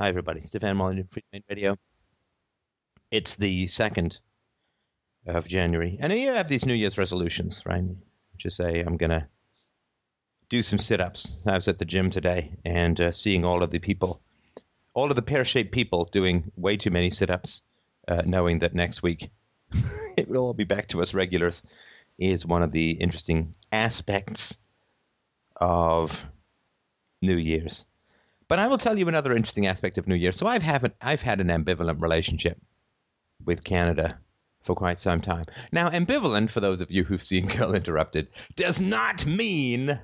Hi, everybody. Stefan Molyneux, Free Domain Radio. It's the 2nd of January. And you have these New Year's resolutions, right? Just say, I'm going to do some sit ups. I was at the gym today and uh, seeing all of the people, all of the pear shaped people doing way too many sit ups, uh, knowing that next week it will all be back to us regulars, is one of the interesting aspects of New Year's. But I will tell you another interesting aspect of New Year. So I've I've had an ambivalent relationship with Canada for quite some time. Now, ambivalent, for those of you who've seen Girl Interrupted, does not mean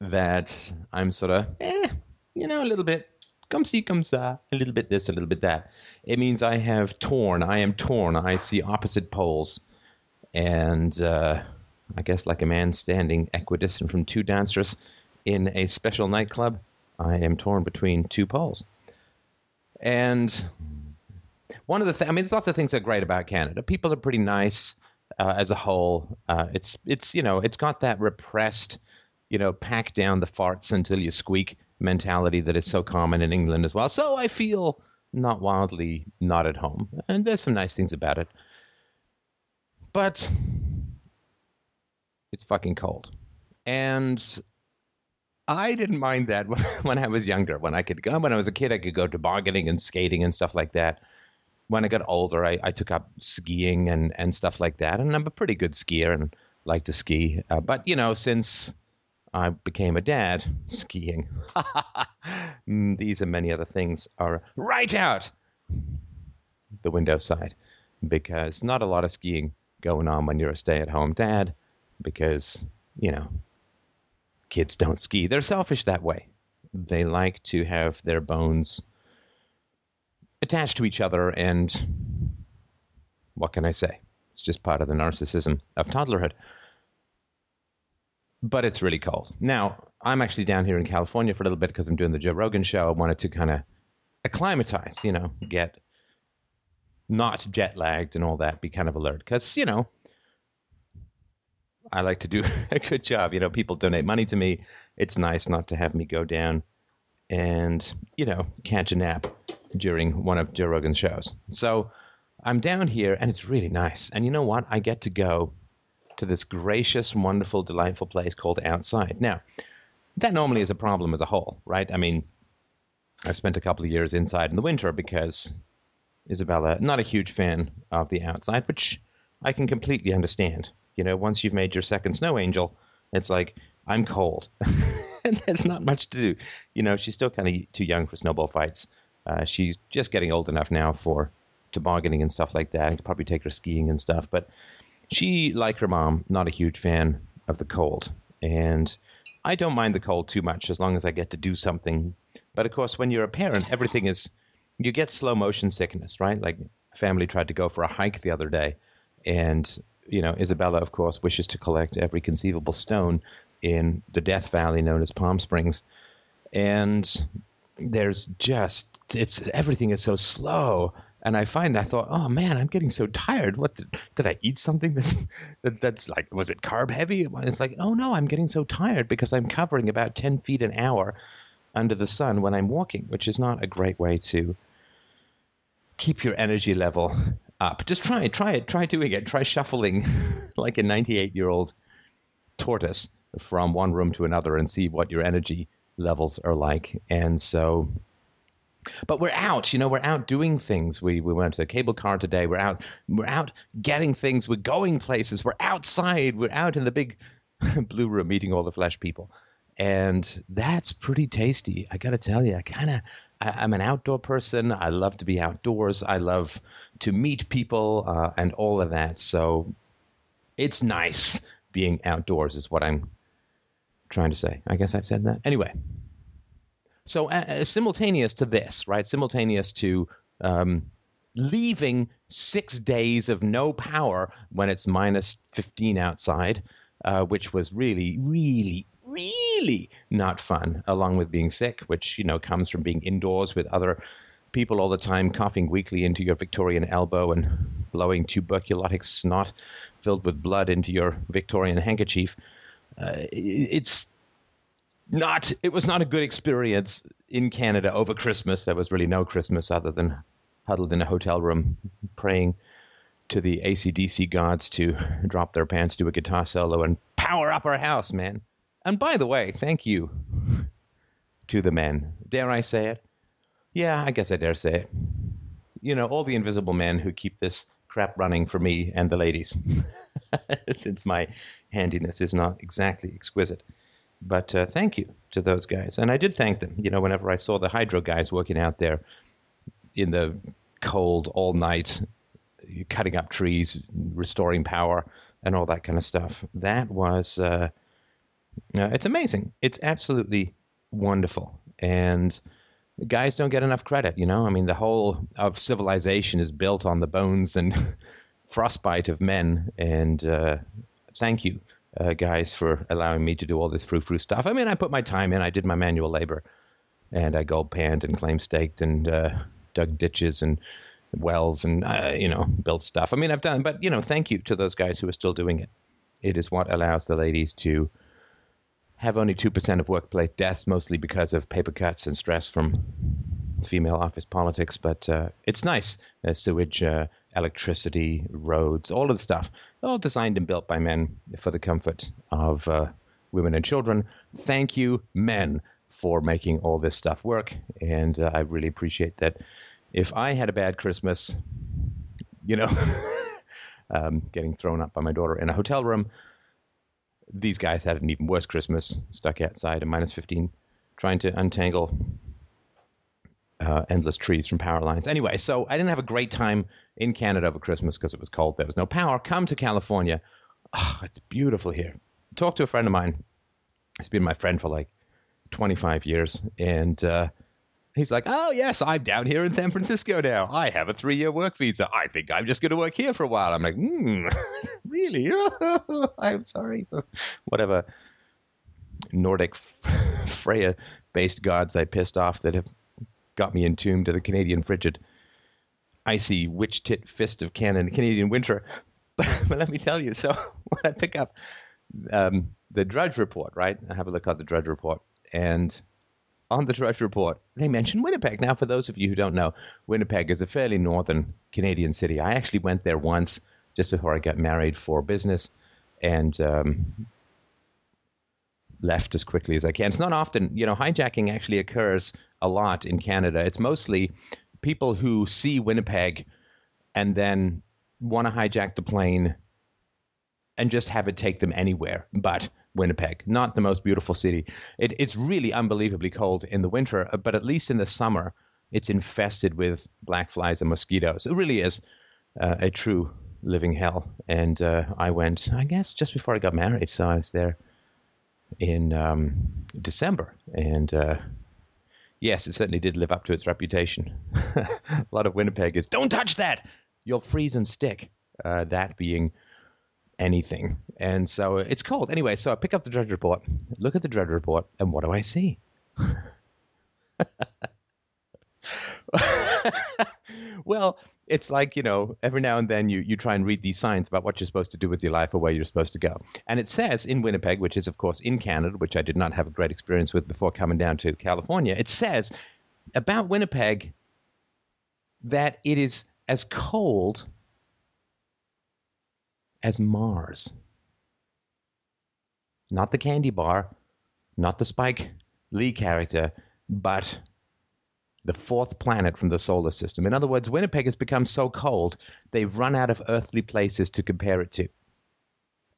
that I'm sort of, eh, you know, a little bit come see, come sa, a little bit this, a little bit that. It means I have torn, I am torn, I see opposite poles. And uh, I guess like a man standing equidistant from two dancers in a special nightclub, I am torn between two poles. And one of the things, I mean, there's lots of things that are great about Canada. People are pretty nice uh, as a whole. Uh, it's, it's, you know, it's got that repressed, you know, pack down the farts until you squeak mentality that is so common in England as well. So I feel not wildly not at home. And there's some nice things about it. But it's fucking cold. And I didn't mind that when, I was younger. When I could go, when I was a kid, I could go tobogganing and skating and stuff like that. When I got older, I, I took up skiing and, and stuff like that. And I'm a pretty good skier and like to ski. Uh, but, you know, since I became a dad, skiing, mm, these and many other things are right out the window side because not a lot of skiing going on when you're a stay at home dad because, you know, kids don't ski. They're selfish that way. They like to have their bones attached to each other, and what can I say? It's just part of the narcissism of toddlerhood. But it's really cold. Now, I'm actually down here in California for a little bit because I'm doing the Joe Rogan show. I wanted to kind of acclimatize, you know, get not jet lagged and all that, be kind of alert. Because, you know, I like to do a good job. You know, people donate money to me. It's nice not to have me go down and, you know, catch a nap during one of Joe Rogan's shows. So I'm down here and it's really nice. And you know what? I get to go to this gracious, wonderful, delightful place called outside. Now, that normally is a problem as a whole, right? I mean, I've spent a couple of years inside in the winter because Isabella, not a huge fan of the outside, which I can completely understand. You know, once you've made your second snow angel, it's like I'm cold, and there's not much to do. You know, she's still kind of too young for snowball fights. Uh, she's just getting old enough now for tobogganing and stuff like that. I could probably take her skiing and stuff, but she, like her mom, not a huge fan of the cold. And I don't mind the cold too much as long as I get to do something. But of course, when you're a parent, everything is you get slow motion sickness, right? Like family tried to go for a hike the other day, and you know, Isabella, of course, wishes to collect every conceivable stone in the Death Valley known as Palm Springs. And there's just, it's, everything is so slow. And I find, I thought, oh man, I'm getting so tired. What did, did I eat something that's, that, that's like, was it carb heavy? It's like, oh no, I'm getting so tired because I'm covering about 10 feet an hour under the sun when I'm walking, which is not a great way to keep your energy level up. Just try it. Try it. Try doing it. Try shuffling like a 98 year old tortoise from one room to another and see what your energy levels are like. And so, but we're out. You know, we're out doing things. We we went to a cable car today. We're out. We're out getting things. We're going places. We're outside. We're out in the big blue room meeting all the flesh people. And that's pretty tasty. I got to tell you, I kind of I, am an outdoor person. I love to be outdoors. I love to meet people uh, and all of that. So it's nice being outdoors, is what I'm trying to say. I guess I've said that. Anyway, so uh, simultaneous to this, right? Simultaneous to um, leaving six days of no power when it's minus 15 outside, uh, which was really, really, really not fun, along with being sick, which, you know, comes from being indoors with other people all the time, coughing weakly into your Victorian elbow and blowing tuberculotic snot filled with blood into your Victorian handkerchief. Uh, it's not it was not a good experience in Canada over Christmas. There was really no Christmas other than huddled in a hotel room praying to the ACDC gods to drop their pants, do a guitar solo, and power up our house, man. And by the way, thank you to the men. Dare I say it? Yeah, I guess I dare say it. You know, all the invisible men who keep this crap running for me and the ladies, since my handiness is not exactly exquisite. But uh, thank you to those guys. And I did thank them. You know, whenever I saw the hydro guys working out there in the cold all night, cutting up trees, restoring power, and all that kind of stuff, that was, uh, uh, it's amazing. It's absolutely wonderful. And guys don't get enough credit, you know? I mean, the whole of civilization is built on the bones and frostbite of men. And uh, thank you uh, guys for allowing me to do all this frou frou stuff. I mean, I put my time in. I did my manual labor, and I gold panned and claim staked and uh, dug ditches and wells and uh, you know built stuff. I mean, I've done, but you know, thank you to those guys who are still doing it. It is what allows the ladies to have only two percent of workplace deaths, mostly because of paper cuts and stress from female office politics. But uh, it's nice. sewage uh, electricity, roads, all of the stuff, all designed and built by men for the comfort of uh, women and children. Thank you, men, for making all this stuff work. And uh, I really appreciate that. If I had a bad Christmas, you know, um, getting thrown up by my daughter in a hotel room, these guys had an even worse Christmas, stuck outside at minus 15, trying to untangle uh, endless trees from power lines. Anyway, so I didn't have a great time in Canada over Christmas because it was cold. There was no power. Come to California. Oh, it's beautiful here. Talk to a friend of mine. He's been my friend for like 25 years. And uh, he's like, oh, yes, I'm down here in San Francisco now. I have a three year work visa. I think I'm just going to work here for a while. I'm like, hmm, really? I'm sorry for whatever Nordic Freya based gods I pissed off that have got me entombed to the Canadian frigid, icy witch tit fist of Canada, Canadian winter. But, but, let me tell you, so when I pick up um, the Drudge Report, right? I have a look at the Drudge Report, and on the Drudge Report, they mention Winnipeg. Now, for those of you who don't know, Winnipeg is a fairly northern Canadian city. I actually went there once just before I got married for business, and um, left as quickly as I can. It's not often, you know, hijacking actually occurs a lot in Canada. It's mostly people who see Winnipeg and then want to hijack the plane and just have it take them anywhere but Winnipeg. Not the most beautiful city. It, it's really unbelievably cold in the winter, but at least in the summer, it's infested with black flies and mosquitoes. It really is uh, a true living hell. And uh, I went, I guess, just before I got married. So I was there in um, December, and uh, yes, it certainly did live up to its reputation. a lot of Winnipeg is don't touch that, you'll freeze and stick. Uh, that being anything, and so it's cold anyway. So I pick up the Drudge Report, look at the Drudge Report, and what do I see? well, it's like you know every now and then you, you try and read these signs about what you're supposed to do with your life or where you're supposed to go and it says in winnipeg which is of course in canada which i did not have a great experience with before coming down to california it says about winnipeg that it is as cold as mars not the candy bar not the spike lee character but the fourth planet from the solar system. In other words, Winnipeg has become so cold, they've run out of earthly places to compare it to.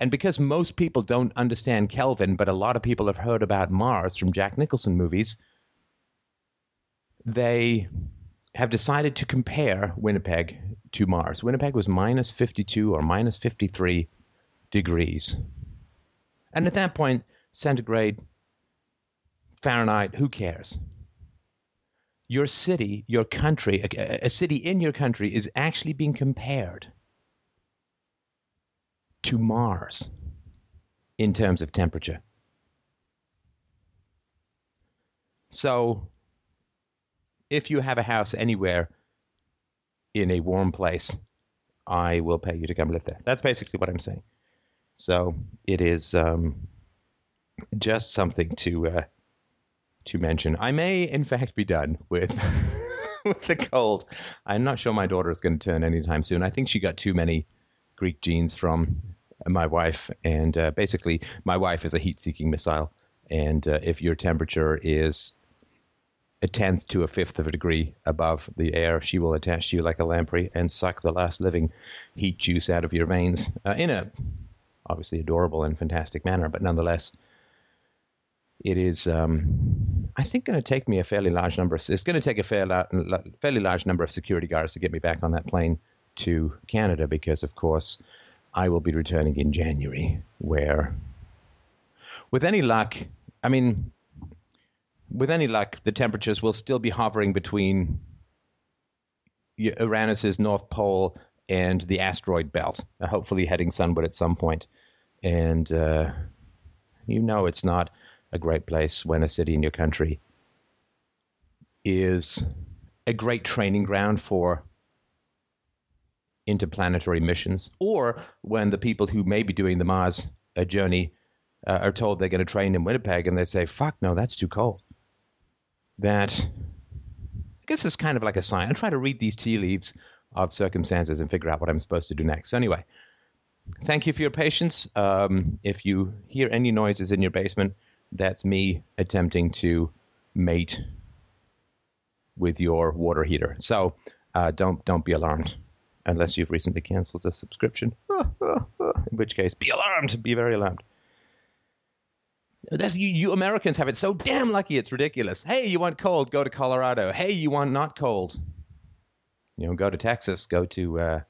And because most people don't understand Kelvin, but a lot of people have heard about Mars from Jack Nicholson movies, they have decided to compare Winnipeg to Mars. Winnipeg was minus 52 or minus 53 degrees. And at that point, centigrade, Fahrenheit, who cares? your city, your country, a, a city in your country is actually being compared to Mars in terms of temperature. So, if you have a house anywhere in a warm place, I will pay you to come live there. That's basically what I'm saying. So, it is um, just something to uh, to mention. I may, in fact, be done with with the cold. I'm not sure my daughter is going to turn anytime soon. I think she got too many Greek genes from my wife, and uh, basically, my wife is a heat-seeking missile, and uh, if your temperature is a tenth to a fifth of a degree above the air, she will attach to you like a lamprey and suck the last living heat juice out of your veins uh, in a obviously adorable and fantastic manner, but nonetheless, it is. Um, I think going to take me a fairly large number. Of, it's going to take a fair, fairly large number of security guards to get me back on that plane to Canada because, of course, I will be returning in January. Where, with any luck, I mean, with any luck, the temperatures will still be hovering between Uranus's North Pole and the asteroid belt, hopefully heading sunward at some point. And uh, you know it's not a great place when a city in your country is a great training ground for interplanetary missions, or when the people who may be doing the Mars uh, journey uh, are told they're going to train in Winnipeg and they say, fuck, no, that's too cold that I guess it's kind of like a sign. I try to read these tea leaves of circumstances and figure out what I'm supposed to do next. So anyway, thank you for your patience. Um, if you hear any noises in your basement, that's me attempting to mate with your water heater. So uh, don't don't be alarmed unless you've recently canceled a subscription. in which case, be alarmed. Be very alarmed. That's you, you Americans have it so damn lucky it's ridiculous. Hey, you want cold? Go to Colorado. Hey, you want not cold? You know, go to Texas. Go to uh,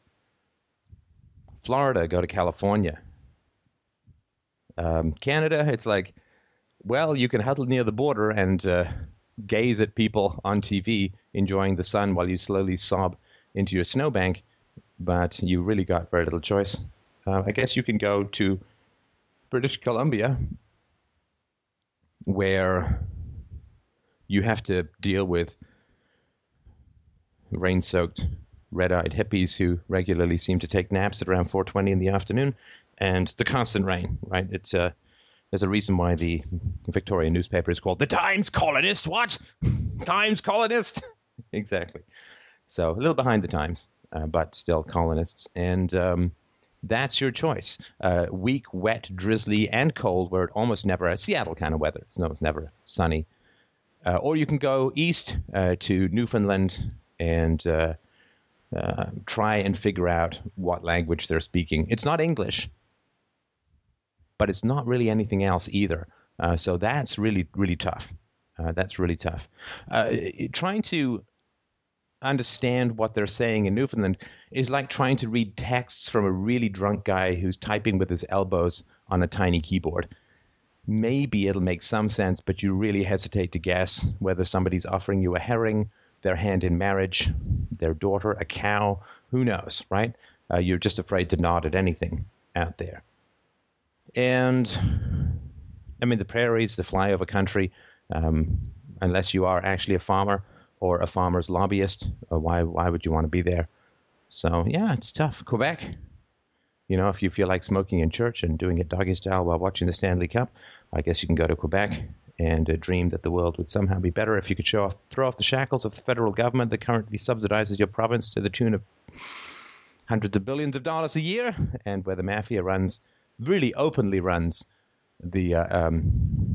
Florida. Go to California. Um, Canada, it's like, well, you can huddle near the border and uh, gaze at people on TV enjoying the sun while you slowly sob into your snowbank, but you really got very little choice. Uh, I guess you can go to British Columbia where you have to deal with rain soaked, red eyed hippies who regularly seem to take naps at around 4.20 in the afternoon and the constant rain, right? It's uh, there's a reason why the Victorian newspaper is called the Times Colonist. What? Times Colonist? exactly. So a little behind the times, uh, but still colonists. And um, that's your choice. Uh, weak, wet, drizzly, and cold, where it almost never Seattle kind of weather. It's, it's never sunny. Uh, or you can go east uh, to Newfoundland and uh, uh, try and figure out what language they're speaking. It's not English, but it's not really anything else either. Uh, so that's really, really tough. that's really tough. trying to understand what they're saying in Newfoundland is like trying to read texts from a really drunk guy who's typing with his elbows on a tiny keyboard. Maybe it'll make some sense, but you really hesitate to guess whether somebody's offering you a herring, their hand in marriage, their daughter, a cow. Who knows, right? Uh, you're just afraid to nod at anything out there. And I mean, the prairies, the flyover country, um, unless you are actually a farmer, or a farmer's lobbyist. Uh, why why would you want to be there? So yeah, it's tough. Quebec, you know, if you feel like smoking in church and doing it doggy style while watching the Stanley Cup, I guess you can go to Quebec and uh, dream that the world would somehow be better if you could show off, throw off the shackles of the federal government that currently subsidizes your province to the tune of hundreds of billions of dollars a year, and where the mafia runs, really openly runs the uh, um,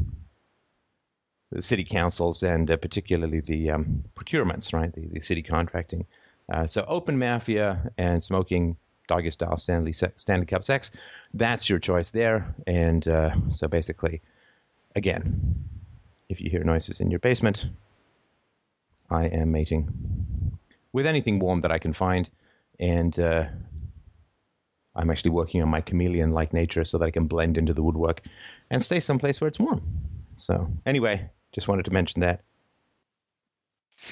the city councils and uh, particularly the um, procurements, right? The, the city contracting. Uh, so open mafia and smoking doggy style Stanley Stanley Cup sex, that's your choice there. And uh, so basically, again, if you hear noises in your basement, I am mating with anything warm that I can find, and uh, I'm actually working on my chameleon-like nature so that I can blend into the woodwork and stay someplace where it's warm. So anyway, just wanted to mention that.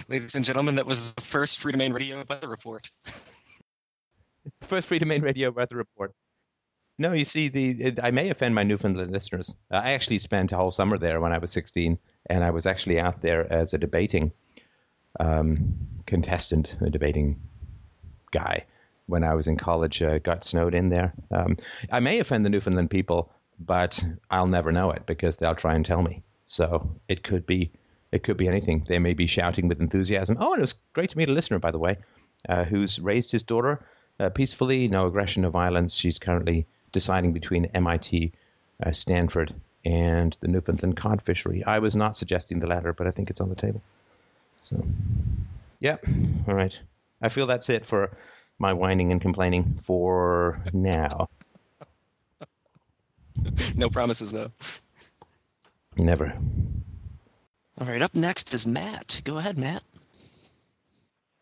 Ladies and gentlemen, that was the first Free Domain Radio weather report. first Free Domain Radio weather report. No, you see, the it, I may offend my Newfoundland listeners. I actually spent a whole summer there when I was 16, and I was actually out there as a debating um, contestant, a debating guy when I was in college. Uh, got snowed in there. Um, I may offend the Newfoundland people, but I'll never know it because they'll try and tell me. So it could be It could be anything. They may be shouting with enthusiasm. Oh, and it was great to meet a listener, by the way, uh, who's raised his daughter uh, peacefully, no aggression, no violence. She's currently deciding between MIT, uh, Stanford, and the Newfoundland cod fishery. I was not suggesting the latter, but I think it's on the table. So, yeah, all right. I feel that's it for my whining and complaining for now. no promises, though. Never. All right, up next is Matt. Go ahead, Matt.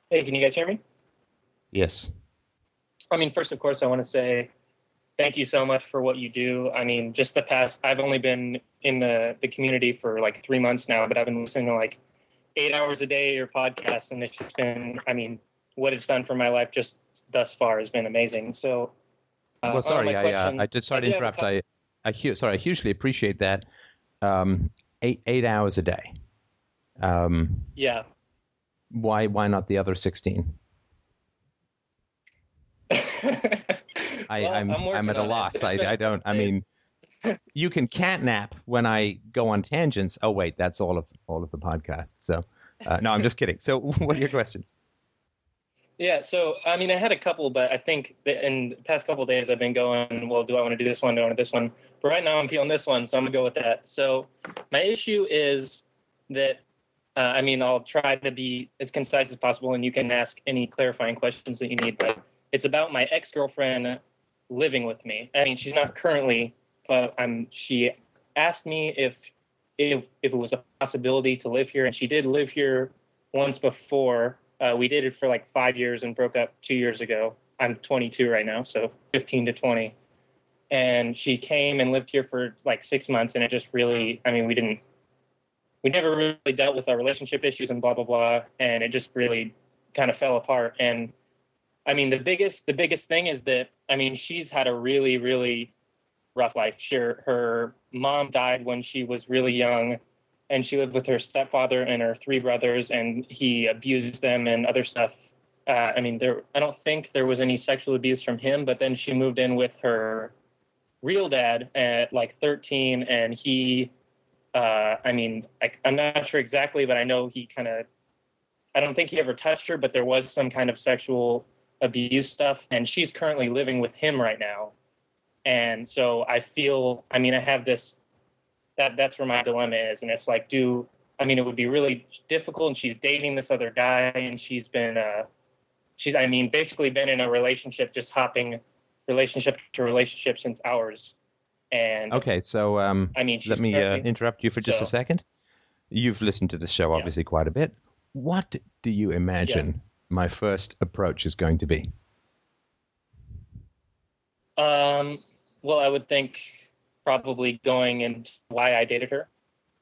Hey, can you guys hear me? Yes. I mean, first, of course, I want to say thank you so much for what you do. I mean, just the past, I've only been in the, the community for like three months now, but I've been listening to like eight hours a day your podcast, and it's just been, I mean, what it's done for my life just thus far has been amazing. So, uh, well, sorry, I, uh, I just sorry to interrupt. I, I, sorry, I hugely appreciate that. Um, eight eight hours a day. Um, yeah. Why why not the other sixteen? I, well, I'm I'm, I'm at a loss. I, I don't. I mean, you can catnap when I go on tangents. Oh wait, that's all of all of the podcasts. So uh, no, I'm just kidding. So what are your questions? Yeah, so I mean, I had a couple, but I think in the past couple days I've been going, well, do I want to do this one? Do I want to do this one? But right now I'm feeling this one, so I'm gonna go with that. So my issue is that uh, I mean, I'll try to be as concise as possible, and you can ask any clarifying questions that you need. But it's about my ex girlfriend living with me. I mean, she's not currently, but I'm. She asked me if if if it was a possibility to live here, and she did live here once before uh, we dated for like five years and broke up two years ago. I'm 22 right now, so 15 to 20. And she came and lived here for like six months, and it just really, I mean, we didn't, we never really dealt with our relationship issues and blah blah blah, and it just really kind of fell apart. And I mean, the biggest, the biggest thing is that I mean, she's had a really, really rough life. Sure, her mom died when she was really young and she lived with her stepfather and her three brothers, and he abused them and other stuff. Uh, I mean, there. I don't think there was any sexual abuse from him, but then she moved in with her real dad at like 13, and he. Uh, I mean, I, I'm not sure exactly, but I know he kind of. I don't think he ever touched her, but there was some kind of sexual abuse stuff, and she's currently living with him right now. And so I feel, I mean, I have this that that's where my dilemma is, and it's like, do I mean it would be really difficult, and she's dating this other guy, and she's been, uh, she's I mean basically been in a relationship, just hopping relationship to relationship since ours. And okay, so um, I mean, let me uh, interrupt you for just so, a second. You've listened to the show obviously yeah. quite a bit. What do you imagine yeah. my first approach is going to be? Um, well, I would think probably going into why I dated her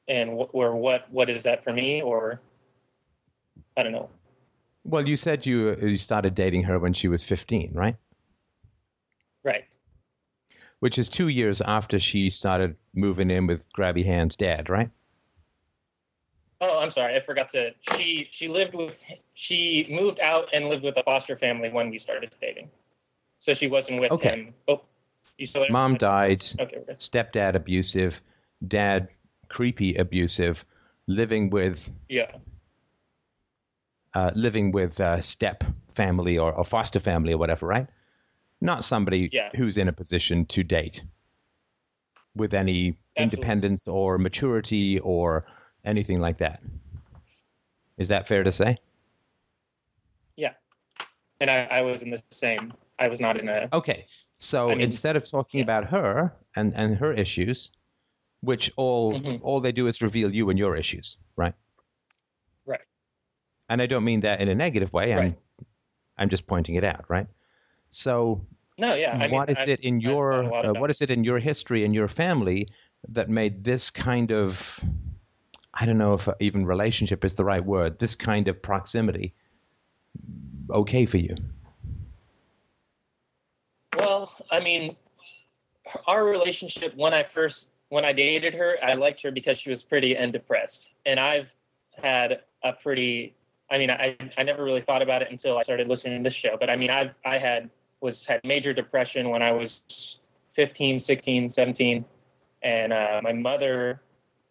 and wh- or what what is that for me or I don't know. Well, you said you you started dating her when she was 15, right? Right. Which is 2 years after she started moving in with Grabby Hand's dad, right? Oh, I'm sorry. I forgot to she she lived with she moved out and lived with a foster family when we started dating. So she wasn't with okay. him. Oh, Mom died. Okay, Stepdad abusive. Dad creepy abusive. Living with yeah. Uh, living with uh, step family or, or, foster family or whatever, right? Not somebody yeah. who's in a position to date with any Absolutely. independence or maturity or anything like that. Is that fair to say? Yeah. And I, I was in the same. I was not in a. Okay. So I mean, instead of talking yeah. about her and, and her issues, which all mm-hmm. all they do is reveal you and your issues, right? Right. And I don't mean that in a negative way. I'm right. I'm just pointing it out, right? So no, yeah. I what mean, is I've, it in your uh, what is it in your history in your family that made this kind of I don't know if even relationship is the right word. This kind of proximity okay for you? I mean, our relationship when I first when I dated her, I liked her because she was pretty and depressed, and I've had a pretty. I mean, I I never really thought about it until I started listening to this show. But I mean, I've I had was had major depression when I was 15, 16, 17, and uh, my mother,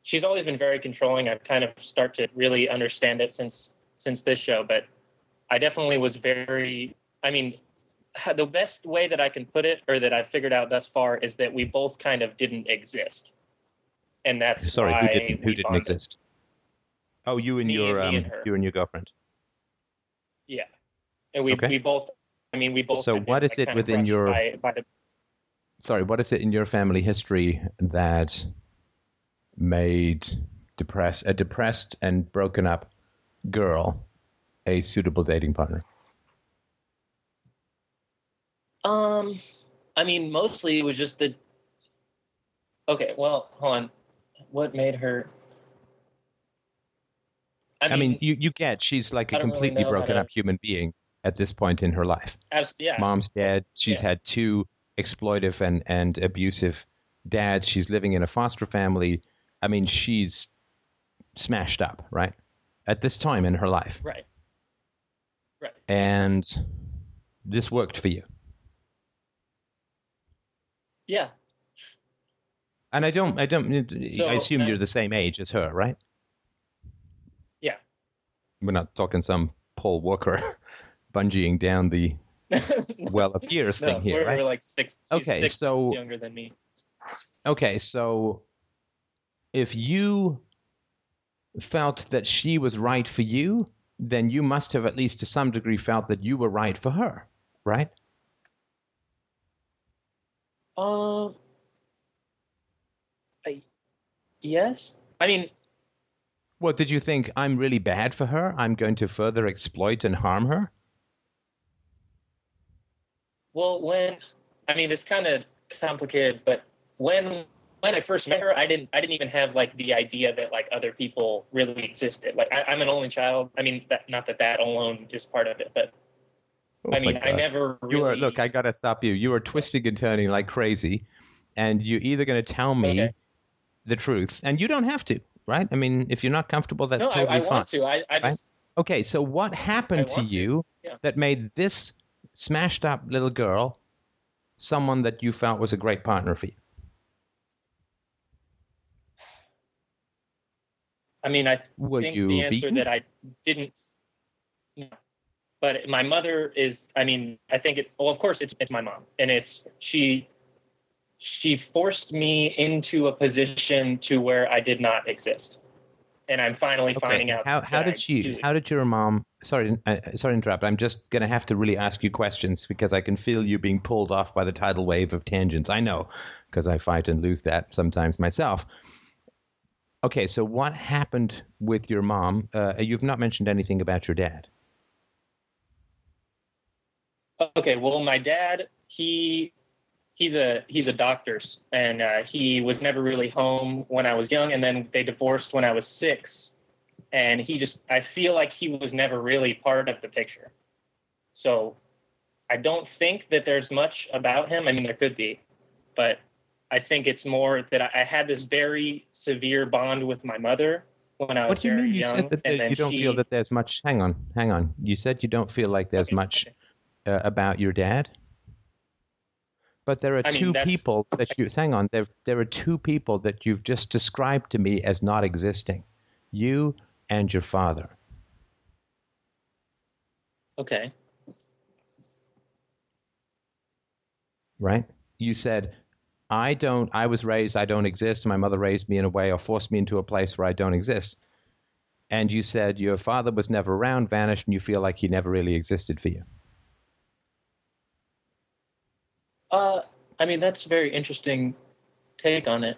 she's always been very controlling. I've kind of start to really understand it since since this show, but I definitely was very. I mean, the best way that I can put it, or that I've figured out thus far, is that we both kind of didn't exist, and that's Sorry, who didn't who didn't bonded. exist? Oh, you and Me your um, and you and your girlfriend. Yeah, and we Okay. we both. I mean, we both. So been, what is like, it within your- by, by the Sorry, what is it in your family history that made depressed a depressed and broken up girl a suitable dating partner? Um, I mean, mostly it was just the. Okay, well, hold on. What made her? I mean, you, you get she's like a I don't really completely broken to- up human being at this point in her life. abs- yeah, Mom's dead. She's Yeah. had two exploitive and, and abusive dads. She's living in a foster family. I mean, she's smashed up, right? At this time in her life. right, right. And this worked for you. Yeah, And I don't, I don't, So, I assume uh, you're the same age as her, right? Yeah. We're not talking some Paul Walker bungeeing down the well of years no, thing here, we're, right? we're like six. Okay, six so- younger than me. Okay, so if you felt that she was right for you, then you must have at least to some degree felt that you were right for her, right? Um, I, yes. I mean, what did you think I'm really bad for her? I'm going to further exploit and harm her? well, when I mean, it's kind of complicated, but when when I first met her, I didn't I didn't even have like the idea that like other people really existed. Like I, I'm an only child. I mean, that, not that that alone is part of it, but Oh I mean, I never. Really, You are look. I gotta stop you. You are twisting and turning like crazy, and you're either gonna tell me Okay. the truth, and you don't have to, right? I mean, if you're not comfortable, that's no, totally I, I fine. want to. I, I just Okay, so what happened to want to, you yeah. that made this smashed up little girl someone that you felt was a great partner for you? I mean, I Were think you the answer beaten? that I didn't. But my mother is. I mean, I think it's. Well, of course, it's it's my mom, and it's she. She forced me into a position to where I did not exist, and I'm finally finding out. How how that I did she? do How did your mom? Sorry, uh, sorry to interrupt. I'm just gonna have to really ask you questions because I can feel you being pulled off by the tidal wave of tangents. I know because I fight and lose that sometimes myself. Okay, so what happened with your mom? Uh, you've not mentioned anything about your dad. Okay, well, my dad, he he's a he's a doctor, and uh, he was never really home when I was young, and then they divorced when I was six, and he just I feel like he was never really part of the picture. So, I don't think that there's much about him. I mean, there could be, but I think it's more that I, I had this very severe bond with my mother when I was What do you mean? You young, said that you don't she, feel that there's much. Hang on, hang on. You said you don't feel like there's Okay, much okay. Uh, about your dad. But there are I two that's- people that you hang on. There, there are two people that you've just described to me as not existing. You and your father. Okay. right? You said, I don't, I was raised, I don't exist. My mother raised me in a way or forced me into a place where I don't exist. And you said your father was never around, vanished, and you feel like he never really existed for you. Uh, I mean, that's a very interesting take on it.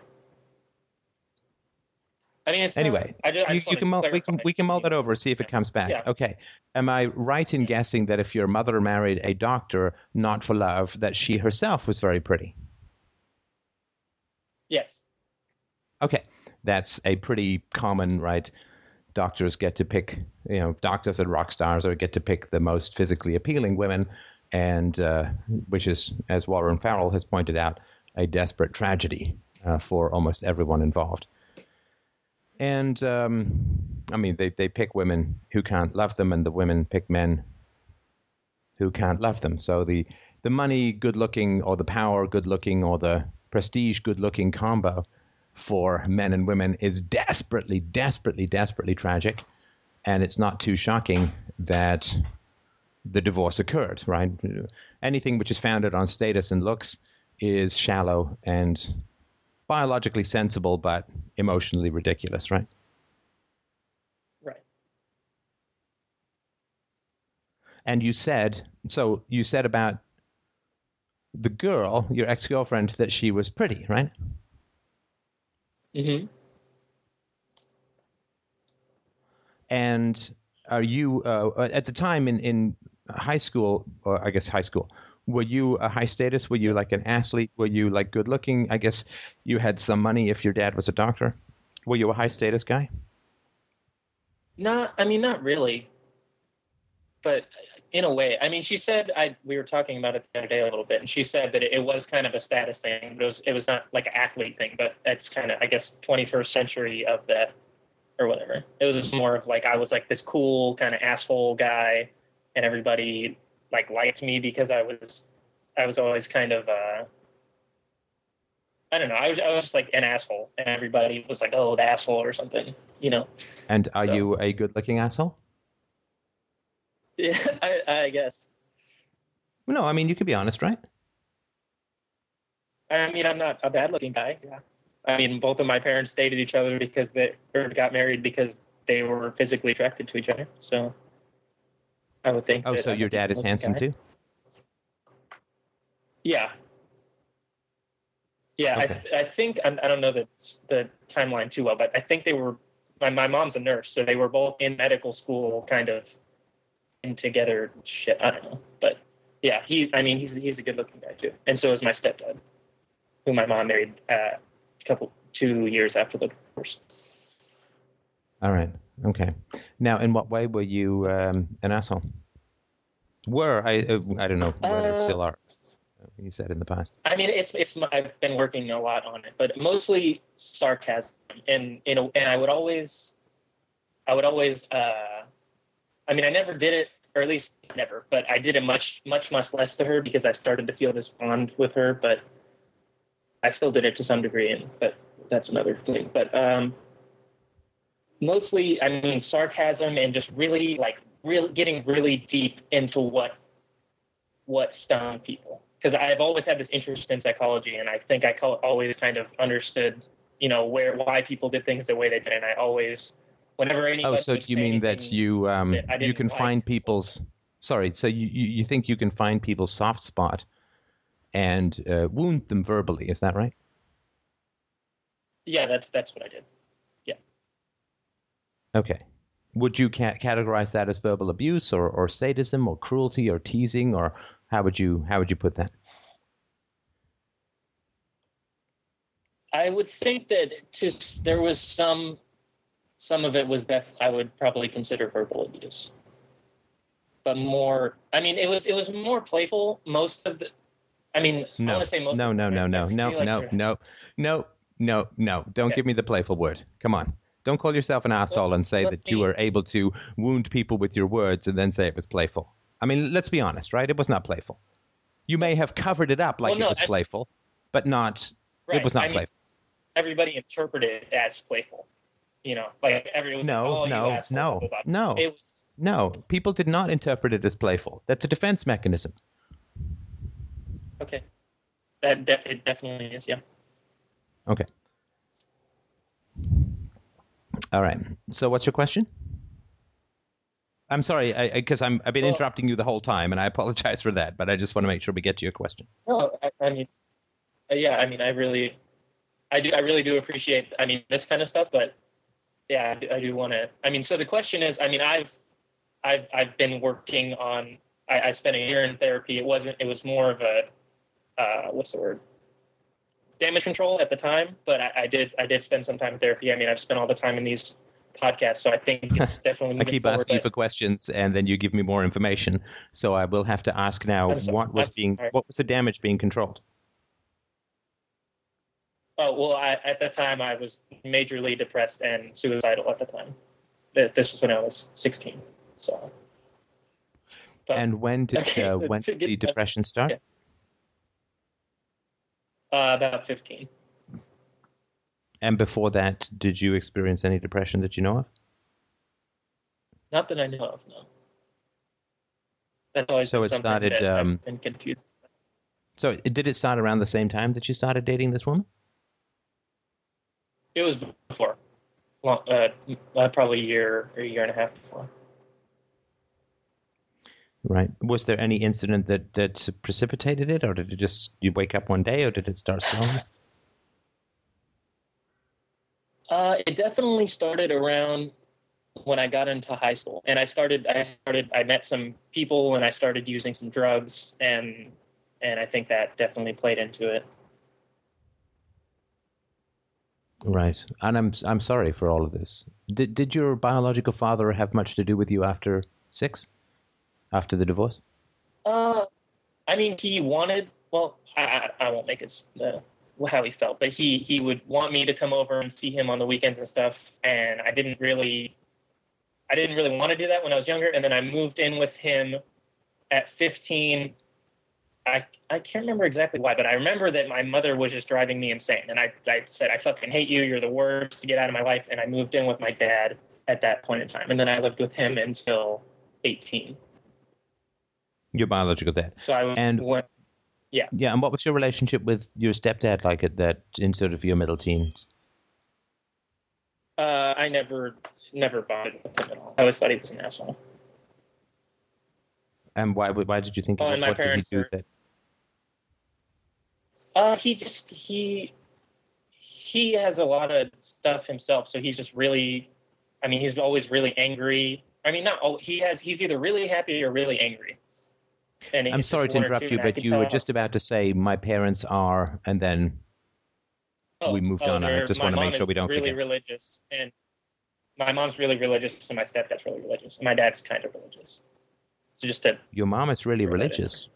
I mean, it's not- Anyway, I just, I You, just you wanted can mull, we can we can mull that over, see if it comes back. Yeah. Okay. Am I right in guessing that if your mother married a doctor, not for love, that she herself was very pretty? Yes. Okay, that's a pretty common right. Doctors get to pick, you know, doctors and rock stars or get to pick the most physically appealing women, and uh, which is, as Warren Farrell has pointed out, a desperate tragedy uh, for almost everyone involved. And um, I mean, they they pick women who can't love them, and the women pick men who can't love them. So the the money, good looking, or the power, good looking, or the prestige, good looking combo for men and women is desperately, desperately, desperately tragic. And it's not too shocking that the divorce occurred, right? Anything which is founded on status and looks is shallow and biologically sensible, but emotionally ridiculous, right? Right. And you said, so you said about the girl, your ex girlfriend, that she was pretty, right? Mm-hmm. And are you uh, at the time in in high school, or I guess high school? Were you a high status? Were you like an athlete? Were you like good looking? I guess you had some money if your dad was a doctor. Were you a high status guy? Not, I mean, not really, but in a way. I mean, she said I we were talking about it the other day a little bit, and she said that it, it was kind of a status thing. But it was it was not like an athlete thing, but it's kind of I guess 21st century of that or whatever. It was more of like I was like this cool kind of asshole guy, and everybody like liked me because I was I was always kind of uh I don't know. I was I was just like an asshole, and everybody was like, "Oh, the asshole" or something, you know. And are So- you a good looking asshole? Yeah, I, I guess. No, I mean you could be honest, right? I mean, I'm not a bad looking guy. Yeah. I mean, both of my parents dated each other because they or got married because they were physically attracted to each other. So I would think. Oh, that so I'm your dad is handsome guy. too. Yeah. Yeah, I, th- I think I'm, I don't know the the timeline too well, but I think they were. My my mom's a nurse, so they were both in medical school, kind of in together. Shit, I don't know, but yeah, he. I mean, he's he's a good looking guy too, and so is my stepdad, who my mom married uh, couple two years after the divorce. All right. Okay. Now, in what way were you um, an asshole? Were I? Uh, I don't know whether Uh, still are. You said in the past. I mean, it's it's. I've been working a lot on it, but mostly sarcasm, and you know, and I would always, I would always. uh I mean, I never did it, or at least never, but I did it much, much, much less to her because I started to feel this bond with her. But I still did it to some degree, and but that's another thing. But um mostly, I mean, sarcasm and just really like really getting really deep into what what stung people because I've always had this interest in psychology, and I think I always kind of understood, you know, where why people did things the way they did, and I always, whenever anybody. Oh, so do you mean that you um, that you can like. find people's? Sorry. So you you think you can find people's soft spot and uh, wound them verbally? Is that right? Yeah, that's that's what I did. Yeah. Okay. Would you ca- categorize that as verbal abuse or, or sadism or cruelty or teasing or how would you how would you put that? I would think that just there was some, some of it was def. I would probably consider verbal abuse, but more. I mean, it was it was more playful. Most of the. I mean, I No, want to say most. no, no, no, no, no, like no, no, no, no, no. Don't Okay. give me the playful word. Come on. Don't call yourself an asshole and say let that you me- were able to wound people with your words and then say it was playful. I mean, let's be honest, right? It was not playful. You may have covered it up like Well, no, it was I- playful, but not. Right. It was not I mean, playful. Everybody interpreted it as playful. You know, like everyone was No, like, oh, you no, no, no. It was No, people did not interpret it as playful. That's a defense mechanism. Okay. That de- it definitely is. Yeah. Okay. All right. So, what's your question? I'm sorry, because I'm I've been Well- interrupting you the whole time, and I apologize for that. But I just want to make sure we get to your question. No, I, I mean, uh, yeah, I mean, I really, I do, I really do appreciate, I mean, this kind of stuff, but yeah, I do, I do want to, I mean, so the question is, I mean, I've, I've, I've been working on, I, I spent a year in therapy. It wasn't, it was more of a, uh, what's the word? Damage control at the time, but I, I did, I did spend some time in therapy. I mean, I've spent all the time in these podcasts, so I think it's definitely I keep forward, asking you for questions, and then you give me more information. So I will have to ask now: sorry. what was I'm being, sorry. what was the damage being controlled? Oh well, I, at the time I was majorly depressed and suicidal. At the time, this was when I was sixteen. So, but, and when did Okay, uh, when did the depression start? yeah. Uh, about fifteen. And before that, did you experience any depression that you know of? Not that I know of, no. That's always So it started, that I've um, been confused. So did it start around the same time that you started dating this woman? It was before, long, uh, uh, probably a year or a year and a half before. Right. Was there any incident that that precipitated it, or did it just you wake up one day, or did it start slowly? Uh, it definitely started around when I got into high school, and I started. I started. I met some people, and I started using some drugs, and and I think that definitely played into it. Right. And I'm I'm sorry for all of this. Did did your biological father have much to do with you after six, after the divorce? Uh, I mean, he wanted. Well, I I, won't make it uh, how he felt, but he he would want me to come over and see him on the weekends and stuff, and I didn't really. I didn't really want to do that when I was younger, and then I moved in with him at 15 I, I can't remember exactly why, but I remember that my mother was just driving me insane. And I, I said, I fucking hate you. You're the worst. Get out of my life. And I moved in with my dad at that point in time. And then I lived with him until 18. Your biological dad. So I And- what? Yeah. Yeah, And what was your relationship with your stepdad like at that in sort of your middle teens? uh, I never, never bonded with him at all. I always thought he was an asshole. And why why did you think? Oh, and my what did he parents that? Uh, he just, he, he has a lot of stuff himself. So he's just really, I mean, he's always really angry. I mean, not all, he has, he's either really happy or really angry. I'm sorry to interrupt you, but you were just about to say my parents are, and then Oh, we moved oh, on, I just wanna make sure we don't really forget. religious, and my mom's really religious, and my stepdad's really religious, and my dad's kind of religious. So just to your mom is really Throw that in religious.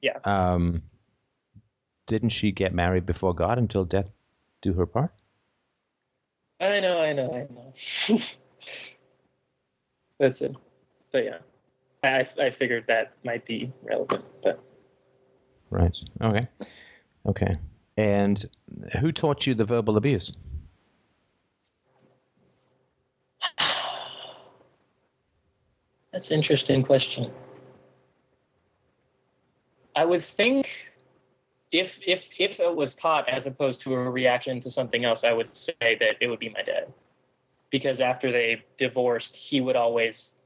Yeah. Um, didn't she get married before God until death do her part? I know, I know, I know. That's it. But yeah, I I figured that might be relevant, but Right. Okay. Okay. And who taught you the verbal abuse? that's an interesting question. I would think if if if it was taught as opposed to a reaction to something else, I would say that it would be my dad. Because after they divorced, he would always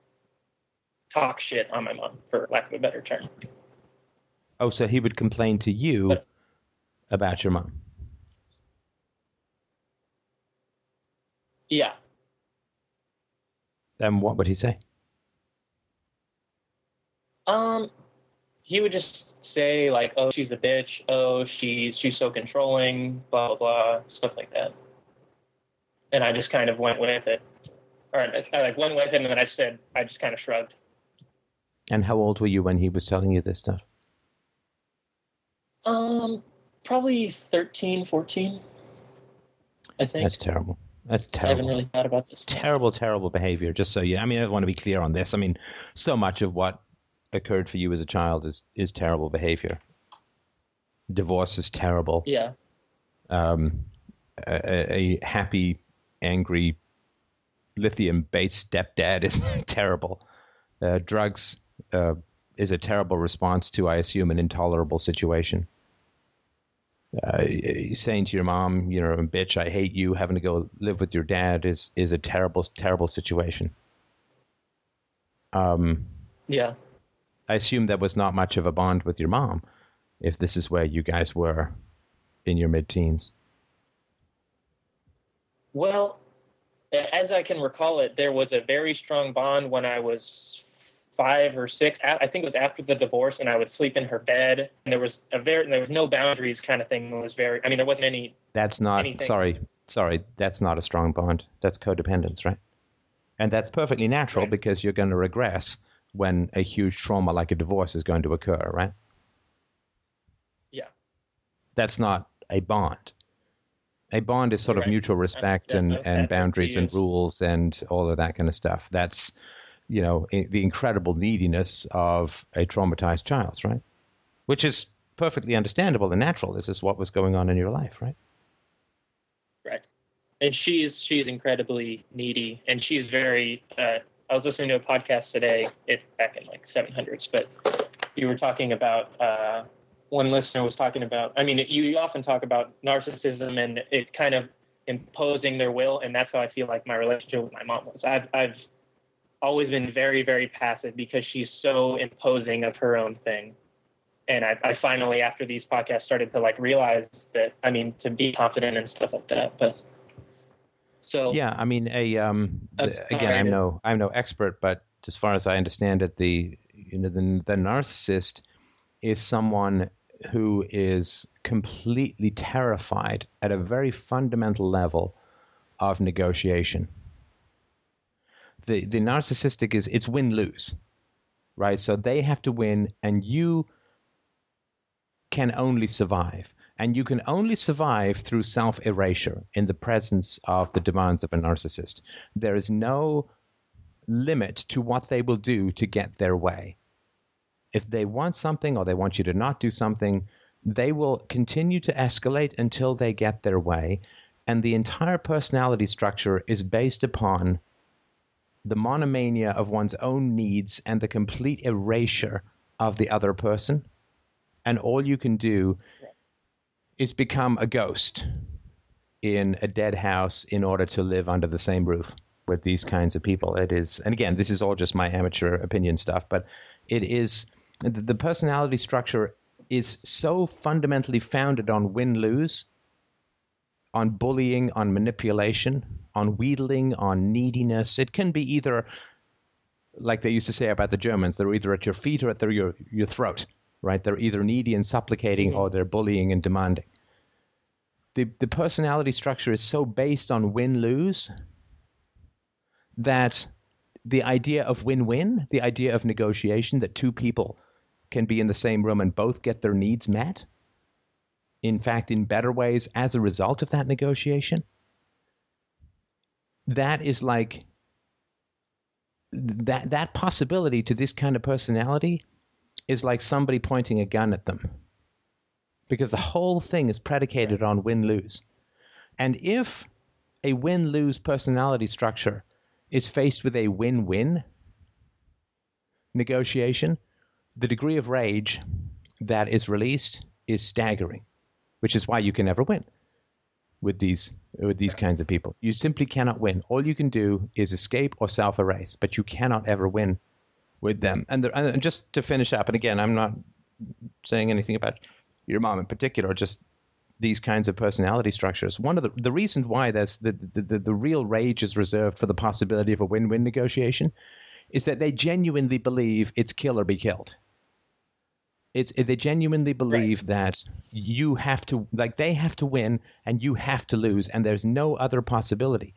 talk shit on my mom, for lack of a better term. Oh, so he would complain to you But- about your mom. Yeah. Then what would he say? Um, he would just say like, "Oh, she's a bitch. Oh, she's she's so controlling." Blah blah blah, stuff like that. And I just kind of went with it, or I I, like went with it, and then I said, I just kind of shrugged. And how old were you when he was telling you this stuff? Um, probably 13, 14. I think. That's terrible. That's terrible. I haven't really thought about this. Terrible, terrible behavior. Just so you, I mean, I want to be clear on this. I mean, so much of what occurred for you as a child is is terrible behavior. Divorce is terrible. Yeah. um, a, a happy, angry, lithium-based stepdad is terrible. Uh, drugs uh, is a terrible response to, I assume, an intolerable situation. Uh, saying to your mom, you know, bitch, I hate you, having to go live with your dad is is a terrible, terrible situation. Um, Yeah. I assume there was not much of a bond with your mom, if this is where you guys were in your mid-teens. Well, as I can recall it, there was a very strong bond when I was five or six. I think it was after the divorce, and I would sleep in her bed. And there was a very there was no boundaries kind of thing. It was very. I mean, there wasn't any. That's not anything. sorry, sorry. That's not a strong bond. That's codependence, right? And that's perfectly natural Right. because you're going to regress when a huge trauma like a divorce is going to occur, right? Yeah. That's not a bond. A bond is sort of mutual respect and, and that boundaries and rules and all of that kind of stuff. That's, you know, the incredible neediness of a traumatized child, right? Which is perfectly understandable and natural. This is what was going on in your life, right? right? and she's she's incredibly needy, and she's very. Uh, I was listening to a podcast today, it back in like 700s, but you were talking about. Uh, one listener was talking about. I mean, you often talk about narcissism and it kind of imposing their will, and that's how I feel like my relationship with my mom was. I've I've always been very very passive because she's so imposing of her own thing. And I, I, finally after these podcasts started to like realize that i mean to be confident and stuff like that but so yeah i mean a um again i'm no i'm no expert but as far as i understand it the you know the, the narcissist is someone who is completely terrified at a very fundamental level of negotiation the the narcissistic is it's win lose right so they have to win and you can only survive. And you can only survive through self erasure in the presence of the demands of a narcissist. There is no limit to what they will do to get their way. If they want something or they want you to not do something, they will continue to escalate until they get their way. And the entire personality structure is based upon the monomania of one's own needs and the complete erasure of the other person and all you can do is become a ghost in a dead house in order to live under the same roof with these kinds of people. It is, and again, this is all just my amateur opinion stuff, but it is the personality structure is so fundamentally founded on win lose, on bullying, on manipulation, on wheedling, on neediness. It can be either, like they used to say about the Germans, they're either at your feet or at their, your, your throat right? They're either needy and supplicating or they're bullying and demanding. The, the personality structure is so based on win lose that the idea of win win, the idea of negotiation, that two people can be in the same room and both get their needs met, in fact, in better ways as a result of that negotiation, that is like that that possibility to this kind of personality is like somebody pointing a gun at them. Because the whole thing is predicated on win lose. And if a win lose personality structure is faced with a win win negotiation, the degree of rage that is released is staggering, which is why you can never win with these with these kinds of people. You simply cannot win. All you can do is escape or self erase, but you cannot ever win with them. And, and just to finish up, and again, I'm not saying anything about your mom in particular, just these kinds of personality structures. One of the the reasons why there's the, the, the, the real rage is reserved for the possibility of a win win negotiation is that they genuinely believe it's kill or be killed. It's they genuinely believe right. that you have to like they have to win and you have to lose and there's no other possibility.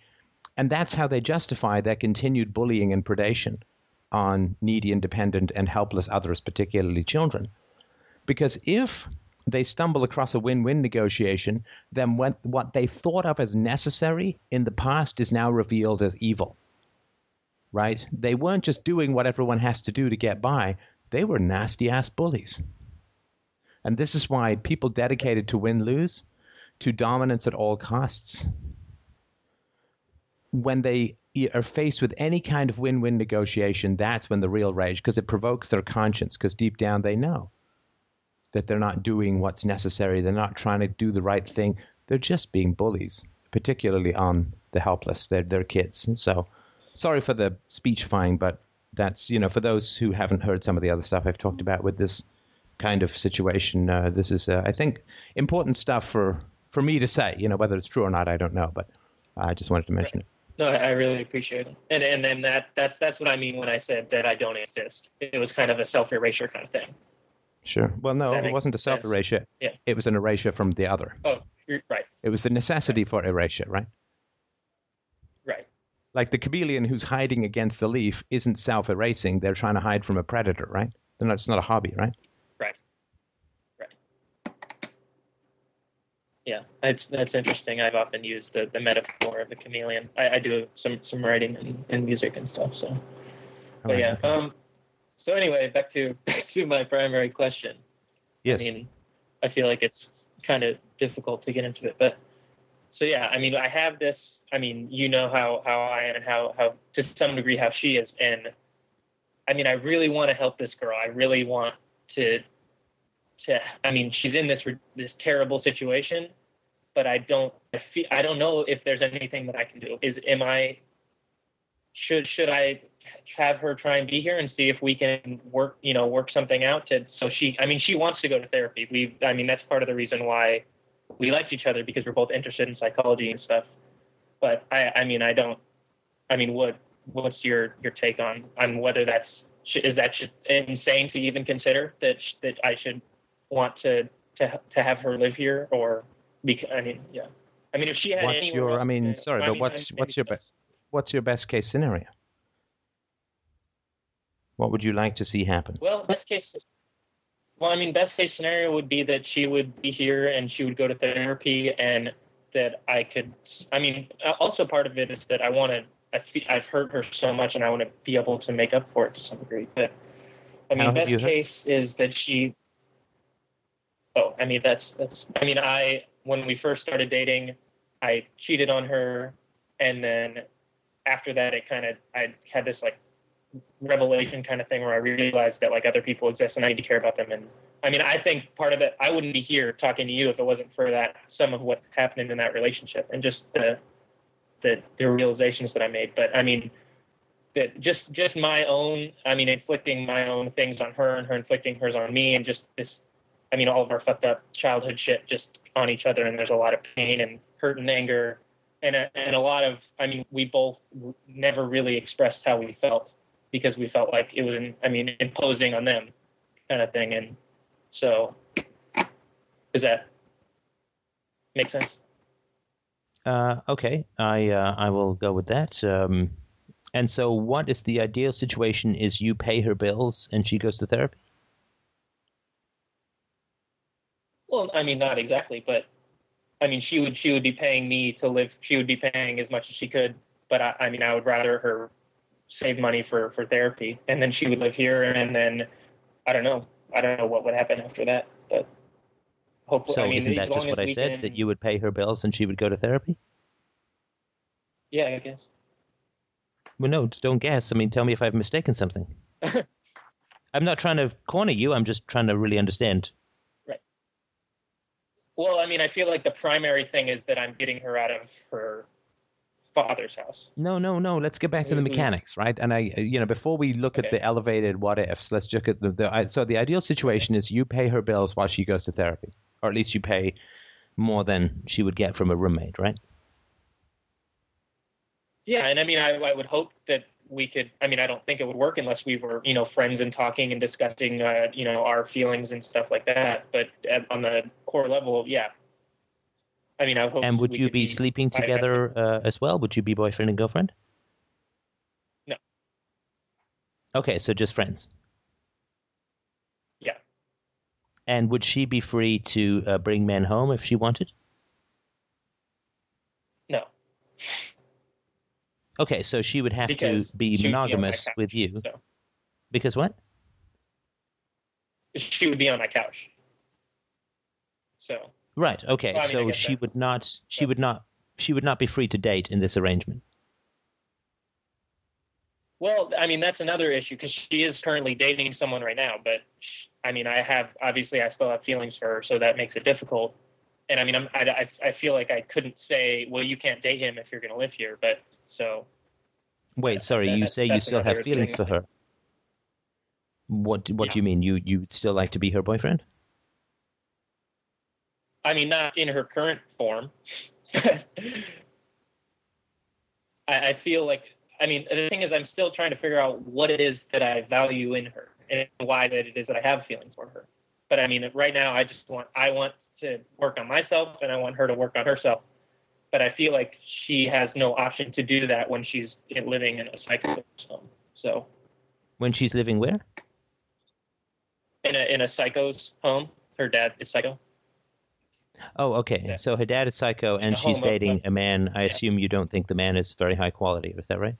And that's how they justify their continued bullying and predation on needy, independent, and helpless others, particularly children. Because if they stumble across a win win negotiation, then what, what they thought of as necessary in the past is now revealed as evil. Right? They weren't just doing what everyone has to do to get by, they were nasty ass bullies. And this is why people dedicated to win lose, to dominance at all costs, when they are faced with any kind of win-win negotiation, that's when the real rage, because it provokes their conscience, because deep down they know that they're not doing what's necessary. They're not trying to do the right thing. They're just being bullies, particularly on the helpless. They're, they're kids. And so sorry for the speechifying, but that's, you know, for those who haven't heard some of the other stuff I've talked about with this kind of situation, uh, this is, uh, I think, important stuff for, for me to say. You know, whether it's true or not, I don't know, but I just wanted to mention it. No, I really appreciate it, and and then that that's that's what I mean when I said that I don't exist. It was kind of a self erasure kind of thing. Sure. Well, no, it wasn't a self erasure. Yeah. It was an erasure from the other. Oh, you're right. It was the necessity right. for erasure, right? Like the chameleon who's hiding against the leaf isn't self erasing. They're trying to hide from a predator, right? Not, it's not a hobby, right? Right. Right. Yeah, that's that's interesting. I've often used the, the metaphor of the chameleon. I, I do some some writing and, and music and stuff. So, but yeah. Um. So anyway, back to back to my primary question. Yes. I mean, I feel like it's kind of difficult to get into it, but so yeah, I mean, I have this. I mean, you know how how I am and how how to some degree how she is, and I mean, I really want to help this girl. I really want to to. I mean, she's in this this terrible situation, but I don't. I feel. I don't know if there's anything that I can do. Is am I? Should should I have her try and be here and see if we can work you know work something out to so she i mean she wants to go to therapy we i mean that's part of the reason why we liked each other because we're both interested in psychology and stuff but i i mean i don't i mean what what's your your take on on whether that's is that insane to even consider that that i should want to to to have her live here or because i mean yeah i mean if she had what's your i mean sorry but what's what's your best what's your best case scenario what would you like to see happen? Well, best case. Well, I mean, best case scenario would be that she would be here and she would go to therapy, and that I could. I mean, uh, also part of it is that I want to. I feel, I've hurt her so much, and I want to be able to make up for it to some degree. But I mean, best case is that she. Oh, I mean, that's that's. I mean, I when we first started dating, I cheated on her, and then after that, it kind of I had this like revelation kind of thing where I realized that like other people exist and I need to care about them. And I mean, I think part of it, I wouldn't be here talking to you if it wasn't for that, some of what happened in that relationship and just the, the, the realizations that I made. But I mean, that just, just my own, I mean, inflicting my own things on her and her inflicting hers on me and just this, I mean, all of our fucked up childhood shit just on each other. And there's a lot of pain and hurt and anger and a, and a lot of, I mean, we both never really expressed how we felt because we felt like it was, I mean, imposing on them kind of thing. And so, does that make sense? Uh, okay, I uh, I will go with that. Um, and so, what is the ideal situation? Is you pay her bills and she goes to therapy? Well, I mean, not exactly, but I mean, she would she would be paying me to live. She would be paying as much as she could, but I, I mean, I would rather her save money for for therapy, and then she would live here, and then I don't know, I don't know what would happen after that, but hopefully. So I mean, isn't that just what I said? Can... That you would pay her bills and she would go to therapy? Yeah, I guess. Well, no, don't guess. I mean, tell me if I've mistaken something. I'm not trying to corner you. I'm just trying to really understand. Right. Well, I mean, I feel like the primary thing is that I'm getting her out of her father's house. No, no, no. Let's get back to the mechanics, right? And I, you know, before we look okay. at the elevated what ifs, let's look at the, the. So the ideal situation is you pay her bills while she goes to therapy, or at least you pay more than she would get from a roommate, right? Yeah, and I mean, I, I would hope that we could. I mean, I don't think it would work unless we were, you know, friends and talking and discussing, uh, you know, our feelings and stuff like that. But on the core level, yeah, I mean, I hope. And would you be, be sleeping together uh, as well? Would you be boyfriend and girlfriend? No. Okay, so just friends. Yeah. And would she be free to uh, bring men home if she wanted? No. Okay, so she would have because to be monogamous be couch, with you. So. Because what? She would be on my couch. So. Right. Okay. Well, I mean, so she that. would not. She would not. She would not be free to date in this arrangement. Well, I mean that's another issue because she is currently dating someone right now. But she, I mean, I have obviously I still have feelings for her, so that makes it difficult. And I mean, I'm, I, I feel like I couldn't say, well, you can't date him if you're going to live here. But so. Wait, sorry. That, you say you still have feelings thing. for her. What What yeah. do you mean? You you would still like to be her boyfriend? I mean, not in her current form. I, I feel like, I mean, the thing is, I'm still trying to figure out what it is that I value in her and why that it is that I have feelings for her. But I mean, right now, I just want, I want to work on myself and I want her to work on herself. But I feel like she has no option to do that when she's living in a psycho home. So, when she's living where? In a in a psycho's home. Her dad is psycho. Oh, okay. So her dad is psycho, and she's dating a man. I yeah. assume you don't think the man is very high quality. Is that right?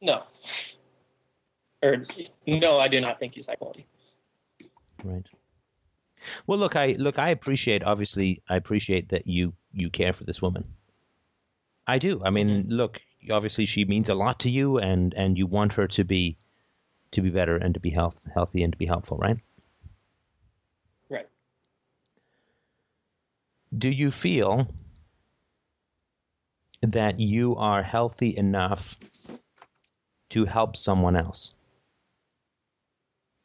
No. Or no, I do not think he's high quality. Right. Well, look, I look, I appreciate. Obviously, I appreciate that you you care for this woman. I do. I mean, mm-hmm. look, obviously she means a lot to you, and and you want her to be to be better and to be health, healthy and to be helpful? Right. Do you feel that you are healthy enough to help someone else?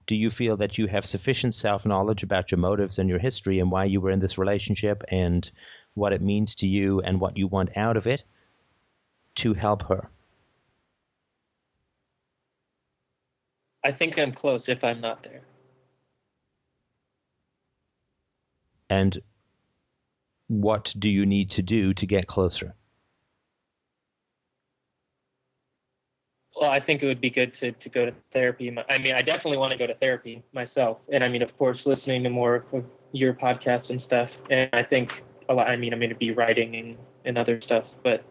Do you feel that you have sufficient self knowledge about your motives and your history and why you were in this relationship and what it means to you and what you want out of it to help her? I think I'm close if I'm not there. And what do you need to do to get closer? Well, I think it would be good to, to go to therapy. I mean, I definitely want to go to therapy myself. And I mean, of course, listening to more of your podcasts and stuff. And I think a lot, I mean, I'm going to be writing and, and other stuff. But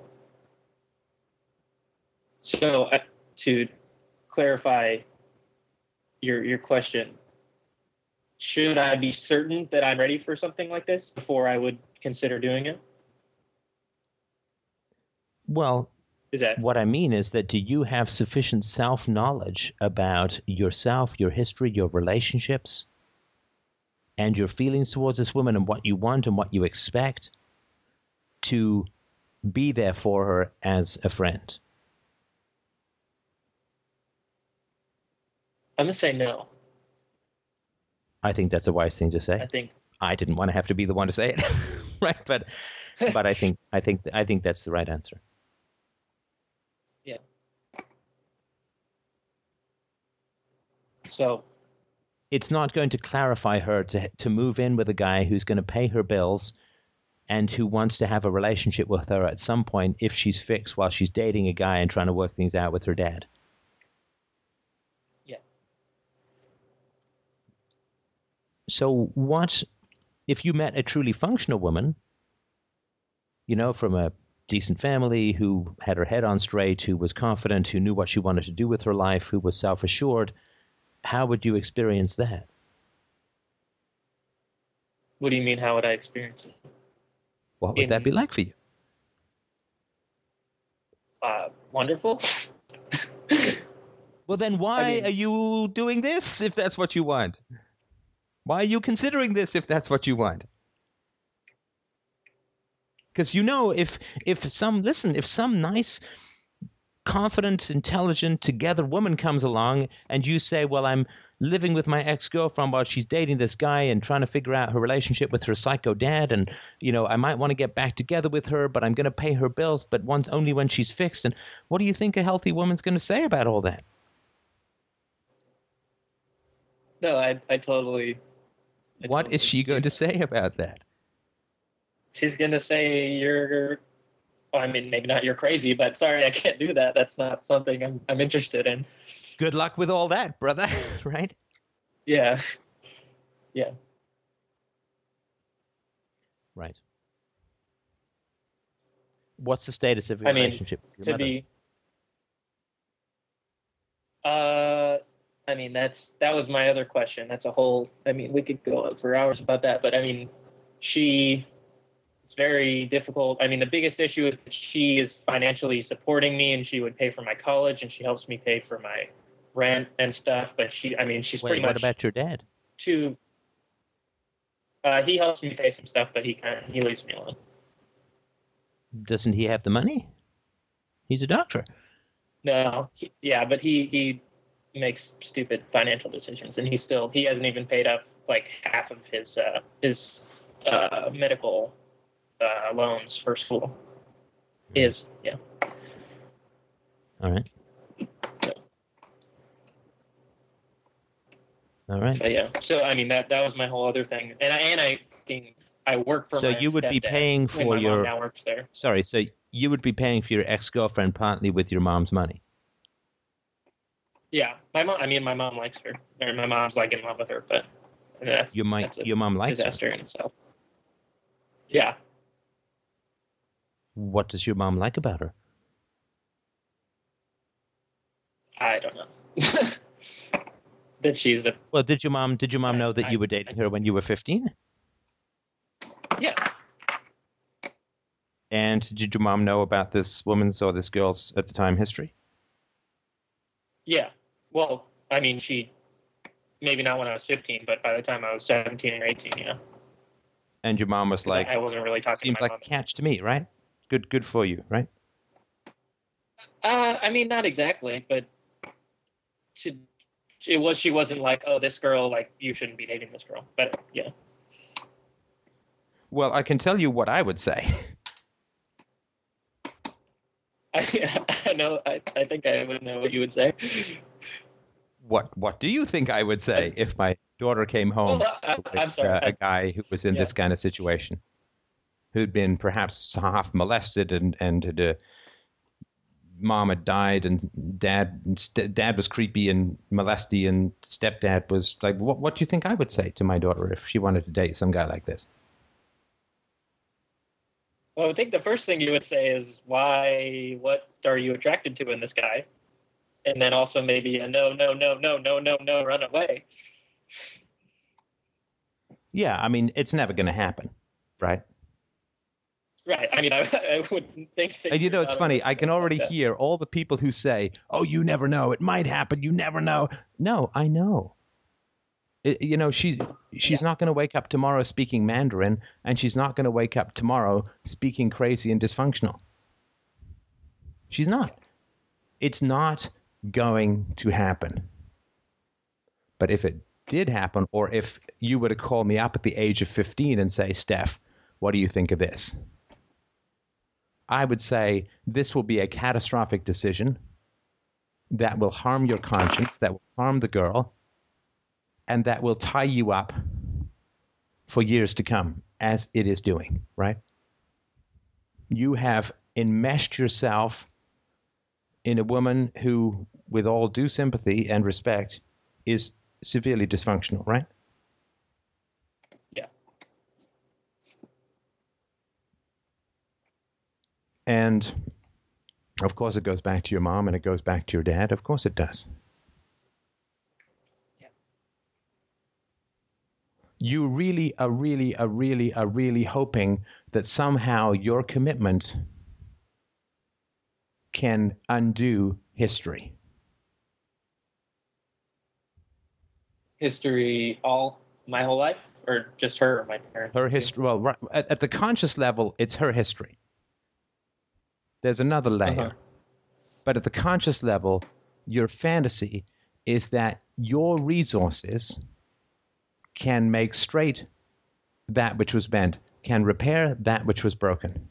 so uh, to clarify your, your question, should I be certain that I'm ready for something like this before I would consider doing it? Well, is that what I mean is that do you have sufficient self knowledge about yourself, your history, your relationships, and your feelings towards this woman and what you want and what you expect to be there for her as a friend? I'm gonna say no. I think that's a wise thing to say. I think I didn't want to have to be the one to say it, right? But but I think I think I think that's the right answer. Yeah. So it's not going to clarify her to to move in with a guy who's going to pay her bills and who wants to have a relationship with her at some point if she's fixed while she's dating a guy and trying to work things out with her dad. Yeah. So what if you met a truly functional woman, you know, from a decent family who had her head on straight, who was confident, who knew what she wanted to do with her life, who was self-assured, how would you experience that? What do you mean? How would I experience it? What would In- that be like for you? Uh, wonderful. Well, then why I mean- are you doing this if that's what you want? Why are you considering this if that's what you want? Because you know, if if some listen, if some nice, confident, intelligent, together woman comes along and you say, "Well, I'm living with my ex girlfriend while she's dating this guy and trying to figure out her relationship with her psycho dad, and you know, I might want to get back together with her, but I'm going to pay her bills, but once only when she's fixed." And what do you think a healthy woman's going to say about all that? no, I, I totally. I What totally is she going to say about that? She's gonna say you're. Well, I mean, maybe not you're crazy, but sorry, I can't do that. That's not something I'm I'm interested in. Good luck with all that, brother. right? Yeah. Yeah. Right. What's the status of your I mean, relationship with your to mother? be. Uh, I mean, that's that was my other question. That's a whole. I mean, we could go on for hours about that, but I mean, she. It's very difficult. I mean, the biggest issue is that she is financially supporting me, and she would pay for my college, and she helps me pay for my rent and stuff. But she, I mean, she's Wait, pretty what much about your dad? too. Uh, he helps me pay some stuff, but he kind of he leaves me alone. Doesn't he have the money? He's a doctor. No, he, yeah, but he he makes stupid financial decisions, and he still he hasn't even paid up like half of his uh, his uh, medical uh, loans for school. Is yeah, All right. All right. but yeah. So I mean that that was my whole other thing, and I and I I work for So my you would be paying for your now works there. sorry. So you would be paying for your ex girlfriend partly with your mom's money. Yeah, my mom. I mean, my mom likes her, or my mom's like in love with her, but that's Your a your mom likes her. disaster in itself. Yeah, What does your mom like about her? I don't know. that she's a Well, did your mom did your mom I- know that I- you were dating her when you were fifteen? yeah. And did your mom know about this woman's or this girl's at the time history? Yeah. Well, I mean, she maybe not when I was 15, but by the time I was 17 or 18, yeah. And your mom was like, I wasn't really talking seems like a catch to me, right? Good, good for you, right? Uh, I mean, not exactly, but to, it was. She wasn't like, oh, this girl, like you shouldn't be dating this girl. But yeah, Well, I can tell you what I would say. I, I know. I, I think I would know what you would say. What What do you think I would say if my daughter came home Well, I, with uh, a guy who was in Yeah. this kind of situation, who'd been perhaps half molested and and had, uh, mom had died and dad st- dad was creepy and molesty and stepdad was like, what What do you think I would say to my daughter if she wanted to date some guy like this? Well, I think the first thing you would say is why? What are you attracted to in this guy? And then also maybe a no, no, no, no, no, no, no, run away. Yeah, I mean, it's never going to happen, right? Right. I mean, I, I wouldn't think. that And you know, it's funny. I can already that. hear all the people who say, "Oh, you never know. It might happen. You never know." No, I know. It, you know, she's she's not going to wake up tomorrow speaking Mandarin, and she's not going to wake up tomorrow speaking crazy and dysfunctional. She's not. It's not going to happen. But if it did happen, or if you were to call me up at the age of 15 and say, Steph, what do you think of this? I would say this will be a catastrophic decision that will harm your conscience, that will harm the girl, and that will tie you up for years to come, as it is doing, right? You have enmeshed yourself in a woman who, with all due sympathy and respect, is severely dysfunctional, right? Yeah. And of course, it goes back to your mom and it goes back to your dad. Of course, it does. Yeah. You really are, really are, really are, really hoping that somehow your commitment can undo history. history all my whole life, or just her or my parents. Her history, well, at, at the conscious level, it's her history. There's another layer. Uh-huh. But at the conscious level, your fantasy is that your resources can make straight that which was bent, can repair that which was broken.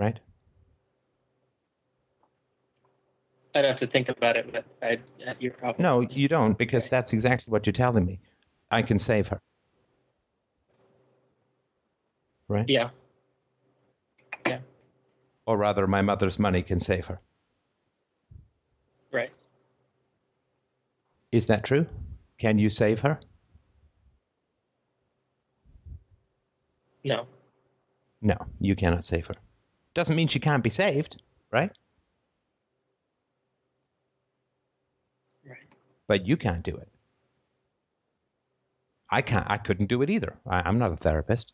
Right? I'd have to think about it, but I, you're probably No, you don't, because Okay. that's exactly what you're telling me. I can save her. Right? Yeah. Yeah. Or rather, my mother's money can save her. Right. Is that true? Can you save her? No. No, you cannot save her. Doesn't mean she can't be saved, right? Right. But you can't do it. I can't. I couldn't do it either. I, I'm not a therapist.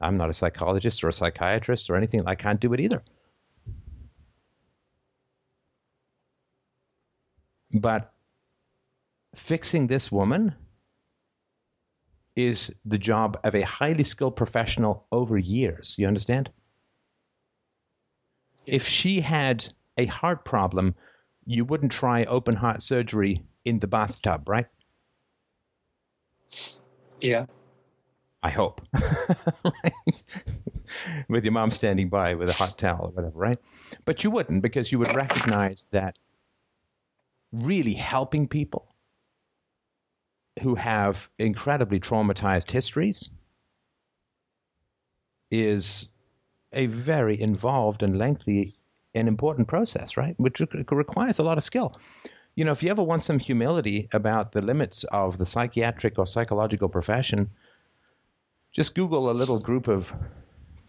I'm not a psychologist or a psychiatrist or anything. I can't do it either. But fixing this woman is the job of a highly skilled professional over years. You understand? If she had a heart problem, you wouldn't try open heart surgery in the bathtub, right? Yeah. I hope. right? With your mom standing by with a hot towel or whatever, right? But you wouldn't because you would recognize that really helping people who have incredibly traumatized histories is a very involved and lengthy and important process, right? Which requires a lot of skill. You know, if you ever want some humility about the limits of the psychiatric or psychological profession, just Google a little group of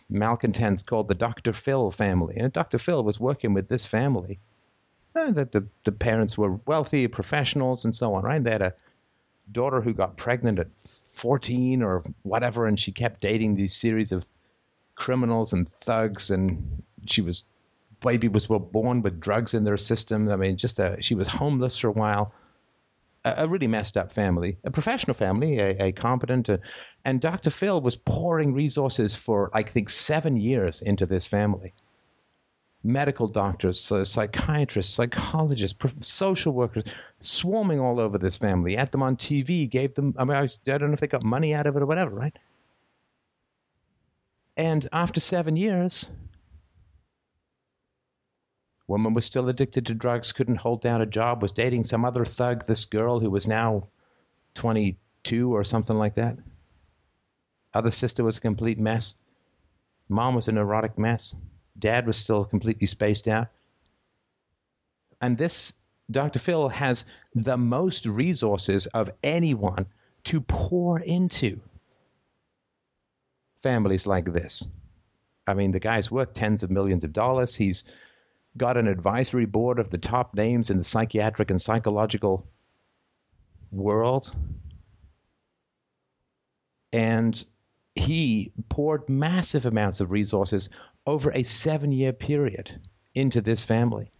malcontents called the Dr. Phil family. And Dr. Phil was working with this family. Uh, the, the, the parents were wealthy professionals and so on, right? They had a daughter who got pregnant at 14 or whatever, and she kept dating these series of criminals and thugs, and she was baby was born with drugs in their system. I mean, just a, she was homeless for a while. A, a really messed up family, a professional family, a, a competent, uh, and Dr. Phil was pouring resources for I think seven years into this family medical doctors, psychiatrists, psychologists, social workers, swarming all over this family. Had them on TV, gave them. I mean, I, was, I don't know if they got money out of it or whatever, right? And after seven years, woman was still addicted to drugs, couldn't hold down a job, was dating some other thug. This girl who was now twenty-two or something like that. Other sister was a complete mess. Mom was a neurotic mess. Dad was still completely spaced out. And this Dr. Phil has the most resources of anyone to pour into families like this. I mean, the guy's worth tens of millions of dollars. He's got an advisory board of the top names in the psychiatric and psychological world. And he poured massive amounts of resources over a seven year period into this family.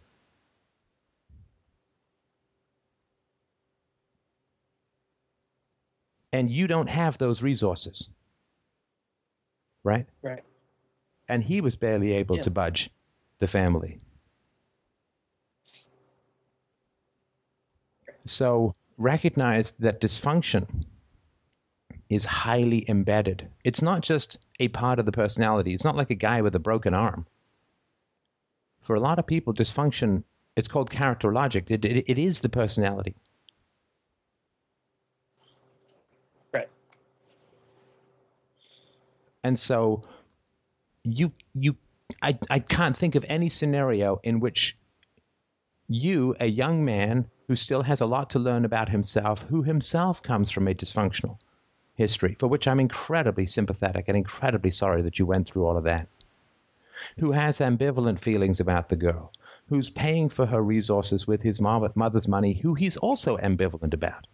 And you don't have those resources. Right? Right. And he was barely able yeah. to budge the family. So recognize that dysfunction is highly embedded. It's not just a part of the personality. It's not like a guy with a broken arm. For a lot of people, dysfunction, it's called characterological. It, it, it is the personality. And so you you I, I can't think of any scenario in which you, a young man who still has a lot to learn about himself, who himself comes from a dysfunctional history, for which I'm incredibly sympathetic and incredibly sorry that you went through all of that, who has ambivalent feelings about the girl, who's paying for her resources with his mother's money, who he's also ambivalent about.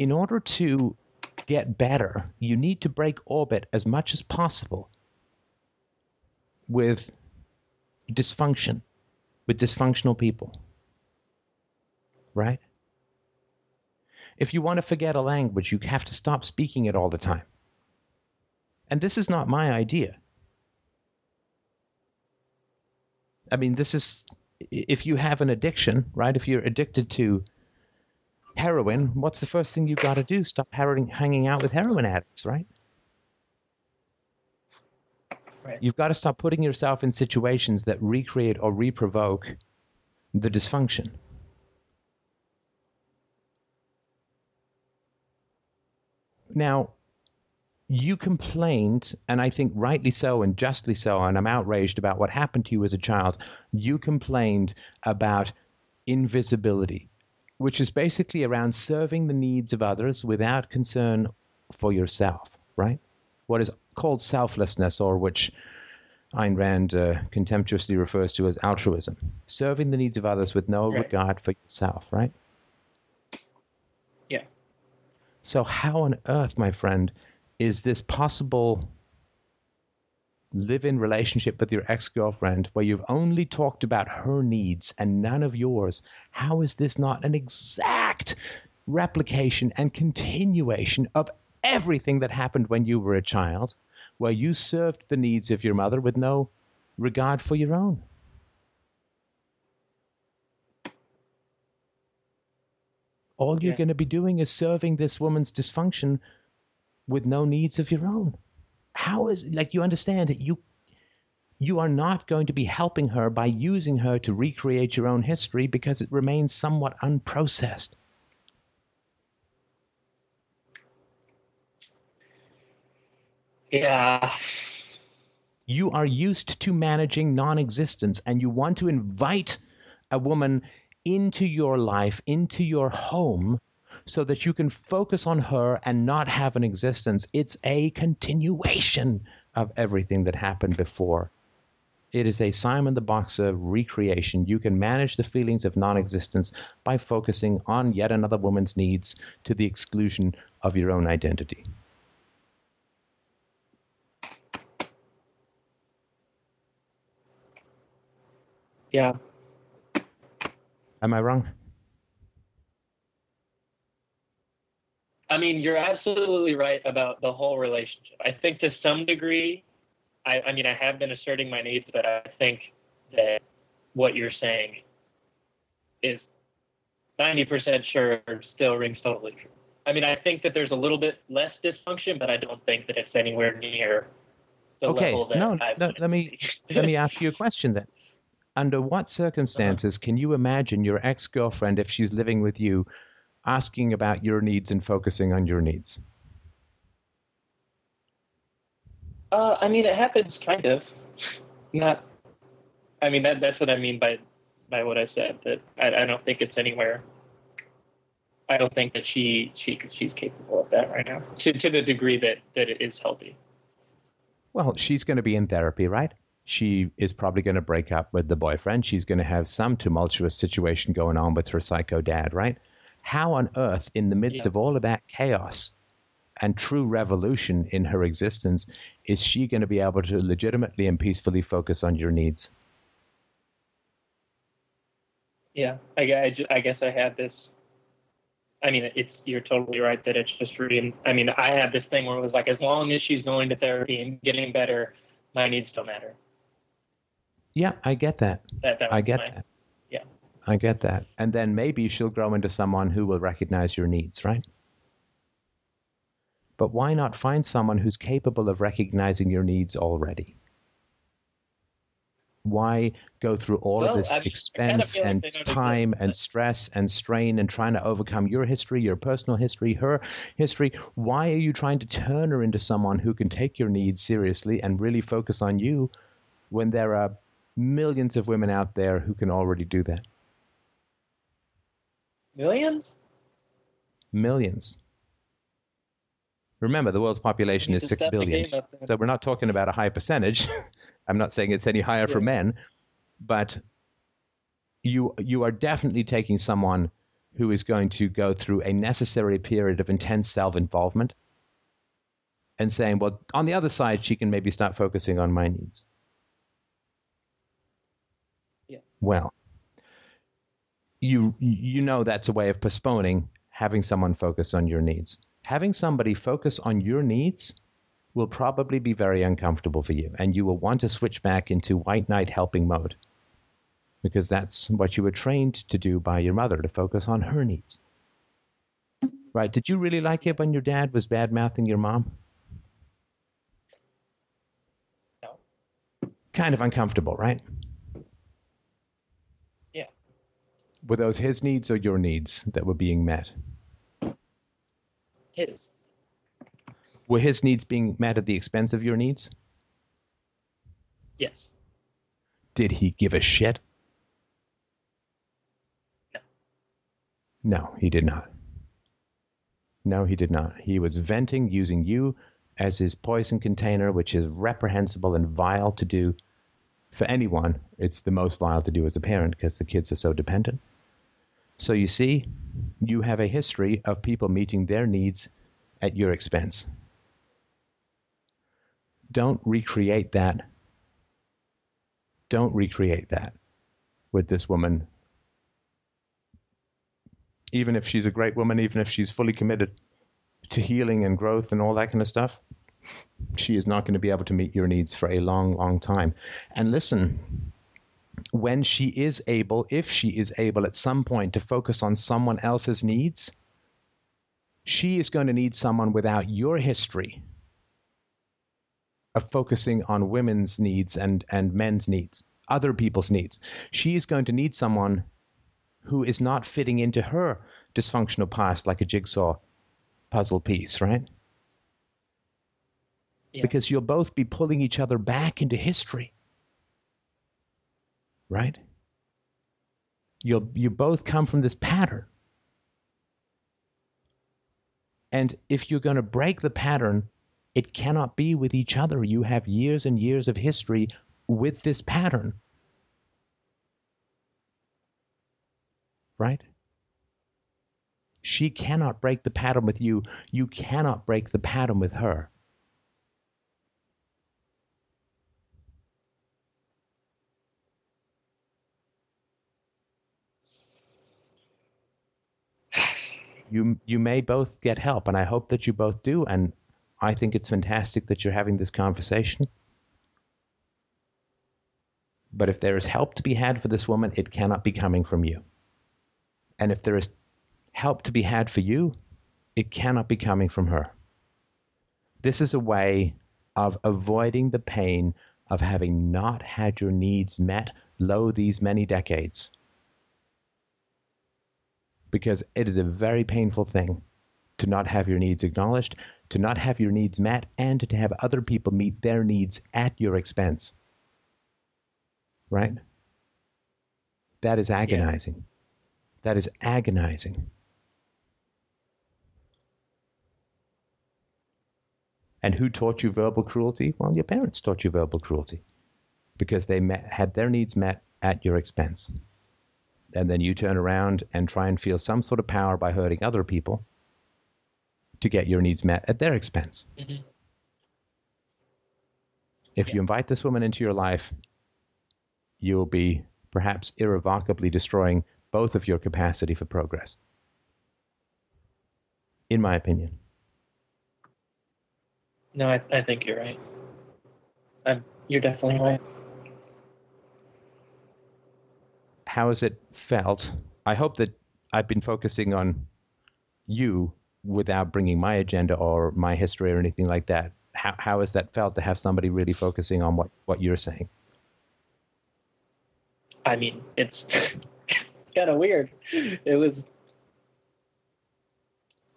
In order to get better, you need to break orbit as much as possible with dysfunction, with dysfunctional people. Right? If you want to forget a language, you have to stop speaking it all the time. And this is not my idea. I mean, this is if you have an addiction, right? If you're addicted to heroin, what's the first thing you've got to do? Stop hanging out with heroin addicts, right? Right. You've got to stop putting yourself in situations that recreate or reprovoke the dysfunction. Now, you complained, and I think rightly so and justly so, and I'm outraged about what happened to you as a child. You complained about invisibility, which is basically around serving the needs of others without concern for yourself, right? What is called selflessness, or which Ayn Rand uh, contemptuously refers to as altruism, serving the needs of others with no right. regard for yourself, right? Yeah. So, how on earth, my friend, is this possible live in relationship with your ex girlfriend where you've only talked about her needs and none of yours? How is this not an exact replication and continuation of everything that happened when you were a child, where you served the needs of your mother with no regard for your own? all you're going to be doing is serving this woman's dysfunction with no needs of your own. How is like you understand it? You you are not going to be helping her by using her to recreate your own history because it remains somewhat unprocessed. Yeah. You are used to managing non existence and you want to invite a woman into your life, into your home, so that you can focus on her and not have an existence. It's a continuation of everything that happened before. It is a Simon the Boxer recreation. You can manage the feelings of non existence by focusing on yet another woman's needs to the exclusion of your own identity. Yeah. Am I wrong? I mean, you're absolutely right about the whole relationship. I think to some degree, I, I mean, I have been asserting my needs, but I think that what you're saying is 90% sure still rings totally true. I mean, I think that there's a little bit less dysfunction, but I don't think that it's anywhere near the okay. level that no, I no, let me let me ask you a question then. Under what uh-huh. circumstances can you imagine your ex girlfriend, if she's living with you, asking about your needs and focusing on your needs? Uh, I mean, it happens kind of. Not. I mean, that that's what I mean by by what I said. That I, I don't think it's anywhere. I don't think that she she she's capable of that right now to to the degree that that it is healthy. Well, she's going to be in therapy, right? She is probably going to break up with the boyfriend. She's going to have some tumultuous situation going on with her psycho dad, right? How on earth, in the midst Yeah. of all of that chaos and true revolution in her existence, is she going to be able to legitimately and peacefully focus on your needs? Yeah, I, I, I guess I had this. I mean, it's you're totally right that it's just reading. I mean, I had this thing where it was like, as long as she's going to therapy and getting better, my needs don't matter. Yeah, I get that. That, that I get my- that. I get that. And then maybe she'll grow into someone who will recognize your needs, right? But why not find someone who's capable of recognizing your needs already? Why go through all Well, of this I- expense like and time and stress and strain and trying to overcome your history, your personal history, her history? Why are you trying to turn her into someone who can take your needs seriously and really focus on you when there are millions of women out there who can already do that? Millions? Millions. Remember, the world's population is to six step the billion. game up then. So we're not talking about a high percentage. I'm not saying it's any higher for men, but you you are definitely taking someone who is going to go through a necessary period of intense self-involvement and saying, well, on the other side, she can maybe start focusing on my needs. Yeah. Well, you you know that's a way of postponing having someone focus on your needs. Having somebody focus on your needs will probably be very uncomfortable for you, and you will want to switch back into white knight helping mode because that's what you were trained to do by your mother to focus on her needs. Right? Did you really like it when your dad was bad mouthing your mom? No. Kind of uncomfortable, right? Yeah. Were those his needs or your needs that were being met? His. Were his needs being met at the expense of your needs? Yes. Did he give a shit? No. No, he did not. No, he did not. He was venting using you as his poison container, which is reprehensible and vile to do for anyone. It's the most vile to do as a parent because the kids are so dependent. So you see, you have a history of people meeting their needs at your expense. Don't recreate that. Don't recreate that with this woman. Even if she's a great woman, even if she's fully committed to healing and growth and all that kind of stuff, she is not going to be able to meet your needs for a long, long time. And listen, when she is able, if she is able at some point to focus on someone else's needs, she is going to need someone without your history of focusing on women's needs and, and men's needs, other people's needs. She is going to need someone who is not fitting into her dysfunctional past like a jigsaw puzzle piece, right? Yeah. Because you'll both be pulling each other back into history. Right? You'll you both come from this pattern. And if you're going to break the pattern, it cannot be with each other. You have years and years of history with this pattern. Right? She cannot break the pattern with you. You cannot break the pattern with her. You you may both get help, and I hope that you both do. And I think it's fantastic that you're having this conversation. But if there is help to be had for this woman, it cannot be coming from you. And if there is help to be had for you, it cannot be coming from her. This is a way of avoiding the pain of having not had your needs met, lo, these many decades. Because it is a very painful thing to not have your needs acknowledged, to not have your needs met, and to have other people meet their needs at your expense. Right? That is agonizing. Yeah. That is agonizing. And who taught you verbal cruelty? Well, your parents taught you verbal cruelty because they met, had their needs met at your expense. And then you turn around and try and feel some sort of power by hurting other people to get your needs met at their expense. Mm-hmm. If yeah. you invite this woman into your life, you'll be perhaps irrevocably destroying both of your capacity for progress. In my opinion. No, I, I think you're right. I'm, you're definitely right. How has it felt? I hope that I've been focusing on you without bringing my agenda or my history or anything like that. How, how has that felt to have somebody really focusing on what, what you're saying? I mean, it's, it's kind of weird. It was.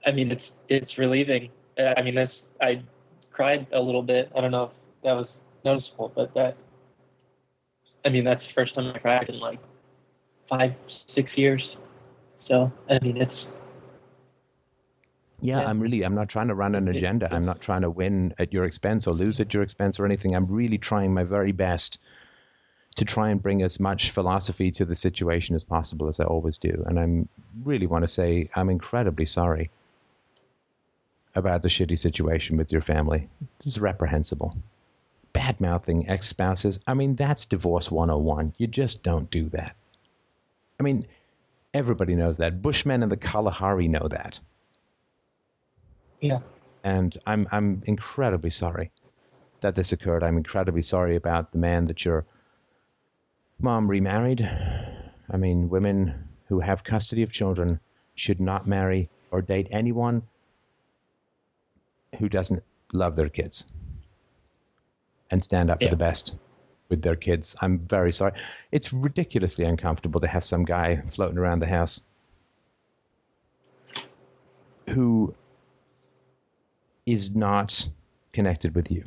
I mean, it's it's relieving. Uh, I mean, that's I cried a little bit. I don't know if that was noticeable, but that. I mean, that's the first time I cried in like five, six years. So I mean, it's. Yeah, yeah. I'm really. I'm not trying to run an agenda. I'm not trying to win at your expense or lose at your expense or anything. I'm really trying my very best to try and bring as much philosophy to the situation as possible, as I always do. And I really want to say I'm incredibly sorry about the shitty situation with your family. This is reprehensible. Bad mouthing ex spouses. I mean, that's divorce 101. You just don't do that. I mean, everybody knows that. Bushmen and the Kalahari know that. Yeah. And I'm I'm incredibly sorry that this occurred. I'm incredibly sorry about the man that you're mom remarried. I mean, women who have custody of children should not marry or date anyone who doesn't love their kids and stand up yeah. for the best with their kids. I'm very sorry. It's ridiculously uncomfortable to have some guy floating around the house who is not connected with you.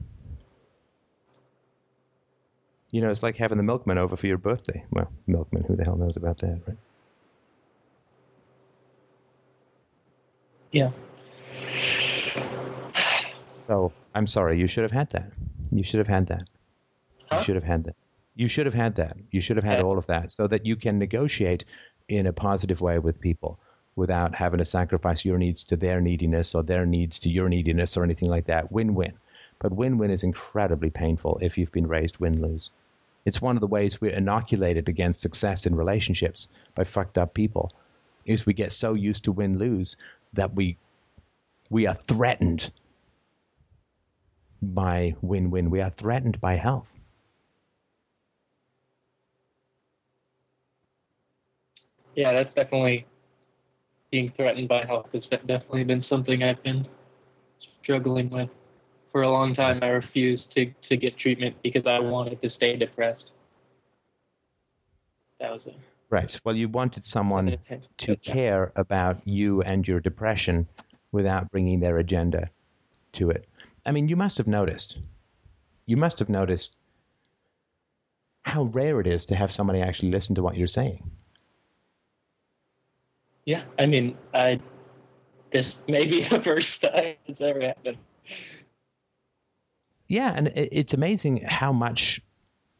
You know, it's like having the milkman over for your birthday. Well, milkman, who the hell knows about that, right? Yeah. So I'm sorry. You should have had that. You should have had that. Huh? You should have had that. You should have had that. You should have had all of that so that you can negotiate in a positive way with people without having to sacrifice your needs to their neediness or their needs to your neediness or anything like that. Win win. But win win is incredibly painful if you've been raised win lose. It's one of the ways we're inoculated against success in relationships by fucked up people. Is we get so used to win lose that we we are threatened by win win. We are threatened by health. Yeah, that's definitely being threatened by health has definitely been something I've been struggling with for a long time, I refused to, to get treatment because I wanted to stay depressed. That was it. Right. Well, you wanted someone to care about you and your depression without bringing their agenda to it. I mean, you must have noticed. You must have noticed how rare it is to have somebody actually listen to what you're saying. Yeah, I mean, I this may be the first time it's ever happened. Yeah, and it's amazing how much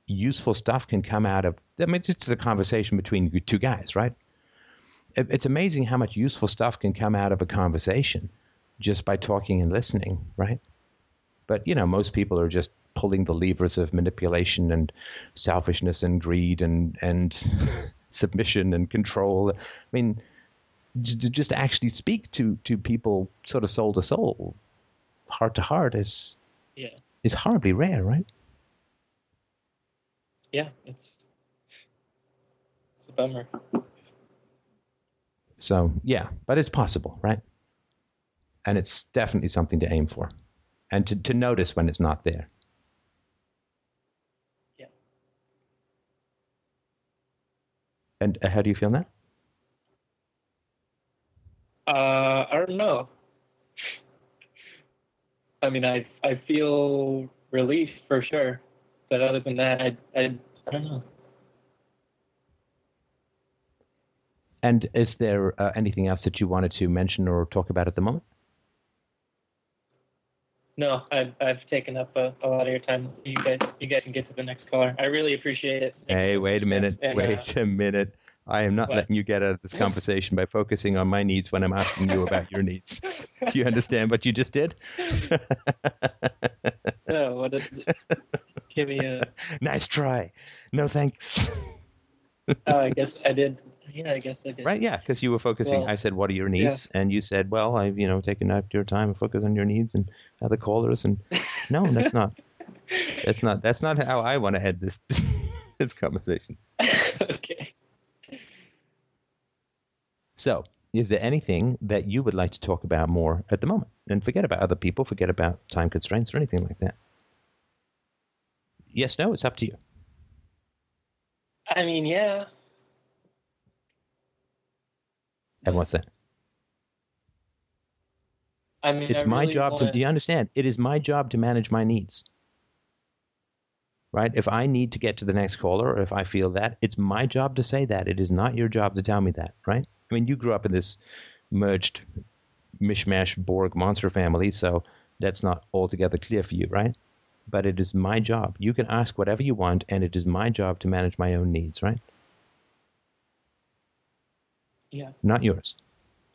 useful stuff can come out of. I mean, it's just a conversation between two guys, right? It, it's amazing how much useful stuff can come out of a conversation just by talking and listening, right? But you know, most people are just pulling the levers of manipulation and selfishness and greed and and submission and control. I mean, to just actually speak to to people, sort of soul to soul, heart to heart, is Yeah. is horribly rare, right? Yeah. It's it's a bummer. So yeah, but it's possible, right? And it's definitely something to aim for, and to to notice when it's not there. Yeah. And uh, how do you feel now? Uh, I don't know. I mean, I I feel relief for sure, but other than that, I I, I don't know. And is there uh, anything else that you wanted to mention or talk about at the moment? No, I've I've taken up a, a lot of your time. You guys you guys can get to the next caller. I really appreciate it. Thank Hey, wait a minute. and, uh, wait a minute. I am not what? letting you get out of this conversation by focusing on my needs when I'm asking you about your needs. Do you understand what you just did? oh, what is give me a. nice try. No thanks. Oh, I guess I did. Yeah, I guess I did. Right? Yeah, because you were focusing. Well, I said, "What are your needs?" And you said, "Well, I've you know taken up your time and focus on your needs and other callers." And no, that's not. That's not. That's not how I want to head this this conversation. okay. So, is there anything that you would like to talk about more at the moment? And forget about other people, forget about time constraints or anything like that. Yes, no, it's up to you. I mean, yeah. And what's that? I mean, It's I my really job to. wanna- Do you understand? It is my job to manage my needs. Right? If I need to get to the next caller, or if I feel that, it's my job to say that. It is not your job to tell me that. Right? I mean, you grew up in this merged mishmash Borg monster family, so that's not altogether clear for you, right? But it is my job. You can ask whatever you want, and it is my job to manage my own needs, right? Yeah, Not yours.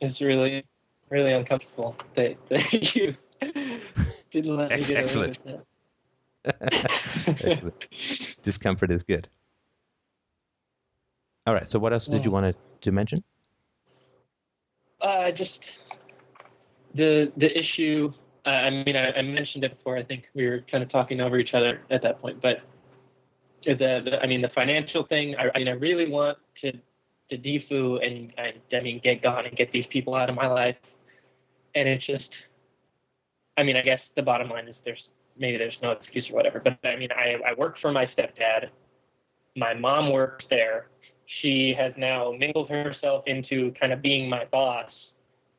it's really, really uncomfortable that, that you didn't let me get away excellent. with that. Excellent. Discomfort is good. All right. So, what else did you want to, to mention? Uh, just the the issue. Uh, I mean, I, I mentioned it before. I think we were kind of talking over each other at that point. But the, the I mean, the financial thing. I, I mean, I really want to to DFU and I, I mean, get gone and get these people out of my life. And it's just, I mean, I guess the bottom line is there's maybe there's no excuse or whatever. But I mean, I I work for my stepdad. My mom works there she has now mingled herself into kind of being my boss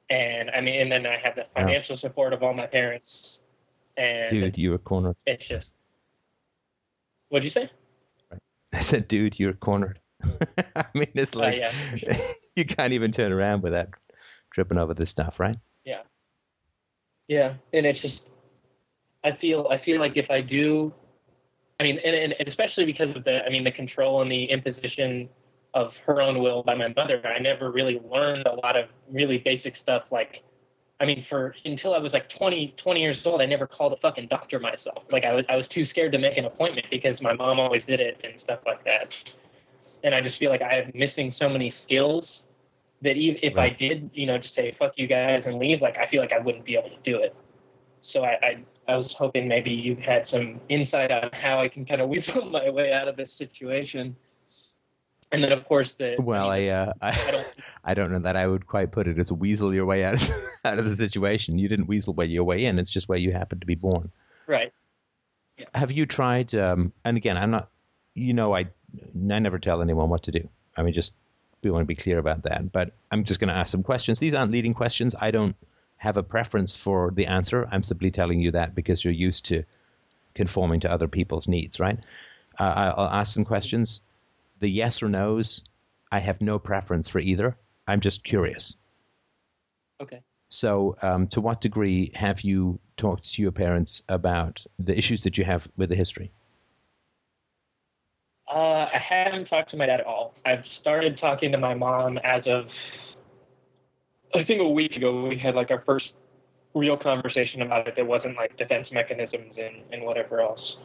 and i mean and then i have the financial support of all my parents and Dude, you were cornered. it's just what'd you say I said, dude, you're cornered. I mean, it's like uh, yeah sure. you can't even turn around without tripping over this stuff, right? Yeah, yeah and it's just i feel i feel like if i do i mean and, and especially because of the i mean the control and the imposition of her own will by my mother i never really learned a lot of really basic stuff like i mean for until i was like 20 20 years old i never called a fucking doctor myself like i was, I was too scared to make an appointment because my mom always did it and stuff like that and i just feel like i am missing so many skills that even if I did, you know, just say fuck you guys and leave, like I feel like I wouldn't be able to do it. So I, I, I was hoping maybe you had some insight on how I can kind of weasel my way out of this situation. And then of course the Well, I, uh, I I, don't I don't know that I would quite put it as weasel your way out of, out of the situation. You didn't weasel way your way in. It's just where you happened to be born. right. Have you tried? Um, and again, I'm not. You know, I I never tell anyone what to do. I mean, just we want to be clear about that. But I'm just going to ask some questions. These aren't leading questions. I don't have a preference for the answer. I'm simply telling you that because you're used to conforming to other people's needs, right? Uh, I'll ask some questions. The yes or no's, I have no preference for either. I'm just curious. Okay. So, um, to what degree have you talked to your parents about the issues that you have with the history? Uh, I haven't talked to my dad at all. I've started talking to my mom as of, I think a week ago. We had like our first real conversation about it. That wasn't like defense mechanisms and, and whatever else.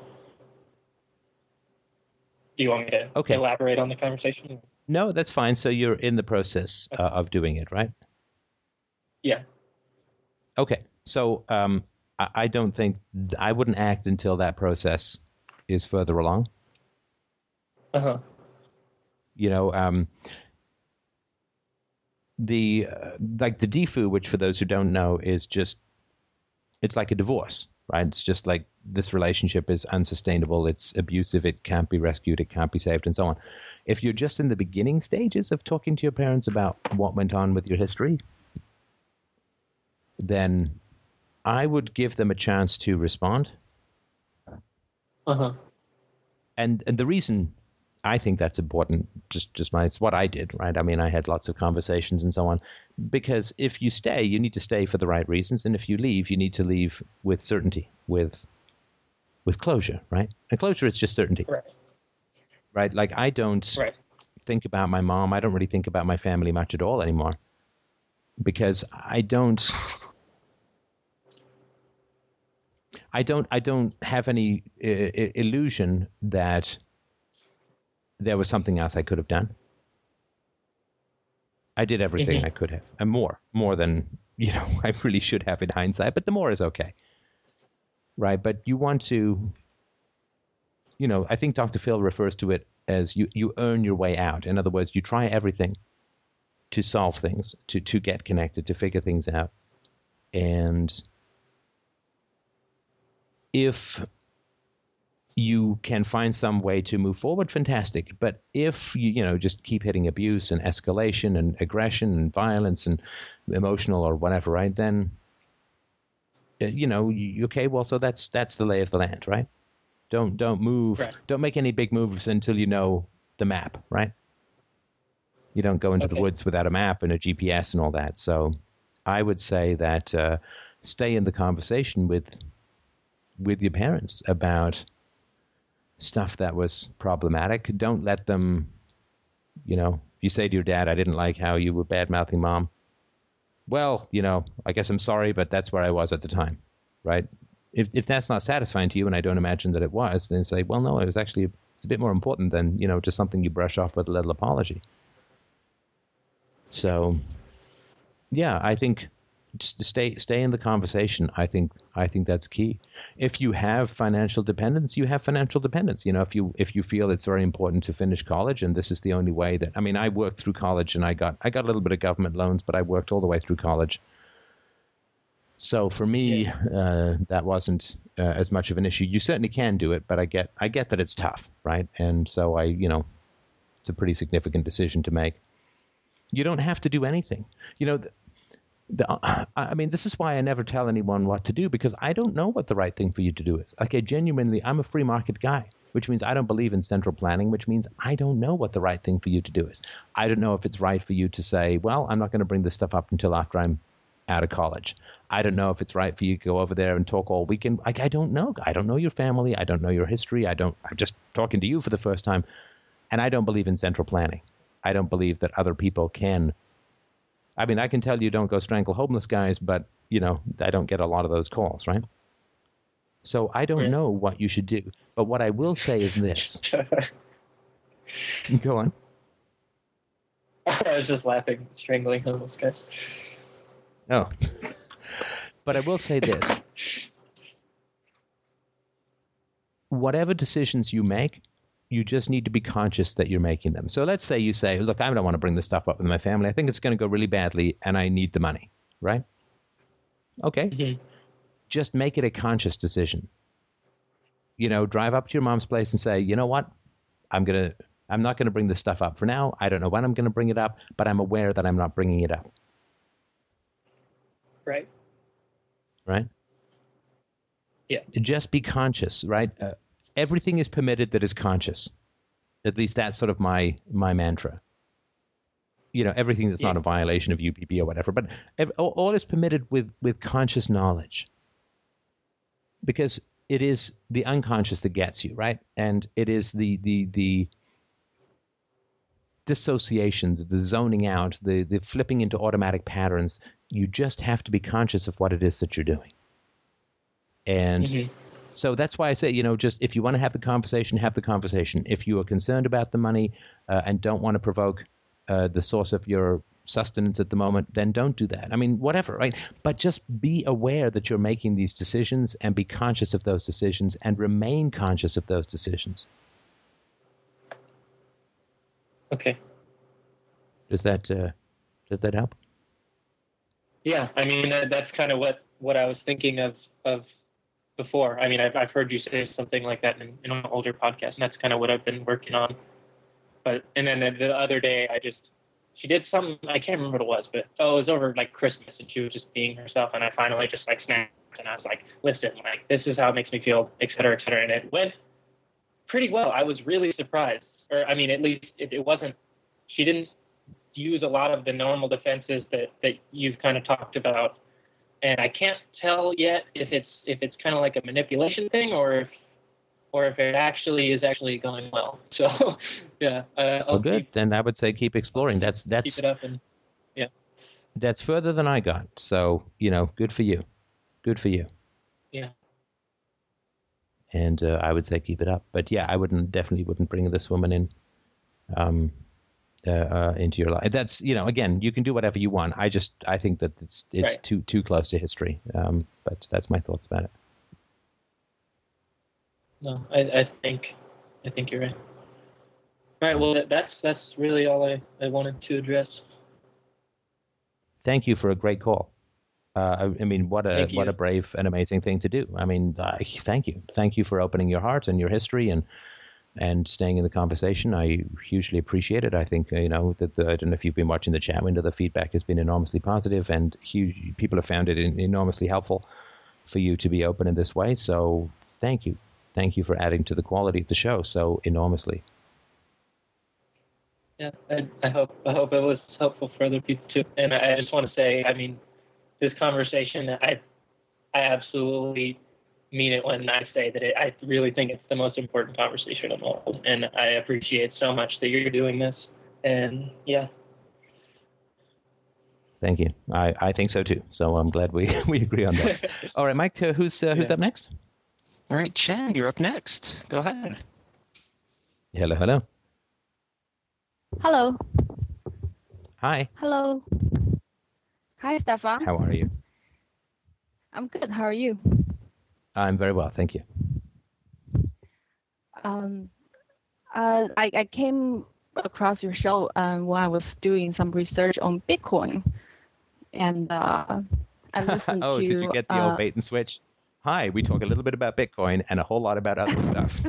Do you want me to Okay. elaborate on the conversation? No, that's fine. So you're in the process uh, of doing it, right? Yeah. Okay. So um, I, I don't think I wouldn't act until that process is further along. Uh huh. You know, um, the uh, like the DFU, which for those who don't know is just it's like a divorce, right? It's just like this relationship is unsustainable, it's abusive, it can't be rescued, it can't be saved, and so on. If you're just in the beginning stages of talking to your parents about what went on with your history, then I would give them a chance to respond. Uh huh. and and the reason I think that's important, just just my it's what I did, right? I mean, I had lots of conversations and so on, because if you stay, you need to stay for the right reasons, and if you leave, you need to leave with certainty, with with closure, right? And closure is just certainty, Right. right? Like I don't Right. think about my mom. I don't really think about my family much at all anymore, because I don't. I don't. I don't have any uh, illusion that there was something else I could have done. I did everything Mhm. I could have, and more, more than you know I really should have in hindsight. But the more is okay, right? But you want to, you know, I think Dr. Phil refers to it as you you earn your way out. In other words, you try everything to solve things, to to get connected, to figure things out, and if you can find some way to move forward, fantastic. But if you, you know, just keep hitting abuse and escalation and aggression and violence and emotional or whatever, right? Then, uh, you know, you, okay. Well, so that's that's the lay of the land, right? Don't don't move. Right. Don't make any big moves until you know the map, right? You don't go into the woods without a map and a GPS and all that. So, I would say that uh, stay in the conversation with with your parents about stuff that was problematic. Don't let them, you know, if you say to your dad, I didn't like how you were bad mouthing mom. Well, you know, I guess I'm sorry, but that's where I was at the time, right? If, if that's not satisfying to you, and I don't imagine that it was, then say, well, no, it was actually, it's a bit more important than, you know, just something you brush off with a little apology. So, yeah, I think just stay stay in the conversation. I think I think that's key. If you have financial dependence, you have financial dependence. You know, if you if you feel it's very important to finish college, and this is the only way that I mean, I worked through college, and I got I got a little bit of government loans, but I worked all the way through college. So for me, uh, that wasn't uh, as much of an issue. You certainly can do it, but I get I get that it's tough, right? And so I, you know, it's a pretty significant decision to make. You don't have to do anything. You know, I mean, this is why I never tell anyone what to do because I don't know what the right thing for you to do is. Like, I genuinely, I'm a free market guy, which means I don't believe in central planning, which means I don't know what the right thing for you to do is. I don't know if it's right for you to say, well, I'm not going to bring this stuff up until after I'm out of college. I don't know if it's right for you to go over there and talk all weekend. Like, I don't know. I don't know your family. I don't know your history. I don't, I'm just talking to you for the first time. And I don't believe in central planning. I don't believe that other people can. I mean, I can tell you don't go strangle homeless guys, but, you know, I don't get a lot of those calls, right? So I don't Yeah. know what you should do. But what I will say is this. Go on. I was just laughing, strangling homeless guys. Oh. but I will say this. Whatever decisions you make, you just need to be conscious that you're making them. So let's say you say, look, I don't want to bring this stuff up with my family. I think it's going to go really badly and I need the money, right? Okay. Mhm. Just make it a conscious decision. You know, drive up to your mom's place and say, you know what? I'm going to, I'm not going to bring this stuff up for now. I don't know when I'm going to bring it up, but I'm aware that I'm not bringing it up, Right. right? Yeah. Just be conscious, right? Uh, everything is permitted that is conscious. At least that's sort of my my mantra. You know, everything that's not a violation of UPB or whatever, but ev- all, is permitted with with conscious knowledge. Because it is the unconscious that gets you, right? And it is the the the dissociation, the, zoning out, the, the flipping into automatic patterns. You just have to be conscious of what it is that you're doing. And Mhm. So that's why I say, you know, just if you want to have the conversation, have the conversation. If you are concerned about the money uh, and don't want to provoke uh, the source of your sustenance at the moment, then don't do that. I mean, whatever, right? But just be aware that you're making these decisions and be conscious of those decisions and remain conscious of those decisions. Okay. Does that uh, does that help? Yeah, I mean that, that's kind of what what I was thinking of of before. I mean, I've I've heard you say something like that in, in an older podcast, and that's kind of what I've been working on. But and then the, the other day, I just she did something I can't remember what it was, but oh, it was over like Christmas, and she was just being herself, and I finally just like snapped, and I was like, listen, like this is how it makes me feel, et cetera, et cetera, and it went pretty well. I was really surprised, or I mean, at least it, it wasn't. She didn't use a lot of the normal defenses that that you've kind of talked about and I can't tell yet if it's if it's kind of like a manipulation thing or if or if it actually is actually going well. So yeah, uh, Well, good. keep, Then I would say keep exploring. That's that's keep it up and yeah. that's further than I got. So you know, good for you. Good for you. Yeah. And uh, I would say keep it up. But yeah, I wouldn't definitely wouldn't bring this woman in. Um, uh, uh, into your life. That's you know again you can do whatever you want. I just I think that it's it's Right. too too close to history. Um, but that's my thoughts about it. no, I, I think I think you're right. All right, well that's that's really all I, I wanted to address. Thank you for a great call. Uh, I, I mean, what a what a brave and amazing thing to do. I mean, uh, thank you, thank you for opening your heart and your history and and staying in the conversation. I hugely appreciate it. I think uh, you know that the, I don't know if you've been watching the chat window. The feedback has been enormously positive, and huge people have found it en- enormously helpful for you to be open in this way. So thank you, thank you for adding to the quality of the show so enormously. Yeah, I, I hope I hope it was helpful for other people too. And I just want to say, I mean, this conversation, I I absolutely mean it when I say that it, I really think it's the most important conversation of all, and I appreciate so much that you're doing this. And yeah, Thank you. I, I think so too. So I'm glad we, we agree on that. All right, Mike, uh, who's uh, who's Yeah. up next? All right, Chad, you're up next. Go ahead. Hello, hello. Hello. Hi. Hello. Hi, Stefan. How are you? I'm good. How are you? I'm very well, thank you. Um, uh, I, I came across your show um, when I was doing some research on Bitcoin, and uh, I listened oh, to. did you get the uh, old bait and switch? Hi, we talk a little bit about Bitcoin and a whole lot about other stuff.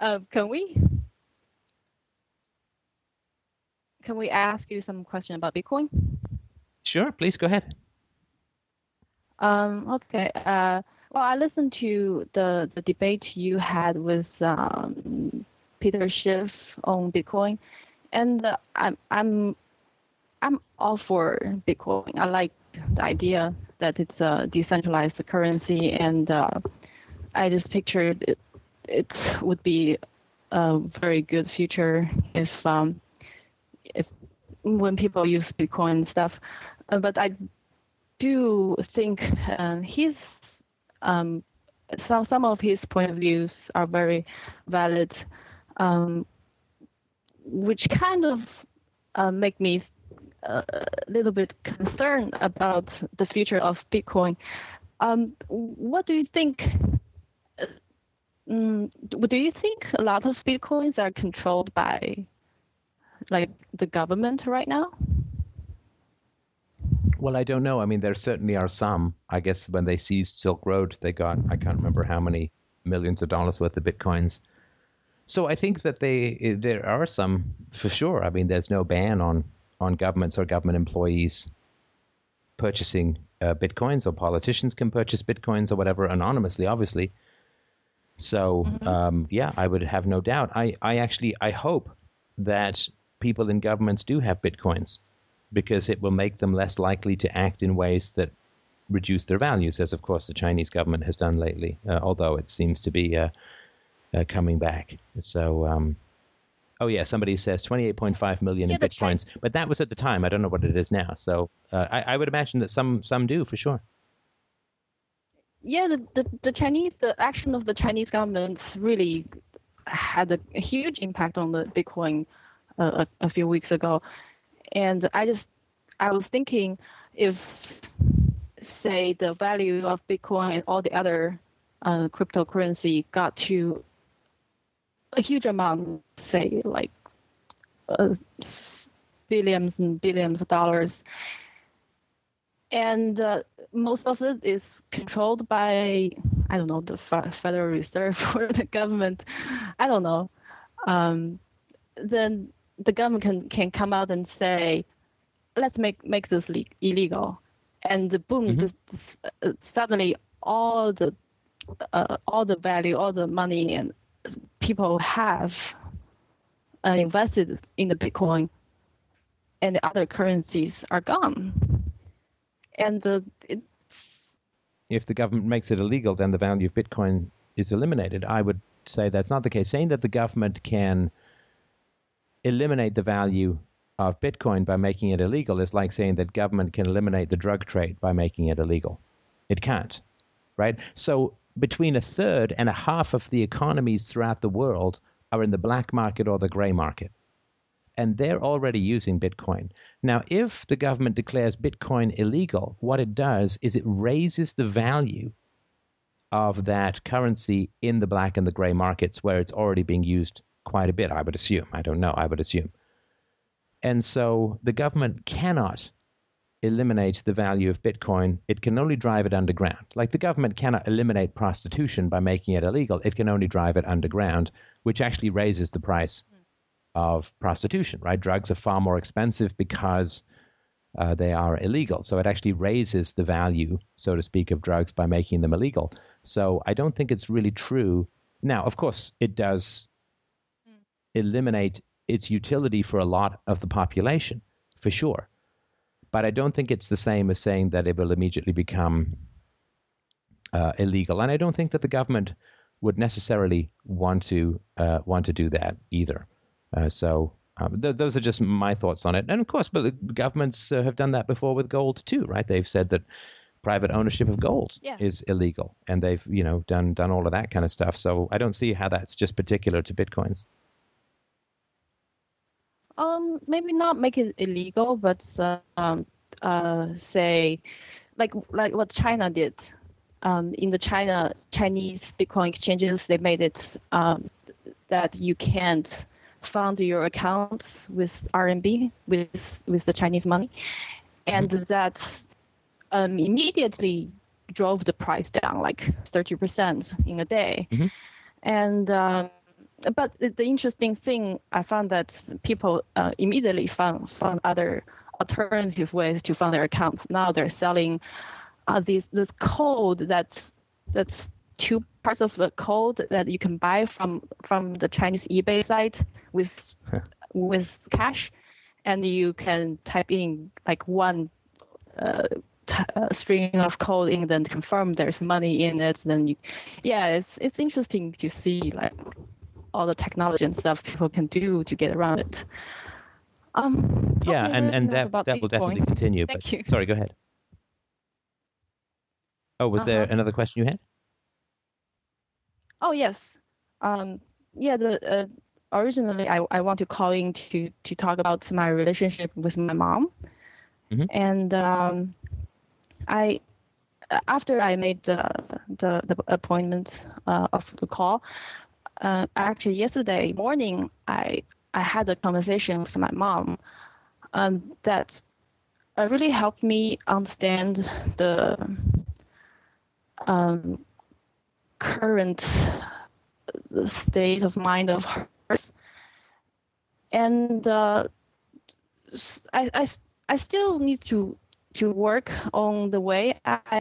Uh, can we? Can we ask you some question about Bitcoin? sure, please go ahead. Um, okay. Uh, well, I listened to the, the debate you had with um, Peter Schiff on Bitcoin, and uh, I'm I'm I'm all for Bitcoin. I like the idea that it's a decentralized currency, and uh, I just pictured it, it would be a very good future if um, if when people use Bitcoin and stuff. Uh, but I do think his um, some some of his point of views are very valid, um, which kind of uh, make me uh, a little bit concerned about the future of Bitcoin. Um, what do you think? uh, Mm, do you think a lot of bitcoins are controlled by like the government right now? Well, I don't know. I mean, there certainly are some. I guess when they seized Silk Road, they got, I can't remember how many millions of dollars worth of bitcoins. So I think that they there are some for sure. I mean, there's no ban on on governments or government employees purchasing uh, bitcoins, or politicians can purchase bitcoins or whatever anonymously, obviously. So um, yeah, I would have no doubt. I I actually I hope that people in governments do have bitcoins because it will make them less likely to act in ways that reduce their values, as of course the Chinese government has done lately, uh, although it seems to be uh, uh, coming back. So, um, Oh yeah, somebody says 28.5 million Yeah, in bitcoins, but that was at the time. I don't know what it is now. So uh, I, I would imagine that some some do for sure. yeah, the, the, the Chinese, the action of the Chinese government really had a, a huge impact on the Bitcoin uh, a, a few weeks ago. And I just, I was thinking if, say, the value of Bitcoin and all the other uh, cryptocurrency got to a huge amount, say, like uh, billions and billions of dollars, and uh, most of it is controlled by I don't know the Fe- Federal Reserve or the government. I don't know. Um, then the government can can come out and say, let's make make this le- illegal, and boom, Mhm. this, this, uh, suddenly all the uh, all the value, all the money and people have uh, invested in the Bitcoin, and the other currencies are gone. And it, If the government makes it illegal, then the value of Bitcoin is eliminated. I would say that's not the case. Saying that the government can eliminate the value of Bitcoin by making it illegal is like saying that government can eliminate the drug trade by making it illegal. It can't, right? So between a third and a half of the economies throughout the world are in the black market or the gray market. And they're already using Bitcoin. Now, if the government declares Bitcoin illegal, what it does is it raises the value of that currency in the black and the gray markets where it's already being used quite a bit, I would assume. I don't know, I would assume. And so the government cannot eliminate the value of Bitcoin. It can only drive it underground. Like the government cannot eliminate prostitution by making it illegal, it can only drive it underground, which actually raises the price of prostitution, right? Drugs are far more expensive because uh, they are illegal. So it actually raises the value, so to speak, of drugs by making them illegal. So I don't think it's really true. Now, of course, it does eliminate its utility for a lot of the population, for sure. But I don't think it's the same as saying that it will immediately become uh, illegal. And I don't think that the government would necessarily want to uh, want to do that either. Uh, so um, th- those are just my thoughts on it. And of course, but the governments uh, have done that before with gold too, right? They've said that private ownership of gold Yeah. is illegal, and they've you know done done all of that kind of stuff. So I don't see how that's just particular to bitcoins. Um maybe not make it illegal, but uh, um uh say like like what China did. Um, in the China Chinese Bitcoin exchanges, they made it um, that you can't fund your accounts with RMB with with the Chinese money, and that um, immediately drove the price down like 30% in a day. Mhm. And um, but the, interesting thing I found that people uh, immediately found found other alternative ways to fund their accounts. Now they're selling uh, these this code that's that's two parts of the code that you can buy from from the Chinese eBay site with with cash, and you can type in like one uh, t- uh, string of code and then confirm there's money in it. Then you, yeah, it's it's interesting to see like all the technology and stuff people can do to get around it. Um, Yeah, and, and that that will definitely continue. Thank but you. sorry, go ahead. Oh, was there Uh-huh. another question you had? Oh yes. Um, yeah. The uh, originally I, I want to call in to to talk about my relationship with my mom, Mhm. and um, I after I made the the, the appointment uh, of the call, uh, actually yesterday morning I I had a conversation with my mom, um, that uh, really helped me understand the um, current state of mind of hers. And uh, I, I I still need to to work on the way I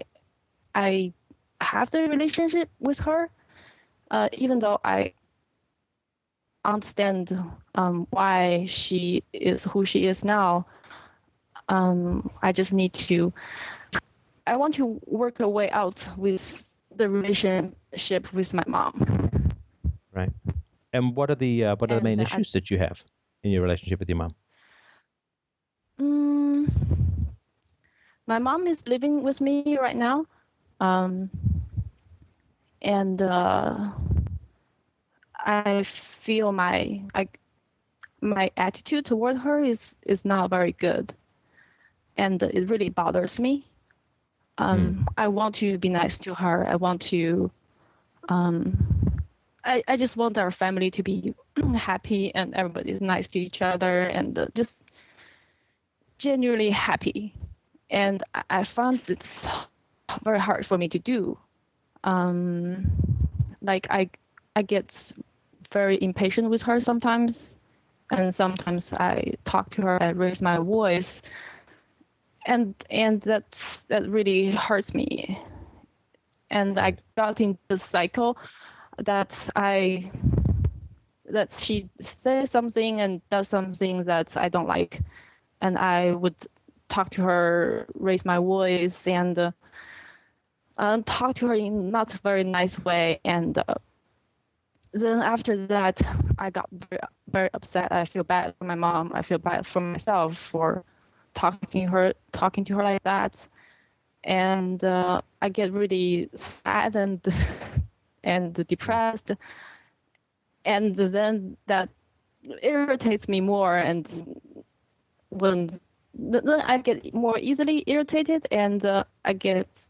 I have the relationship with her, uh, even though I understand um, why she is who she is now. Um, I just need to I want to work a way out with the relationship with my mom. Right. And what are the uh, what are the main I- issues that you have in your relationship with your mom? Mm, my mom is living with me right now, um, and uh, I feel my I, my attitude toward her is is not very good, and it really bothers me. Um, I want to be nice to her. I want to. Um, I, I just want our family to be happy and everybody's nice to each other and uh, just genuinely happy. And I, I found it's very hard for me to do. Um, like I, I get very impatient with her sometimes, and sometimes I talk to her, I raise my voice, and and that's that really hurts me. And I got in this cycle that I that she says something and does something that I don't like, and I would talk to her, raise my voice, and uh, uh, talk to her in not very nice way. And uh, then after that, I got very, very upset. I feel bad for my mom. I feel bad for myself for talking to her, talking to her like that, and uh, I get really sad and and depressed and then that irritates me more and when then i get more easily irritated and uh, i get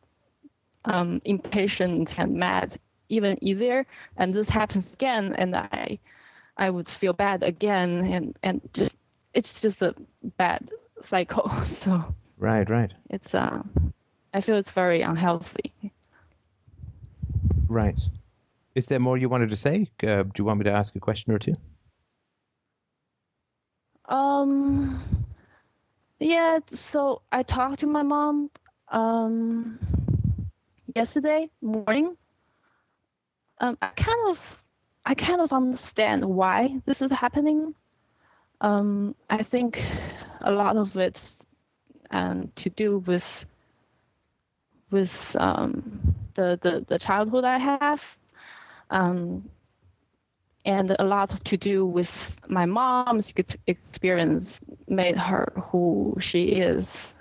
um, impatient and mad even easier and this happens again and i i would feel bad again and and just it's just a bad cycle so Right, right, it's uh i feel it's very unhealthy right. Is there more you wanted to say? Uh, do you want me to ask a question or two? Um, yeah, so I talked to my mom um yesterday morning. Um, I kind of I kind of understand why this is happening. Um, I think a lot of it's um, to do with with um, the, the the childhood I have. Um, and a lot to do with my mom's experience made her who she is.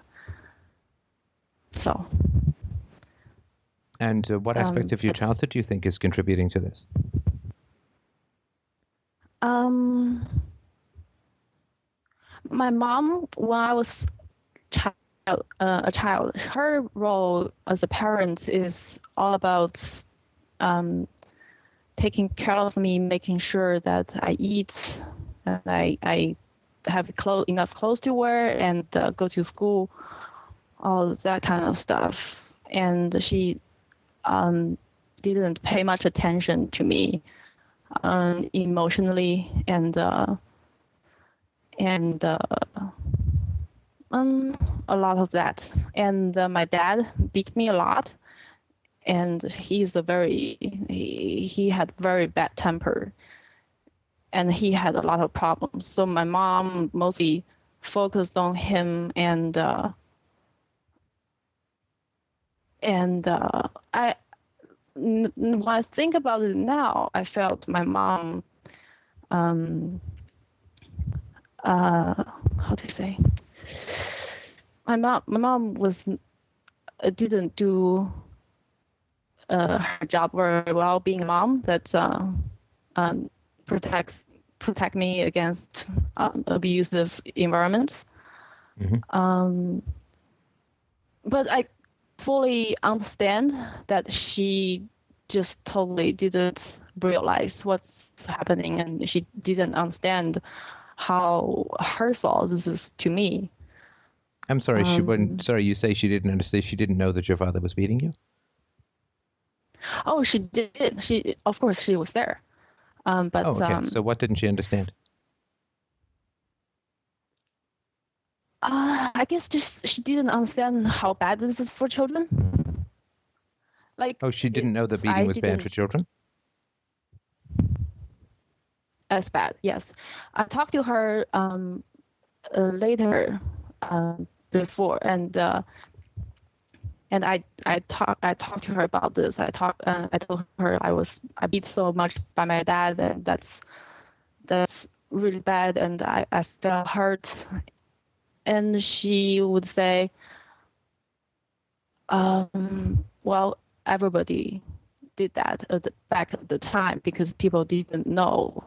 So, And uh, what aspect Um, of your childhood do you think is contributing to this? um, my mom, when I was child, uh, a child, her role as a parent is all about um, taking care of me, making sure that I eat, and I, I have clo- enough clothes to wear, and uh, go to school, all that kind of stuff. And she um, didn't pay much attention to me um, emotionally, and uh, and uh, um, a lot of that. And uh, my dad beat me a lot. And he's a very he, he had very bad temper. And he had a lot of problems. So my mom mostly focused on him and uh, and uh, i when i think about it now i felt my mom um uh how do you say my mom my mom was uh, didn't do uh, her job very well being a mom that uh, um, protects protect me against um, abusive environments. Mhm. Um, but I fully understand that she just totally didn't realize what's happening and she didn't understand how hurtful this is to me. I'm sorry, she Um, wouldn't. Sorry, you say she didn't understand. She didn't know that your father was beating you. Oh, she did. She, of course, she was there. Um, but Oh, okay. um, so what didn't she understand? Uh, I guess just she didn't understand how bad this is for children. Like Oh, she didn't know that beating I was bad for children. as bad. Yes, I talked to her um, uh, later um, before, and uh, and I I talk I talked to her about this. I talk uh, I told her I was I beat so much by my dad and that's that's really bad and I, I felt hurt and she would say um, well everybody did that at the back at the time because people didn't know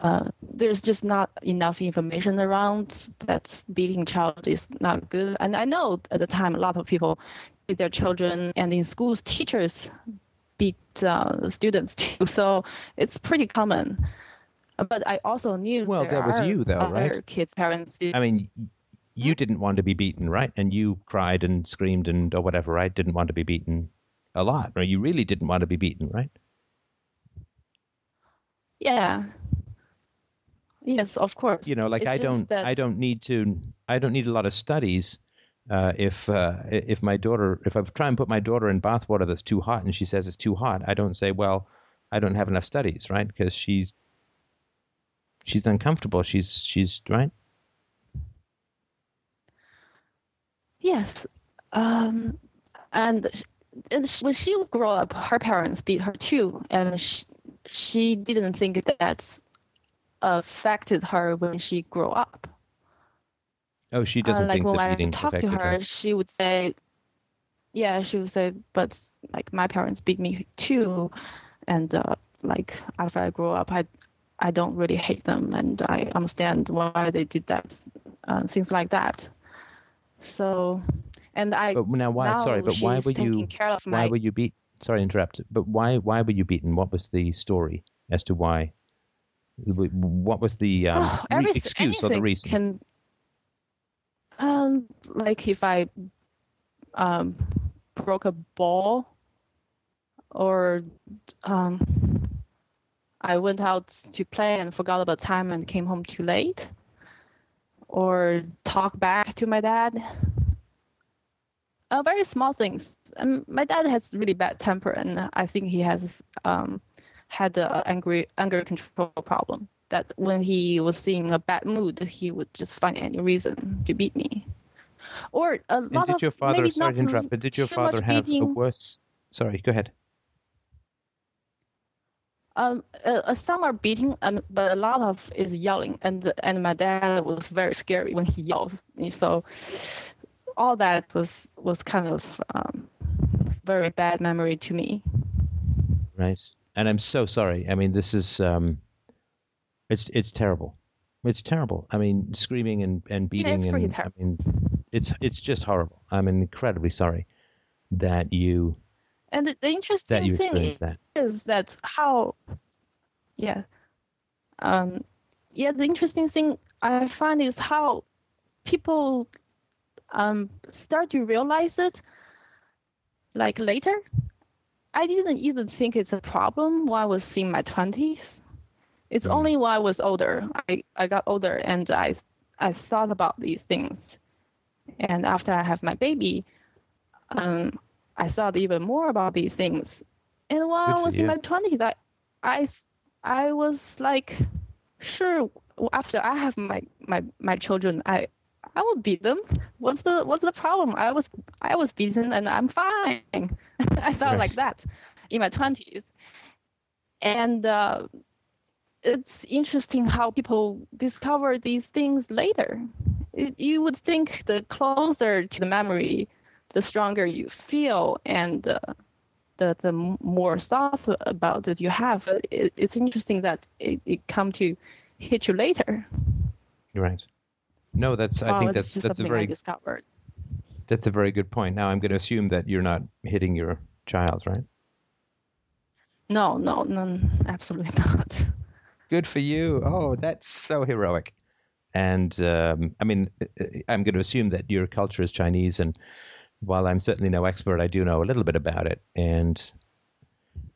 uh, there's just not enough information around that beating child is not good. And I know at the time a lot of people beat their children, and in schools teachers beat uh, students too. So it's pretty common. But I also knew well, that was you though, right? Kids' parents. I mean, you didn't want to be beaten, right? And you cried and screamed and or whatever, right? Didn't want to be beaten a lot, right? You really didn't want to be beaten, right? Yeah, Yes, of course. You know, like it's I don't, that... I don't need to, I don't need a lot of studies. Uh, if uh, if my daughter, if I try and put my daughter in bathwater that's too hot and she says it's too hot, I don't say, well, I don't have enough studies, right? Because she's she's uncomfortable. She's she's right. Yes, um, and when she grew up, her parents beat her too, and she, she didn't think that's affected her when she grew up. Oh, she doesn't uh, like think when I talk to her, her, she would say, "Yeah," she would say, "But like my parents beat me too, and uh, like after I grew up, I I don't really hate them, and I understand why they did that, uh, things like that." So, and I. But now, why? Now sorry, but why were you? Why my, were you beat? Sorry, to interrupt. But why? Why were you beaten? What was the story as to why? What was the um, oh, excuse or the reason? Can, um, like if I um, broke a ball, or um, I went out to play and forgot about time and came home too late, or talk back to my dad. Uh, very small things. Um, my dad has really bad temper, and I think he has um, had an angry anger control problem. That when he was in a bad mood, he would just find any reason to beat me. Or a and lot did of your father, maybe sorry not to interrupt, but did your father have beating. a worse? Sorry, go ahead. Um, uh, some are beating, and but a lot of is yelling, and and my dad was very scary when he yells. So all that was was kind of um, very bad memory to me. Right and I'm so sorry. I mean, this is um, it's it's terrible. It's terrible. I mean, screaming and, and beating yeah, and I mean, it's it's just horrible. I'm incredibly sorry that you and the, the interesting that thing experienced that is that how yeah um yeah the interesting thing I find is how people um start to realize it like later I didn't even think it's a problem while I was in my 20s. It's mm. only while I was older, I, I got older and I, I thought about these things. And after I have my baby, um, I thought even more about these things. And while Good I was in my 20s, I, I, I was like, sure, after I have my, my, my children, I, I will beat them. What's the what's the problem? I was I was beaten and I'm fine. I thought like that in my twenties, and uh, it's interesting how people discover these things later. It, you would think the closer to the memory, the stronger you feel, and uh, the the more thought about it you have. It, it's interesting that it, it come to hit you later. Right. No, that's. I think that's that's a very. discovered. That's a very good point. Now I'm going to assume that you're not hitting your child, right? No, no, no, absolutely not. Good for you. Oh, that's so heroic. And um, I mean, I'm going to assume that your culture is Chinese, and while I'm certainly no expert, I do know a little bit about it, and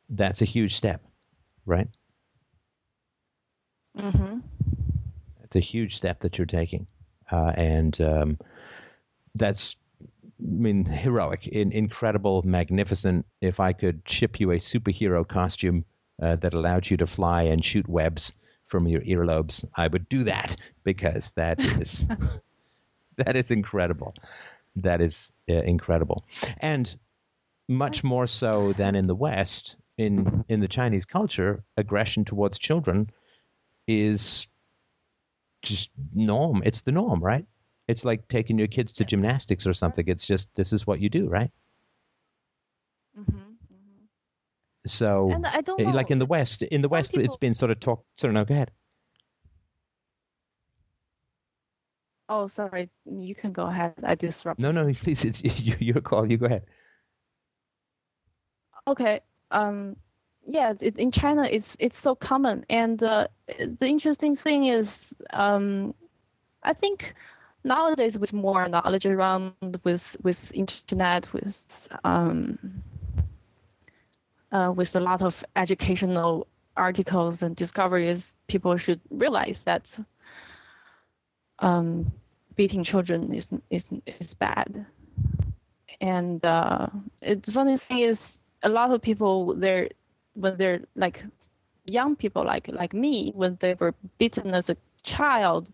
that's a huge step, right? Mm-hmm. It's a huge step that you're taking uh, and um, that's I mean, heroic, in, incredible, magnificent. If I could ship you a superhero costume uh, that allowed you to fly and shoot webs from your earlobes, I would do that because that is that is incredible. That is uh, incredible, and much more so than in the West. In in the Chinese culture, aggression towards children is just norm. It's the norm, right? It's like taking your kids to gymnastics or something. It's just this is what you do, right? Mm-hmm. So, And I don't eh, like in the West, in the some West, it's been sort of talked. Sorry, no, go ahead. Oh, sorry. You can go ahead. I disrupt. No, no, please, it's you, your call. You go ahead. Okay. Um, yeah, it, in China, it's it's so common, and uh, the interesting thing is, um, I think nowadays with more knowledge around with with internet, with um, uh, with a lot of educational articles and discoveries, people should realize that um, beating children is is is bad. And uh, it's funny thing is a lot of people they're when they're like young people like like me when they were beaten as a child,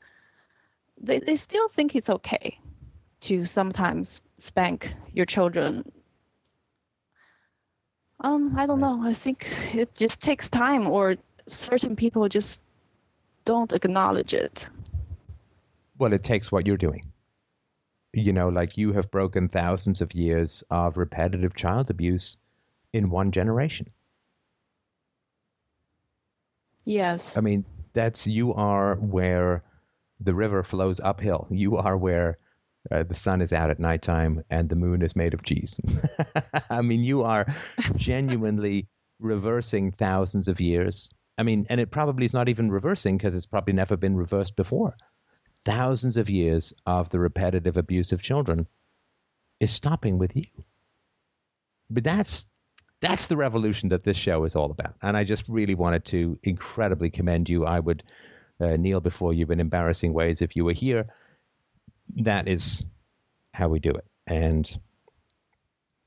they they still think it's okay to sometimes spank your children. Um, I don't know. I think it just takes time, or certain people just don't acknowledge it. Well, it takes what you're doing. You know, like you have broken thousands of years of repetitive child abuse in one generation. Yes. I mean, that's you are where the river flows uphill. You are where uh, the sun is out at nighttime and the moon is made of cheese. I mean, you are genuinely reversing thousands of years. I mean, and it probably is not even reversing because it's probably never been reversed before. Thousands of years of the repetitive abuse of children is stopping with you. But that's that's the revolution that this show is all about. And I just really wanted to incredibly commend you. I would uh, kneel before you in embarrassing ways if you were here. That is how we do it. And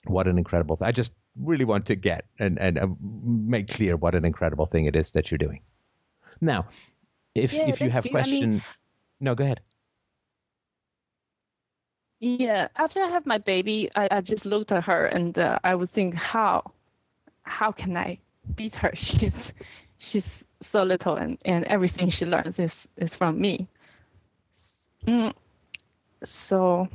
what an incredible I just really want to get and, and uh, make clear what an incredible thing it is that you're doing. Now, if, Yeah, if you have you. I mean- question, no, go ahead. Yeah, after I have my baby, I, I just looked at her and uh, I would think, how, how can I beat her? She's, she's so little and, and everything she learns is, is from me. Mm, so,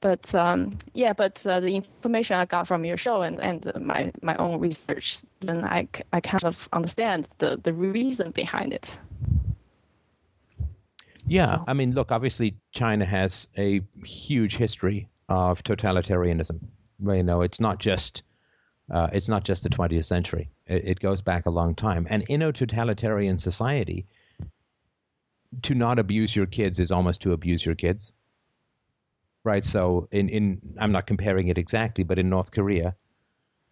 but um, yeah, but uh, the information I got from your show and, and uh, my, my own research, then I, I kind of understand the, the reason behind it. Yeah, So- I mean, look, obviously, China has a huge history of totalitarianism. You know, it's not just uh, it's not just the 20th century. It, it goes back a long time. And in a totalitarian society, to not abuse your kids is almost to abuse your kids, right? So, in in I'm not comparing it exactly, but in North Korea,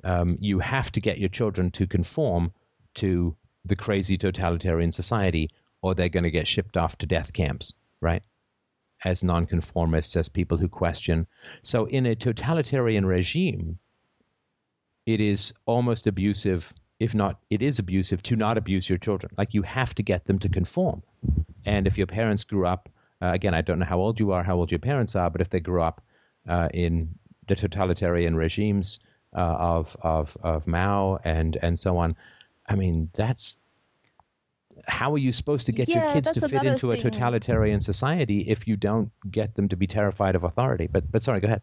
um, you have to get your children to conform to the crazy totalitarian society, or they're going to get shipped off to death camps, right? As nonconformists, as people who question. So, in a totalitarian regime, it is almost abusive, if not, it is abusive to not abuse your children. Like, you have to get them to conform. And if your parents grew up, uh, again, I don't know how old you are, how old your parents are, but if they grew up uh, in the totalitarian regimes uh, of, of, of Mao and, and so on, I mean, that's how are you supposed to get your kids to fit into a totalitarian society if you don't get them to be terrified of authority? But but sorry, go ahead.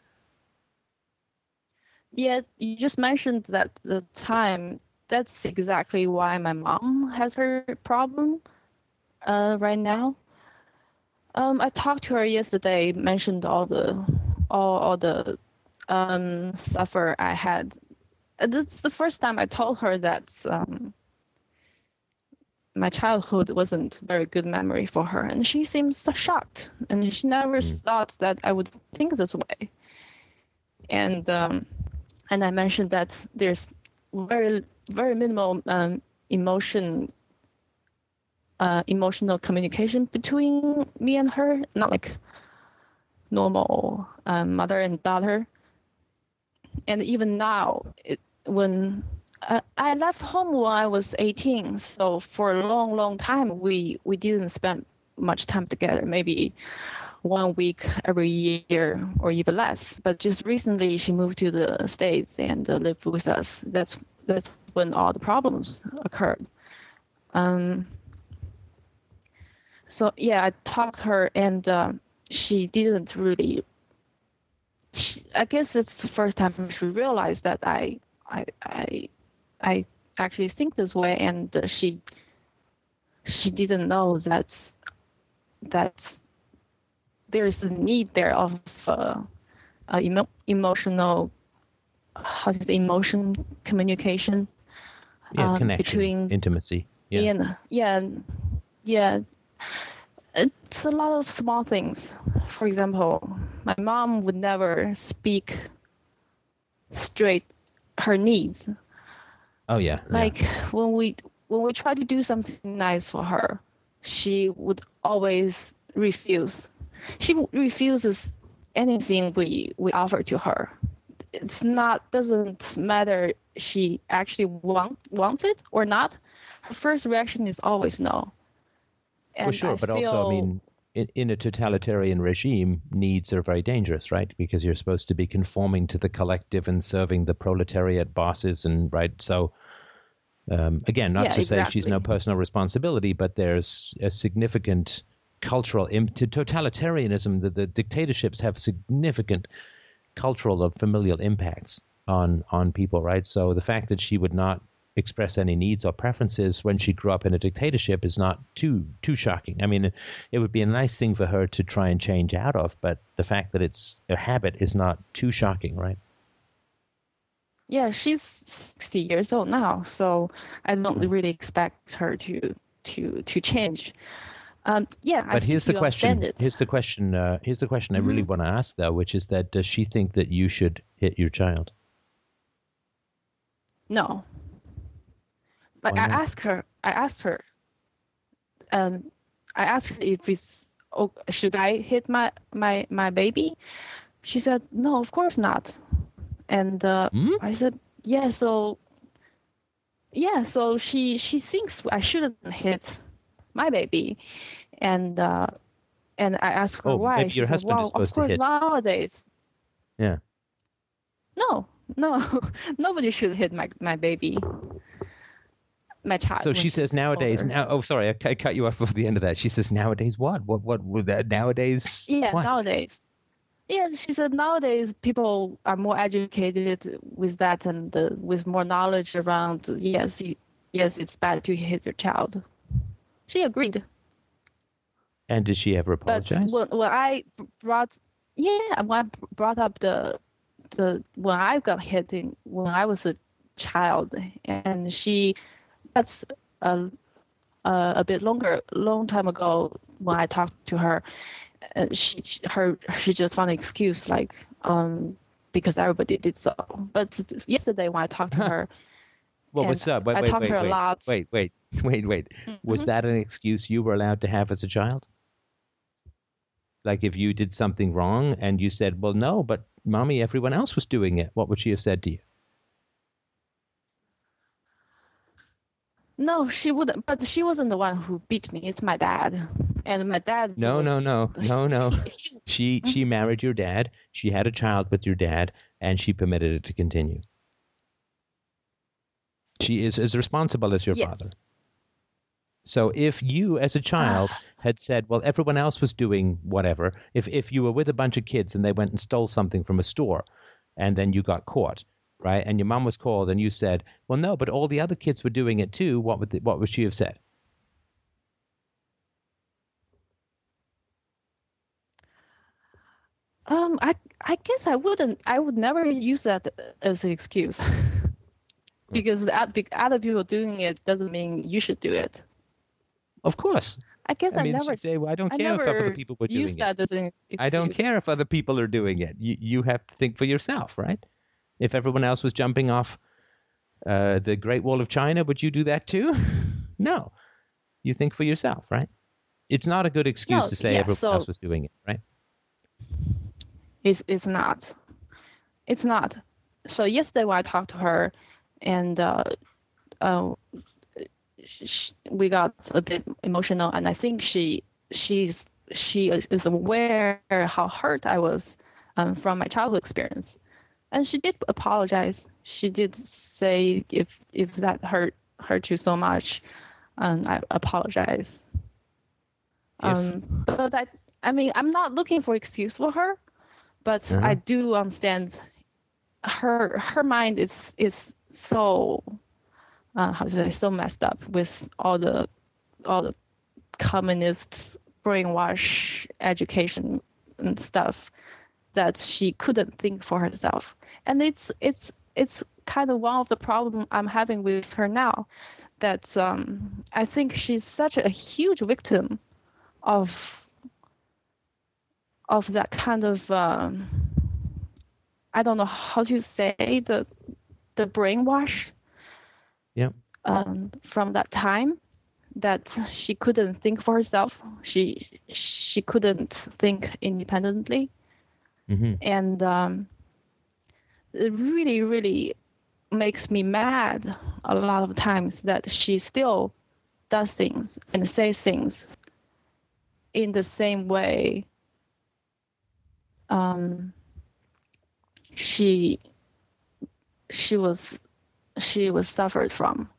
Yeah, you just mentioned that the time. That's exactly why my mom has her problem uh, right now. Um, I talked to her yesterday, mentioned all the all, all the um, suffer I had. It's the first time I told her that um, my childhood wasn't very good memory for her, and she seems so shocked, and she never Mm. thought that I would think this way. And um, and I mentioned that there's very very minimal um, emotion uh, emotional communication between me and her, not like normal um, mother and daughter. And even now, it, when uh, I left home when I was 18, so for a long, long time we we didn't spend much time together. Maybe one week every year or even less. But just recently, she moved to the states and uh, lived with us. That's that's when all the problems occurred. Um, so yeah, I talked to her, and uh, she didn't really. She, I guess it's the first time she realized that I, I, I, I actually think this way, and uh, she, she didn't know that, that there is a need there of uh, uh, emo- emotional, how to say, emotion communication. Yeah, um, connection, between intimacy. Yeah. yeah, yeah, yeah. It's a lot of small things. For example, my mom would never speak straight her needs. Oh yeah. yeah. Like when we when we try to do something nice for her, she would always refuse. She refuses anything we we offer to her. It's not doesn't matter she actually want wants it or not. Her first reaction is always no. well, sure, I but also, I mean, in, in a totalitarian regime, needs are very dangerous, right? Because you're supposed to be conforming to the collective and serving the proletariat bosses, and right. So, um, again, not Yeah, to say she's no personal responsibility, but there's a significant cultural imp- to totalitarianism. The, the dictatorships have significant cultural or familial impacts on on people, right? So the fact that she would not express any needs or preferences when she grew up in a dictatorship is not too too shocking. I mean, it would be a nice thing for her to try and change out of, but the fact that it's a habit is not too shocking, right? yeah, she's 60 years old now, so I don't Hmm. really expect her to to to change. Um, yeah, I But think here's the you question. understand it. Here's the question. Uh, here's the question I really Mhm. want to ask though, which is that does she think that you should hit your child? No. Why I asked her. I asked her. and I asked her if it's oh, should I hit my my my baby. She said no, of course not. And uh, Hmm? I said yeah. So yeah. So she she thinks I shouldn't hit my baby, and uh, and I asked her Oh, why. maybe she your said, husband is well, supposed of to course hit." nowadays. Yeah. No, no, nobody should hit my my baby. My child. So she says nowadays. older. Now, oh, sorry, I, I cut you off before the end of that. She says nowadays what? What? What? would that nowadays? Yeah, what? nowadays. Yeah, she said nowadays people are more educated with that and uh, with more knowledge around. Yes, you, yes, it's bad to hit your child. She agreed, And did she ever but apologize? when, when I brought, yeah, when I brought up the, the when I got hit in, when I was a child, and she, that's a, a, a bit longer, long time ago when I talked to her uh, she her she just found an excuse like um because everybody did so. But yesterday when I talked to her, Well, and what's up? Wait, I wait, talked wait, to her a lot. wait, wait, wait, wait. Was Mhm. that an excuse you were allowed to have as a child? Like if you did something wrong and you said, "Well, no, but mommy, everyone else was doing it," what would she have said to you? No, she wouldn't. But she wasn't the one who beat me. It's my dad, and my dad. No, no, was- no, no, no. he- She she married your dad. She had a child with your dad, and she permitted it to continue. She is as responsible as your father. yes. So if you, as a child, ah. had said, "Well, everyone else was doing whatever," if if you were with a bunch of kids and they went and stole something from a store, and then you got caught, right? And your mom was called, and you said, "Well, no, but all the other kids were doing it too." What would the, what would she have said? Um, I I guess I wouldn't. I would never use that as an excuse. because the oth- be- other people doing it doesn't mean you should do it. Of course. I guess I I, mean, never say, "Well, I don't I care if other people were use doing it. that as an excuse. I don't care if other people are doing it. You you have to think for yourself, right? If everyone else was jumping off uh, the Great Wall of China, would you do that too? No. You think for yourself, right? It's not a good excuse No, to say yeah, everyone so- else was doing it, right? It's it's not. It's not. So yesterday when I talked to her, and uh, uh, sh- we got a bit emotional, and I think she she's she is, is aware how hurt I was um, from my childhood experience, and she did apologize. She did say if if that hurt hurt you so much, um, I apologize. Um, but I, I mean, I'm not looking for excuse for her, but Uh-huh. I do understand her her mind is is so uh, how to say so messed up with all the all the communist brainwash education and stuff that she couldn't think for herself. And it's it's it's kind of one of the problem i'm having with her now that um, i think she's such a huge victim of of that kind of um, i don't know how to say the the brainwash Yeah. um, from that time that she couldn't think for herself. She she couldn't think independently hmm and um, it really really makes me mad a lot of times that she still does things and says things in the same way um, she she was she was suffered from.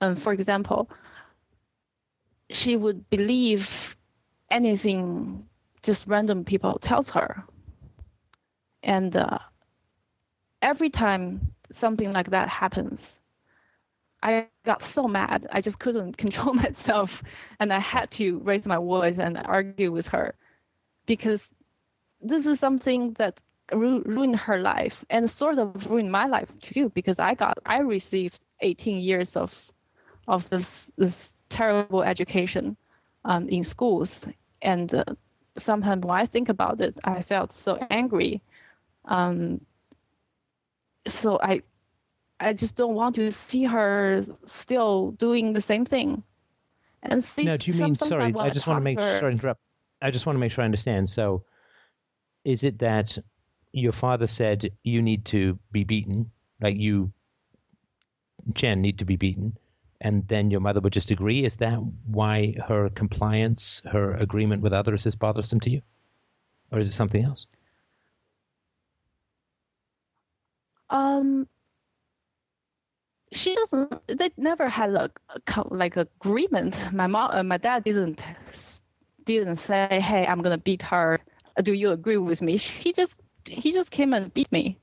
Um, for example she would believe anything just random people tells her and uh, every time something like that happens i got so mad. I just couldn't control myself. And i had to raise my voice and argue with her because this is something that ru- ruined her life and sort of ruined my life too because i got i received 18 years of of this this terrible education um, in schools. And uh, sometimes when i think about it i felt so angry um, so I I just don't want to see her still doing the same thing. And see, Now, do you mean? Sorry, when I just want to make her- sure. I interrupt. I just want to make sure I understand. So, is it that your father said you need to be beaten, like you, Chen, need to be beaten, and then your mother would just agree? Is that why her compliance, her agreement with others, is bothersome to you, or is it something else? Um, she doesn't. They never had a, like agreement. My mom, uh, my dad didn't didn't say, "Hey, I'm gonna beat her. Do you agree with me?" He just he just came and beat me,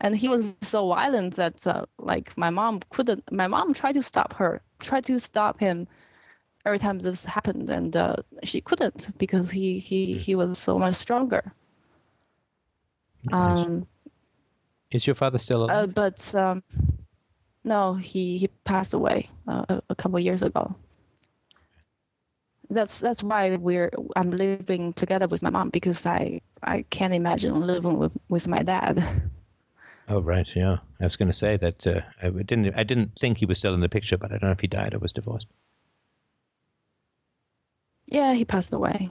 and he was so violent that uh, like my mom couldn't. My mom tried to stop her, tried to stop him every time this happened, and uh, she couldn't because he he he was so much stronger. Right. Um, is your father still uh, alive? but um, no, he he passed away uh, a, couple of years ago. That's that's why we're I'm living together with my mom because I I can't imagine living with with my dad. oh, right. Yeah, I was going to say that uh, I didn't. I didn't think he was still in the picture, but I don't know if he died or was divorced. yeah, he passed away.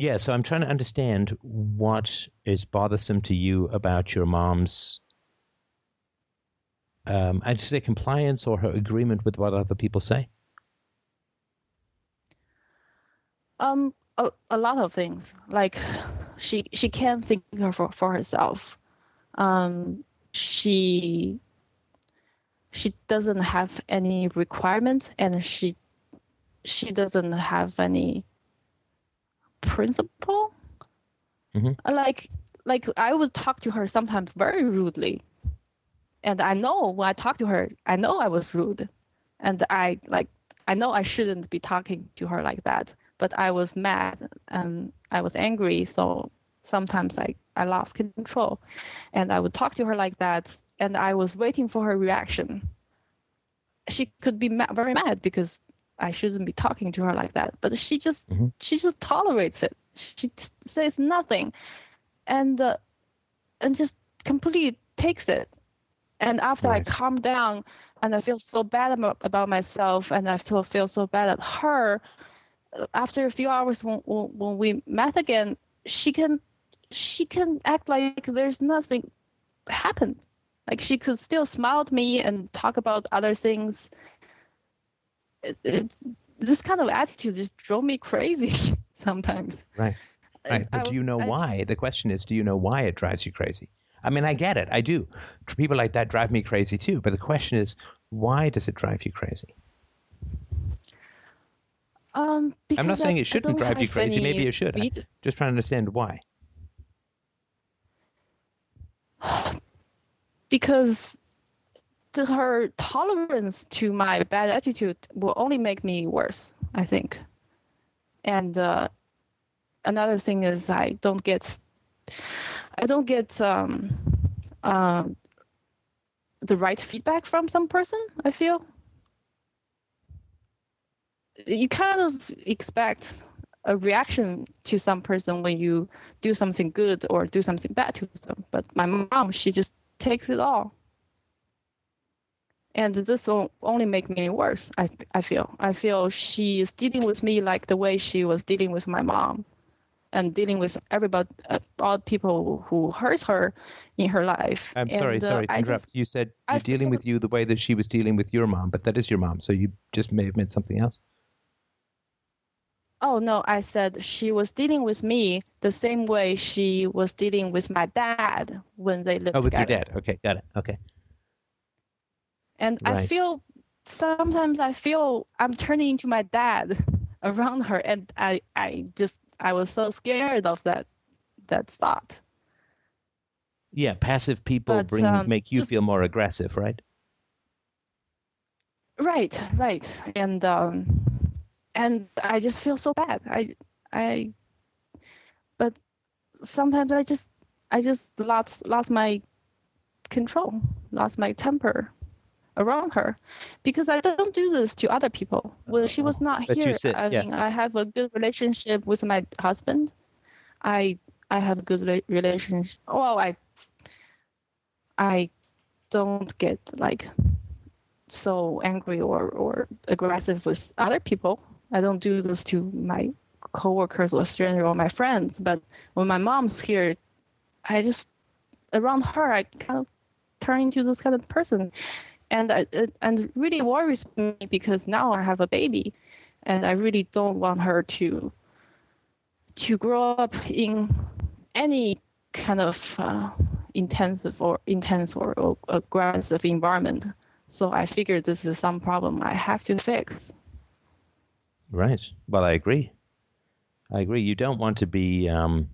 Yeah, so I'm trying to understand what is bothersome to you about your mom's, um, I'd say compliance or her agreement with what other people say. Um, a, a lot of things. Like, she she can't think for for herself. Um, she she doesn't have any requirements, and she she doesn't have any principle. Mhm. Like like I would talk to her sometimes very rudely, and I know when I talk to her, I know I was rude, and I like I know I shouldn't be talking to her like that but I was mad and I was angry. So sometimes I, I lost control and I would talk to her like that. And I was waiting for her reaction. She could be ma- very mad because I shouldn't be talking to her like that. But she just, Mhm. she just tolerates it. She says nothing and, uh, and just completely takes it. And after Right. I calm down and I feel so bad about, about myself and I still feel so bad at her, after a few hours when, when when we met again she can she can act like there's nothing happened like she could still smile at me and talk about other things it, it, this kind of attitude just drove me crazy sometimes. Right. Right. But do you know why? The question is, do you know why it drives you crazy? I mean, I get it. I do. People like that drive me crazy too. But the question is, why does it drive you crazy? Um, I'm not saying I, it shouldn't drive you crazy. Maybe it should. Feed. just trying to understand why. Because her tolerance to my bad attitude will only make me worse, I think. And uh, another thing is I don't get, I don't get um, uh, the right feedback from some person. I feel you kind of expect a reaction to some person when you do something good or do something bad to them. But my mom, she just takes it all and this will only make me worse I, I feel i feel she is dealing with me like the way she was dealing with my mom and dealing with everybody uh, all people who hurt her in her life i'm sorry and, uh, sorry to interrupt just, you said you're I dealing with you the way that she was dealing with your mom but that is your mom so you just may have meant something else Oh no, I said she was dealing with me the same way she was dealing with my dad when they lived Oh, with together. your dad. Okay, got it. Okay. And Right. I feel sometimes I feel I'm turning into my dad around her, and I I just I was so scared of that that thought. Yeah, passive people But, bring um, make you just- feel more aggressive, right? Right, right, and um, and I just feel so bad. I I, but sometimes I just I just lost lost my control, lost my temper around her, because I don't do this to other people. When she was not But here, said- I yeah. mean, I have a good relationship with my husband. I I have a good relationship. Well, I I don't get like so angry or, or aggressive with other people. I don't do this to my coworkers or strangers or my friends. But when my mom's here, I just around her, I kind of turn into this kind of person, and I, it, and really worries me because now I have a baby, and I really don't want her to to grow up in any kind of uh, intensive or intense or, or aggressive environment. So I figured this is some problem I have to fix. Right. Well, I agree. I agree. You don't want to be um,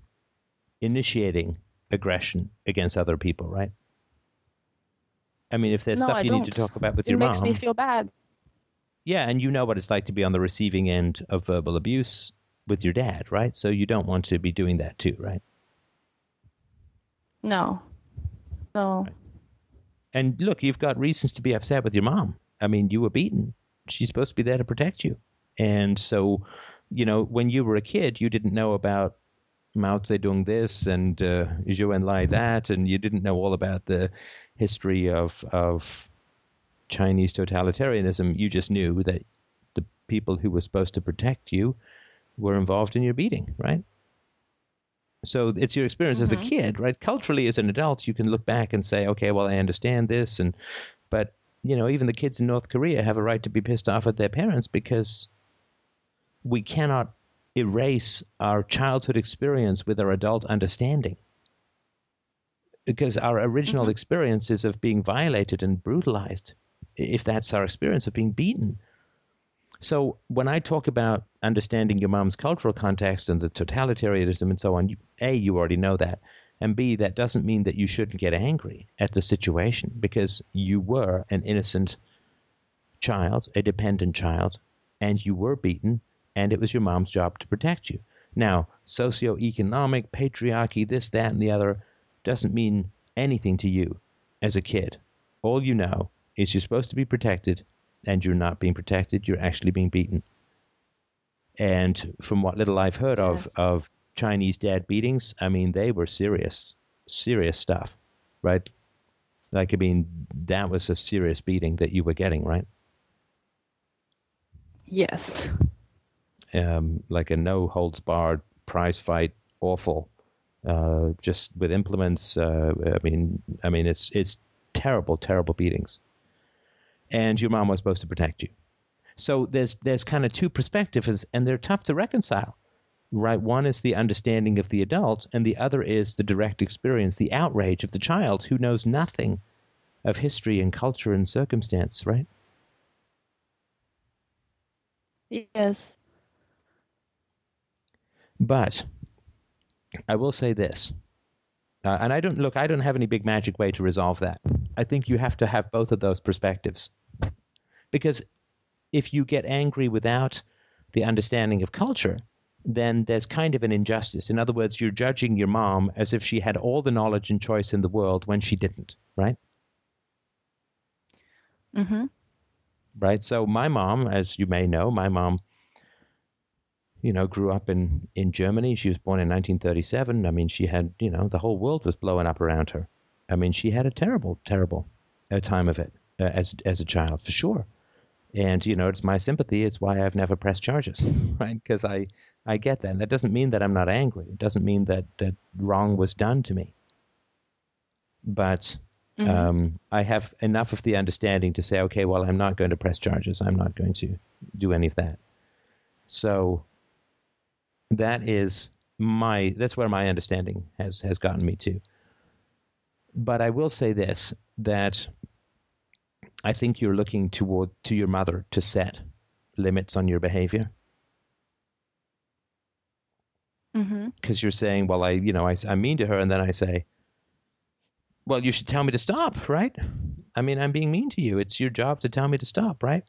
initiating aggression against other people, right? I mean, if there's No, stuff I you need to talk about with it your makes mom, me feel bad. yeah, and you know what it's like to be on the receiving end of verbal abuse with your dad, right? So you don't want to be doing that too, right? No, no. And look, you've got reasons to be upset with your mom. I mean, you were beaten. She's supposed to be there to protect you. And so, you know, when you were a kid, you didn't know about Mao Zedong this and uh, Zhou Enlai that, and you didn't know all about the history of of Chinese totalitarianism. You just knew that the people who were supposed to protect you were involved in your beating, right? So it's your experience as a Mhm. kid, right? Culturally, as an adult, you can look back and say, okay, well, I understand this, and but you know, even the kids in North Korea have a right to be pissed off at their parents because we cannot erase our childhood experience with our adult understanding. Because our original Mhm. experience is of being violated and brutalized, if that's our experience of being beaten. So when I talk about understanding your mom's cultural context and the totalitarianism and so on, you, A, you already know that. And B, that doesn't mean that you shouldn't get angry at the situation because you were an innocent child, a dependent child, and you were beaten, and it was your mom's job to protect you. Now, socioeconomic, patriarchy, this, that, and the other doesn't mean anything to you as a kid. All you know is you're supposed to be protected, and you're not being protected, you're actually being beaten. And from what little I've heard of Yes. of Chinese dad beatings, I mean, they were serious, serious stuff, right? Like, I mean, that was a serious beating that you were getting, right? Yes. Um, like a no holds barred prize fight, awful. Uh, just with implements. Uh, I mean, I mean, it's it's terrible, terrible beatings. And your mom was supposed to protect you. So there's there's kind of two perspectives, and they're tough to reconcile. Right, one is the understanding of the adult, and the other is the direct experience, the outrage of the child who knows nothing of history and culture and circumstance. Right. Yes. But I will say this, uh, and I don't look. I don't have any big magic way to resolve that. I think you have to have both of those perspectives, because if you get angry without the understanding of culture, then there's kind of an injustice. In other words, you're judging your mom as if she had all the knowledge and choice in the world when she didn't, right? Mm-hmm. Right. So my mom, as you may know, my mom, you know, grew up in in Germany. She was born in 1937. I mean, she had, you know, the whole world was blowing up around her. I mean, she had a terrible, terrible uh, time of it uh, as as a child, for sure. And you know, it's my sympathy. It's why I've never pressed charges, right? Because I I get that. And that doesn't mean that I'm not angry. It doesn't mean that that wrong was done to me. But Mhm. um, I have enough of the understanding to say, okay, well, I'm not going to press charges. I'm not going to do any of that. So that is my that's where my understanding has has gotten me to. But I will say this that I think you're looking toward to your mother to set limits on your behavior Mm-hmm. because you're saying, well, I you know I, I'm mean to her, and then I say, well, you should tell me to stop, right? I mean, I'm being mean to you. It's your job to tell me to stop, right?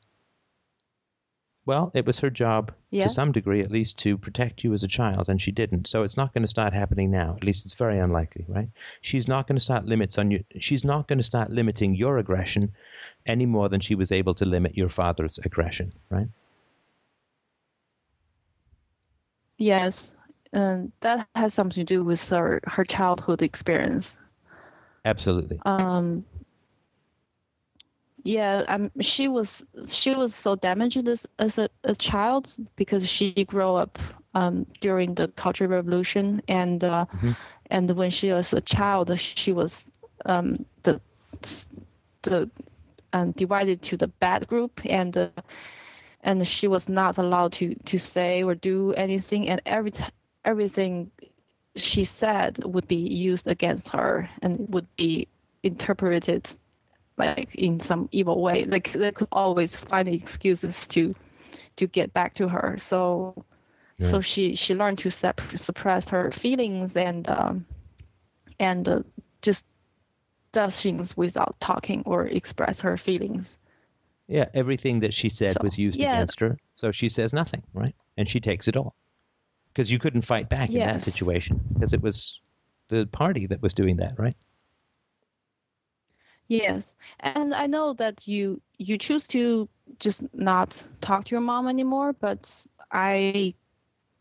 Well, it was her job Yeah. to some degree, at least, to protect you as a child, and she didn't. So it's not going to start happening now. At least it's very unlikely, right? She's not going to start limits on you. She's not going to start limiting your aggression any more than she was able to limit your father's aggression, right? Yes. And that has something to do with her her childhood experience. Absolutely. Um. Yeah, um, she was she was so damaged as as a, a child because she grew up um, during the Cultural Revolution and uh, Mhm. and when she was a child she was um, the the um, divided to the bad group and uh, and she was not allowed to to say or do anything and every t- everything she said would be used against her and would be interpreted like in some evil way like they could always find excuses to to get back to her so so she she learned to sep- suppress her feelings and um and uh, just does things without talking or express her feelings Yeah, everything that she said So, was used yeah. against her, so she says nothing, right? And she takes it all. Because you couldn't fight back in that situation, because it was the party that was doing that, right? Yes, and I know that you you choose to just not talk to your mom anymore, but I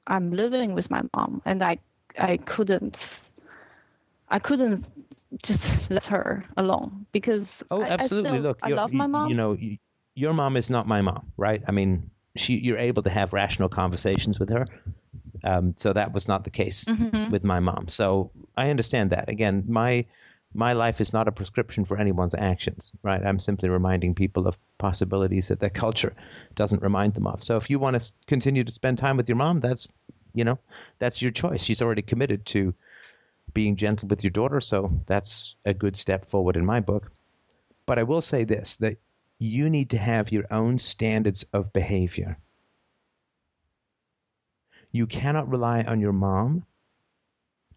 I'm living with my mom and I I couldn't I couldn't just let her alone because Oh, I, absolutely. I still, Look, I love my mom. You know, you, your mom is not my mom, right? I mean, she you're able to have rational conversations with her. Um, so that was not the case Mhm. with my mom. So I understand that. Again, my my life is not a prescription for anyone's actions, right? I'm simply reminding people of possibilities that their culture doesn't remind them of. So if you want to continue to spend time with your mom, that's you know, that's your choice. She's already committed to being gentle with your daughter, so that's a good step forward in my book. But I will say this that you need to have your own standards of behavior. You cannot rely on your mom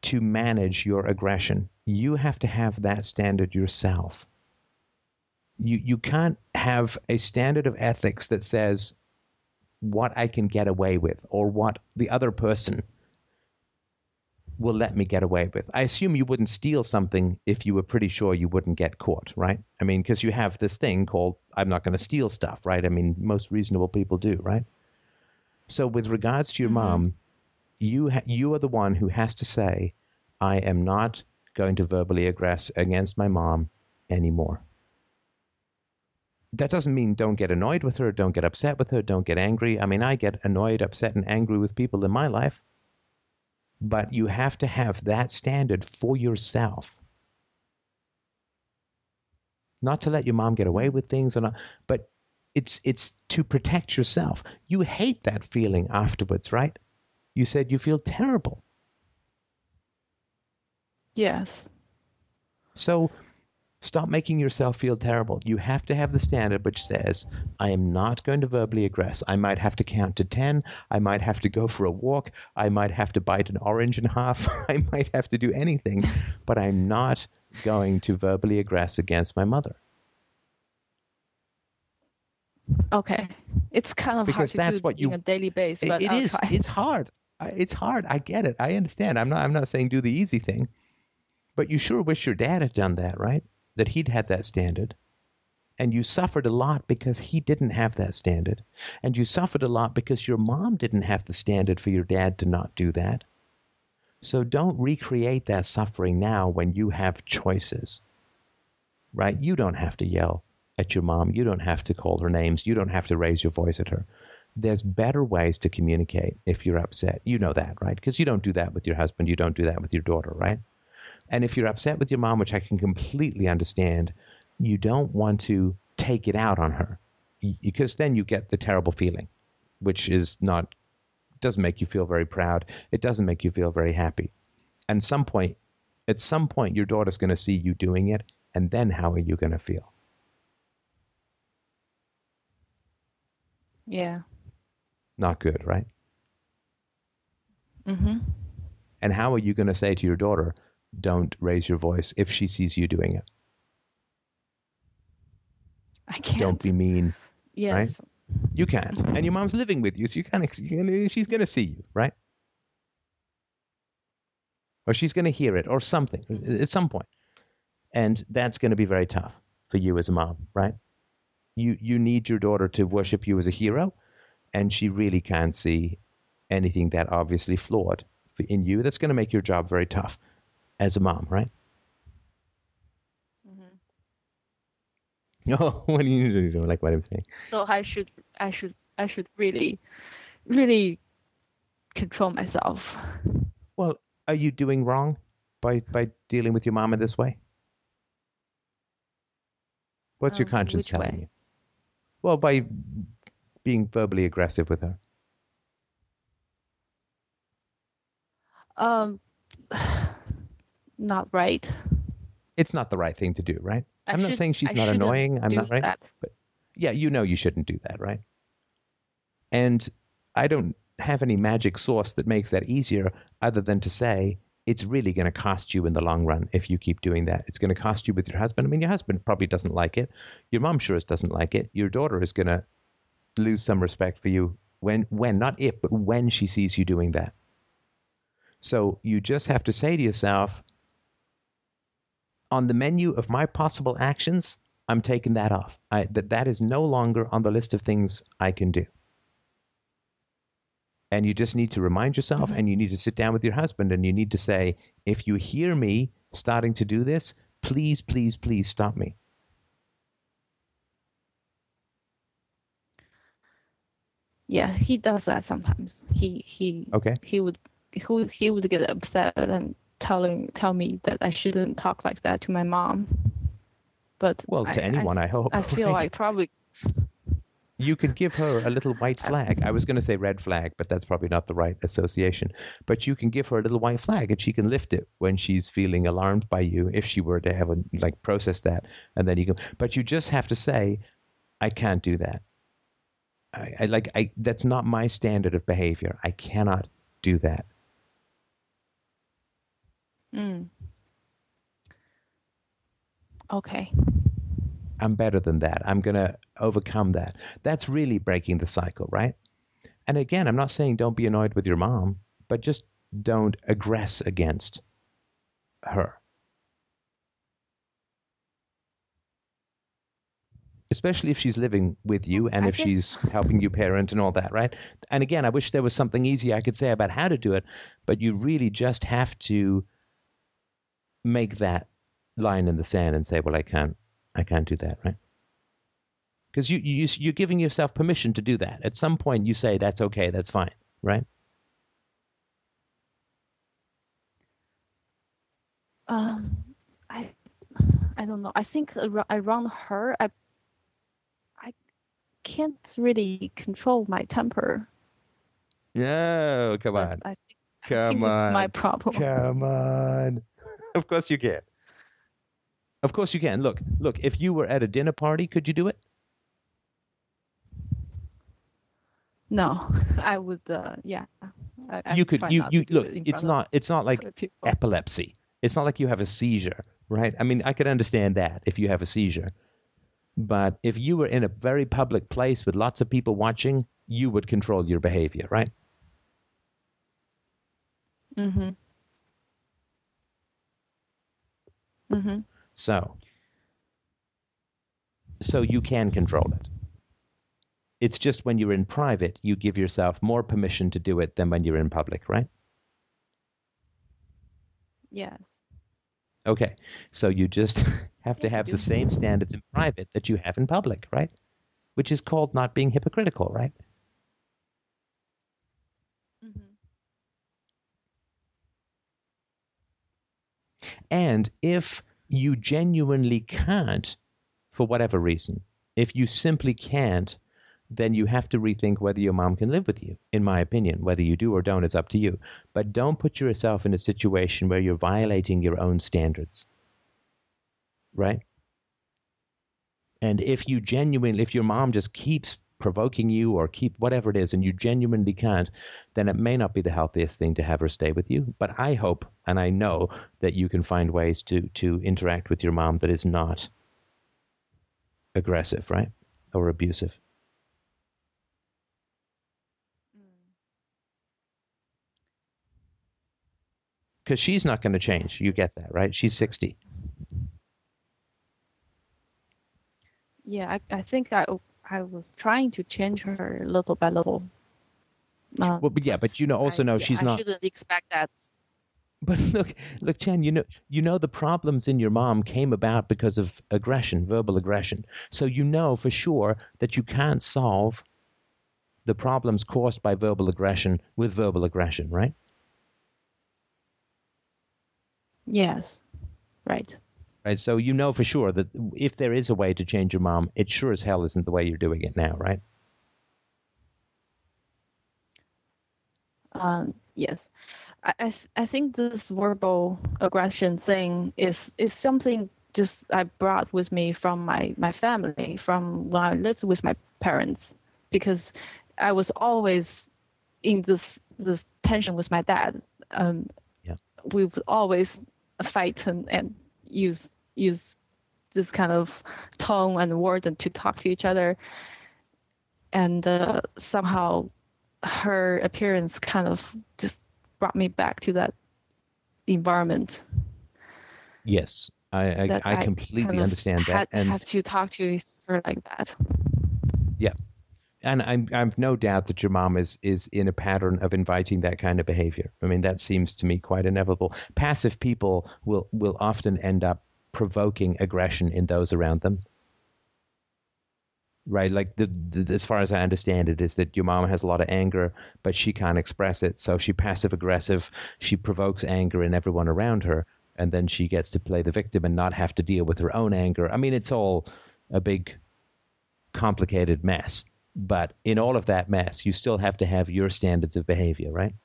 to manage your aggression. You have to have that standard yourself. You you can't have a standard of ethics that says what I can get away with or what the other person will let me get away with. I assume you wouldn't steal something if you were pretty sure you wouldn't get caught, right? I mean, because you have this thing called I'm not going to steal stuff, right? I mean, most reasonable people do, right? So with regards to your Mhm. mom, you ha- you are the one who has to say, I am not going to verbally aggress against my mom anymore. That doesn't mean don't get annoyed with her, don't get upset with her, don't get angry. I mean, I get annoyed, upset, and angry with people in my life. But you have to have that standard for yourself. Not to let your mom get away with things or not, but it's it's to protect yourself. You hate that feeling afterwards, right? You said you feel terrible. Yes. So stop making yourself feel terrible. You have to have the standard which says, I am not going to verbally aggress. I might have to count to 10. I might have to go for a walk. I might have to bite an orange in half. I might have to do anything, but I'm not going to verbally aggress against my mother. Okay. It's kind of Because hard to that's do what you- on a daily basis, It- but it try. It's hard. It's hard. I get it. I understand. I'm not. I'm not saying do the easy thing, but you sure wish your dad had done that, right? That he'd had that standard, and you suffered a lot because he didn't have that standard, and you suffered a lot because your mom didn't have the standard for your dad to not do that. So don't recreate that suffering now when you have choices. Right? You don't have to yell at your mom. You don't have to call her names. You don't have to raise your voice at her there's better ways to communicate if you're upset. You know that, right? Because you don't do that with your husband, you don't do that with your daughter, right? And if you're upset with your mom, which I can completely understand, you don't want to take it out on her because then you get the terrible feeling, which is not doesn't make you feel very proud. It doesn't make you feel very happy. And some point, at some point, your daughter's going to see you doing it, and then how are you going to feel? Yeah. Not good, right? Mm-hmm. And how are you going to say to your daughter, don't raise your voice if she sees you doing it? I can't. Don't be mean. Yes. right? You can't. And your mom's living with you, so you can't, you can, she's going to see you, right? Or she's going to hear it or something at some point. And that's going to be very tough for you as a mom, right? You, you need your daughter to worship you as a hero, and she really can't see anything that obviously flawed in you. That's going to make your job very tough as a mom, right? Mm-hmm. Oh, what do you do? Like what I'm saying? So I should, I should, I should really, really control myself. Well, are you doing wrong by by dealing with your mom in this way? What's your Um, conscience telling way? you? Well, by being verbally aggressive with her. Um, not right. It's not the right thing to do, right? I I'm not saying she's I not annoying. I'm not right. That. Yeah, you know you shouldn't do that, right? And I don't have any magic sauce that makes that easier other than to say it's really going to cost you in the long run if you keep doing that. It's going to cost you with your husband. I mean, your husband probably doesn't like it. Your mom sure as doesn't like it. Your daughter is going to lose some respect for you when when not if, but when she sees you doing that. So you just have to say to yourself on the menu of my possible actions, I'm taking that off. I, that that is no longer on the list of things I can do. And you just need to remind yourself, Mhm. and you need to sit down with your husband, and you need to say, if you hear me starting to do this, please, please, please stop me. Yeah, he does that sometimes. He he Okay. he would he would, he would get upset and telling tell me that I shouldn't talk like that to my mom. But Well, to I- anyone, I, hope. I, I feel right? like probably you could give her a little white flag. I was going to say red flag, but that's probably not the right association. But you can give her a little white flag, and she can lift it when she's feeling alarmed by you. If she were to have a like process that, and then you can. But you just have to say, "I can't do that." I, I like I. That's not my standard of behavior. I cannot do that. Mm. Okay. I'm better than that. I'm going to overcome that. That's really breaking the cycle, right? And again, I'm not saying don't be annoyed with your mom, but just don't aggress against her. Especially if she's living with you and I if guess- she's helping you parent and all that, right? And again, I wish there was something easy I could say about how to do it, but you really just have to make that line in the sand and say, well, I can't I can't do that, right? Because you, you you're giving yourself permission to do that. At some point, you say that's okay, that's fine, right? Um, I I don't know. I think around her, I I can't really control my temper. No, come on. I think, I Come think it's my problem. Come on. of course you can. Of course you can. Look, look, if you were at a dinner party, could you do it? No, I would. Uh, yeah. I, I you could you you look, it it's not it's not like epilepsy. It's not like you have a seizure, right? I mean, I could understand that if you have a seizure. But if you were in a very public place with lots of people watching, you would control your behavior, right? Mhm. Mhm. So, so you can control it. It's just when you're in private, you give yourself more permission to do it than when you're in public, right? Yes. Okay. So you just have to have the same standards in private that you have in public, right? Which is called not being hypocritical, right? And if you genuinely can't, for whatever reason, if you simply can't, then you have to rethink whether your mom can live with you, in my opinion. Whether you do or don't it's up to you. But don't put yourself in a situation where you're violating your own standards. Right? And if you genuinely, if your mom just keeps provoking you or keep whatever it is and you genuinely can't, then it may not be the healthiest thing to have her stay with you. But I hope and I know that you can find ways to to interact with your mom that is not aggressive, right? Or abusive. Mm. Because she's not going to change. You get that, right? She's 60. Yeah, I, I think I I was trying to change her little by little. Um, Well, but yeah, but you know, also I, know she's I not. shouldn't expect that. But look, look, Chen, you know, you know the problems in your mom came about because of aggression, verbal aggression. So you know for sure that you can't solve the problems caused by verbal aggression with verbal aggression, right? Yes, right. Right. So you know for sure that if there is a way to change your mom, it sure as hell isn't the way you're doing it now, right? Um, yes, I I, th- I think this verbal aggression thing is is something just I brought with me from my my family from when I lived with my parents because I was always in this this tension with my dad. Um, Yeah. we would always fight and, and use use this kind of tone and word and to talk to each other. And uh, somehow her appearance kind of just brought me back to that environment. Yes, I I, that I kind completely of understand had, that, and have to talk to her like that and I'm I've no doubt that your mom is is in a pattern of inviting that kind of behavior. I mean, that seems to me quite inevitable. Passive people will will often end up provoking aggression in those around them. Right, like the, the as far as I understand it, is that your mom has a lot of anger, but she can't express it, so she passive aggressive. She provokes anger in everyone around her, and then she gets to play the victim and not have to deal with her own anger. I mean, it's all a big, complicated mess. But in all of that mess, you still have to have your standards of behavior, right?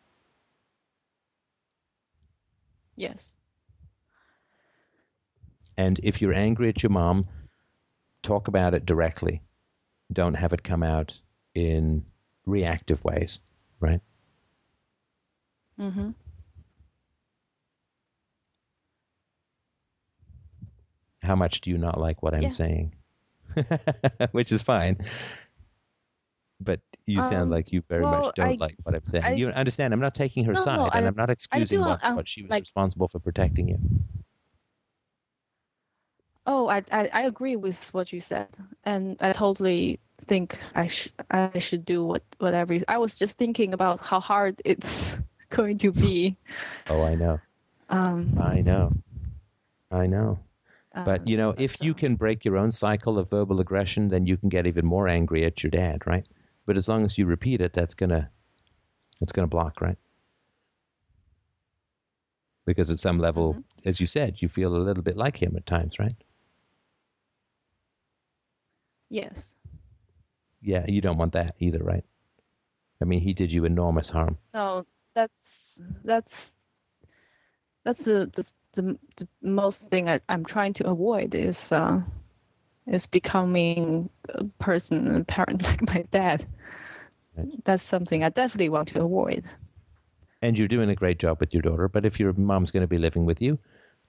yes And if you're angry at your mom, talk about it directly. Don't have it come out in reactive ways, right? mm-hmm. How much do you not like what I'm Yeah. saying? Which is fine. But you sound Um, like you very well, much don't I- like what I'm saying. I- you understand? I'm not taking her No, no, side, and I- I'm not excusing what, um, what she was like- responsible for protecting you. Oh, I, I I agree with what you said, and I totally think I sh- I should do what whatever. I was just thinking about how hard it's going to be. Oh, I know. Um, I know. I know. But um, you know, if you can break your own cycle of verbal aggression, then you can get even more angry at your dad, right? But as long as you repeat it, that's gonna that's gonna block, right? Because at some level, Mm-hmm. as you said, you feel a little bit like him at times, right? yes, Yeah, you don't want that either, right? I mean, he did you enormous harm. No, that's that's that's the the, the, the most thing I, I'm trying to avoid is uh, is becoming a person, a parent like my dad. Right. That's something I definitely want to avoid. And you're doing a great job with your daughter. But if your mom's going to be living with you,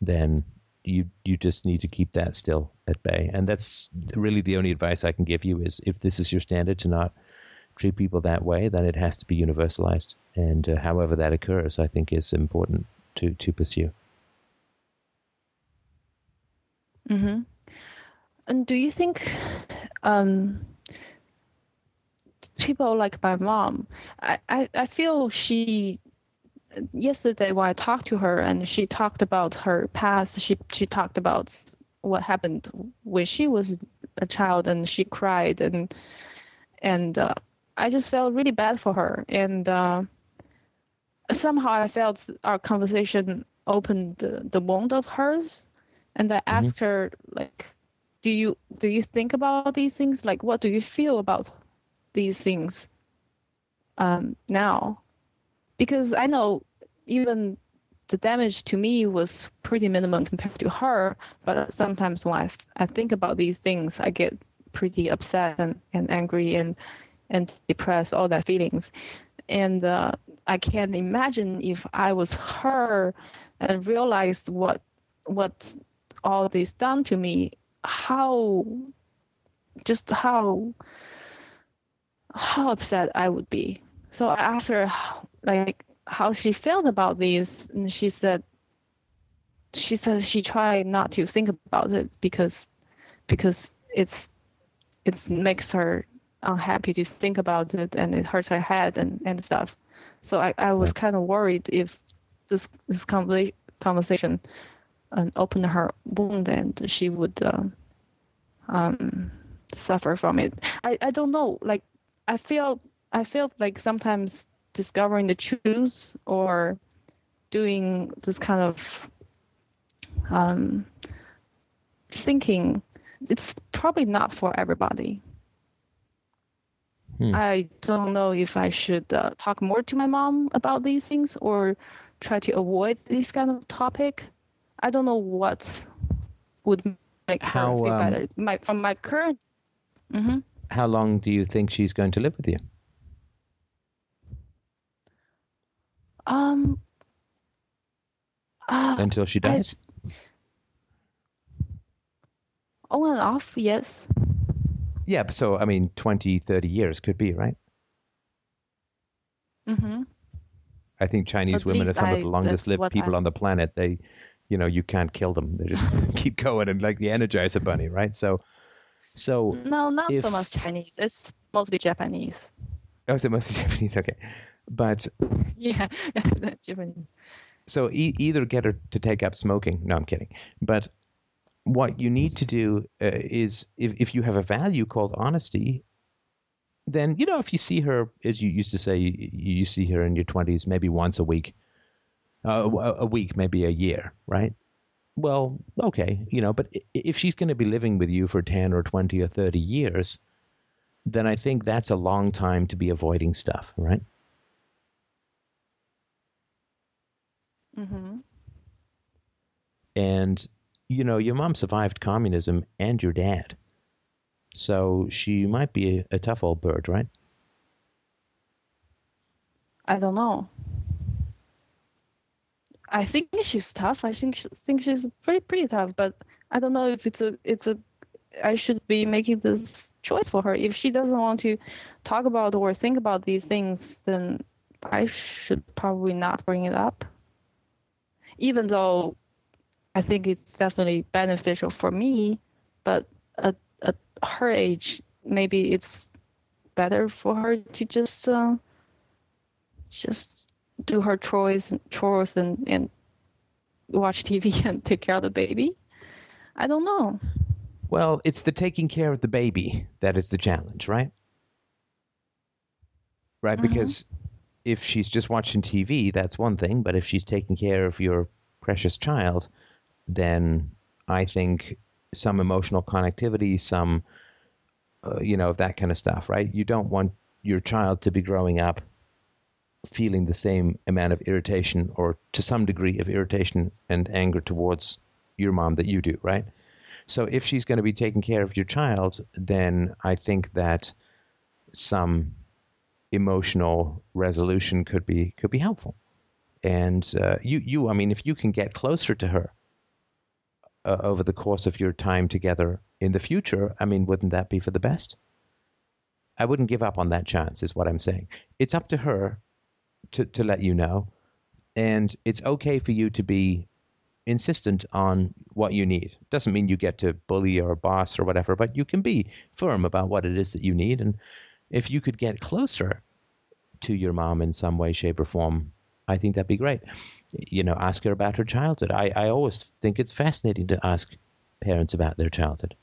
then you you just need to keep that still at bay. And that's really the only advice I can give you is if this is your standard to not treat people that way, then it has to be universalized. And uh, however that occurs, I think is important to to pursue. Mm-hmm. And do you think um, people like my mom, I, I, I feel she yesterday when I talked to her and she talked about her past, she she talked about what happened when she was a child and she cried and and uh, I just felt really bad for her. And uh, somehow I felt our conversation opened the, the wound of hers and I asked her like do you do you think about these things like what do you feel about these things um, now because I know even the damage to me was pretty minimum compared to her. But sometimes when I, I think about these things, I get pretty upset and, and angry and and depressed, all that feelings. And uh, I can't imagine if I was her and realized what what all this done to me, how just how how upset I would be. So I asked her like how she felt about this, and she said she said she tried not to think about it because because it's it makes her unhappy to think about it and it hurts her head and, and stuff. So I, I was kind of worried if this this conversation um, open her wound and she would uh, um, suffer from it. I, I don't know. Like I feel I feel like sometimes discovering the truth or doing this kind of um, thinking, it's probably not for everybody. Hmm. I don't know if I should uh, talk more to my mom about these things or try to avoid this kind of topic. I don't know what would make her How, feel um, better. My from my current. hmm How long do you think she's going to live with you? Um. Uh, Until she I- dies? on and off, yes. Yeah, so, I mean, 20, 30 years could be, right? Mm-hmm. I think Chinese women are some of the longest lived people I- on the planet. They, you know, you can't kill them. They just keep going and like the Energizer Bunny, right? So, so, No, not If- so much Chinese. It's mostly Japanese. oh, so mostly Japanese, okay. But Yeah, Japanese. so e- either get her to take up smoking. No, I'm kidding. But what you need to do uh, is if, if you have a value called honesty, then, you know, if you see her, as you used to say, you, you see her in your 20s, maybe once a week, uh, a, week, maybe a year, right? Well, okay, you know, but if she's going to be living with you for 10 or 20 or 30 years, then I think that's a long time to be avoiding stuff, right? Mm-hmm. and you know your mom survived communism and your dad so she might be a, a tough old bird right I don't know. I think she's tough. I think she, think she's pretty pretty tough, but I don't know if it's a it's a. I should be making this choice for her. If she doesn't want to talk about or think about these things, then I should probably not bring it up. Even though I think it's definitely beneficial for me, but at, at her age, maybe it's better for her to just uh, just do her chores, chores and, and watch TV and take care of the baby. I don't know. well it's the taking care of the baby that is the challenge right right Mhm. because if she's just watching tv that's one thing but if she's taking care of your precious child then i think some emotional connectivity some uh, you know, of that kind of stuff, right? You don't want your child to be growing up feeling the same amount of irritation or to some degree of irritation and anger towards your mom that you do, right? So if she's going to be taking care of your child, then I think that some emotional resolution could be could be helpful. And uh, you you I mean, if you can get closer to her uh, over the course of your time together in the future, I mean, wouldn't that be for the best? I wouldn't give up on that chance, is what I'm saying. It's up to her to, to let you know. And it's okay for you to be insistent on what you need. Doesn't mean you get to bully or boss or whatever, but you can be firm about what it is that you need. And if you could get closer to your mom in some way, shape, or form, I think that'd be great. You know, ask her about her childhood. I, I always think it's fascinating to ask parents about their childhood.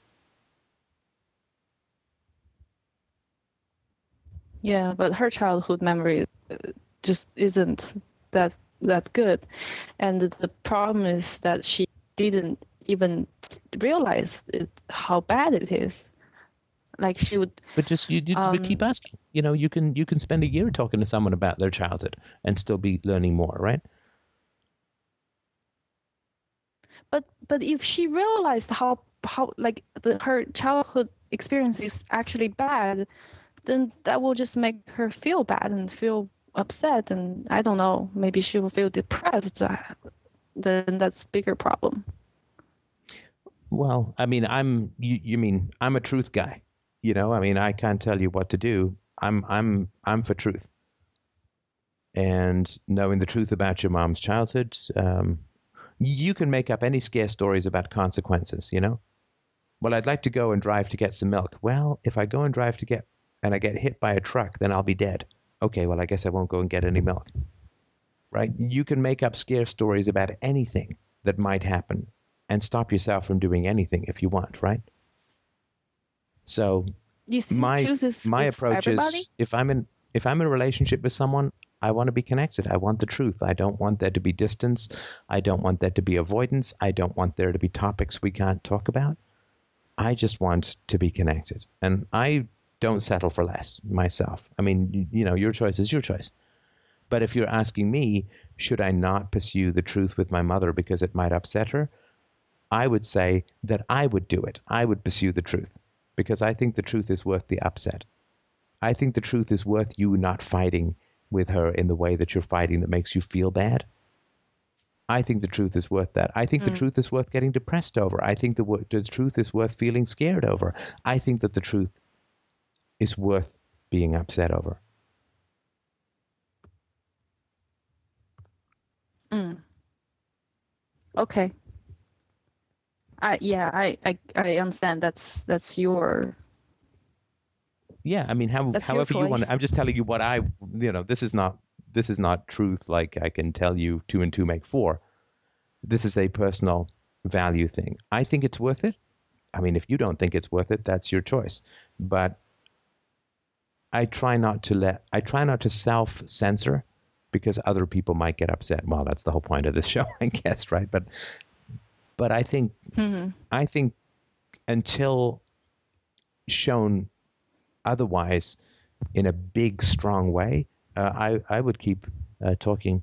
Yeah, but her childhood memory uh, just isn't that that good, and the problem is that she didn't even realize it, how bad it is. Like she would. But just you, you Um, keep asking. You know, you can you can spend a year talking to someone about their childhood and still be learning more, right? But but if she realized how how like the, her childhood experience is actually bad, then that will just make her feel bad and feel upset, and I don't know, maybe she will feel depressed. Uh, Then that's bigger problem. Well, I mean, I'm you, you mean I'm a truth guy. You know, I mean, I can't tell you what to do. I'm I'm I'm for truth. And knowing the truth about your mom's childhood, um, you can make up any scare stories about consequences. You know. Well, I'd like to go and drive to get some milk. Well, if I go and drive to get and I get hit by a truck, then I'll be dead. Okay, well, I guess I won't go and get any milk. Right? You can make up scare stories about anything that might happen and stop yourself from doing anything if you want, right? So my my approach everybody. is if I'm in if I'm in a relationship with someone, I want to be connected. I want the truth. I don't want there to be distance. I don't want there to be avoidance. I don't want there to be topics we can't talk about. I just want to be connected. And I don't settle for less myself. I mean, you, you know, your choice is your choice. But if you're asking me, should I not pursue the truth with my mother because it might upset her? I would say that I would do it. I would pursue the truth because I think the truth is worth the upset. I think the truth is worth you not fighting with her in the way that you're fighting that makes you feel bad. I think the truth is worth that. I think the mm. truth is worth getting depressed over. I think the, the truth is worth feeling scared over. I think that the truth is worth being upset over. Mm. Okay. I yeah, I, I I understand. That's that's your Yeah, I mean, how, however you want. I'm just telling you what I, you know, this is not this is not truth. Like I can tell you two and two make four. This is a personal value thing. I think it's worth it. I mean, if you don't think it's worth it, that's your choice. But I try not to let I try not to self censor because other people might get upset. Well, that's the whole point of this show, I guess, right? But but I think Mhm. I think until shown otherwise in a big, strong way, uh, I I would keep uh, talking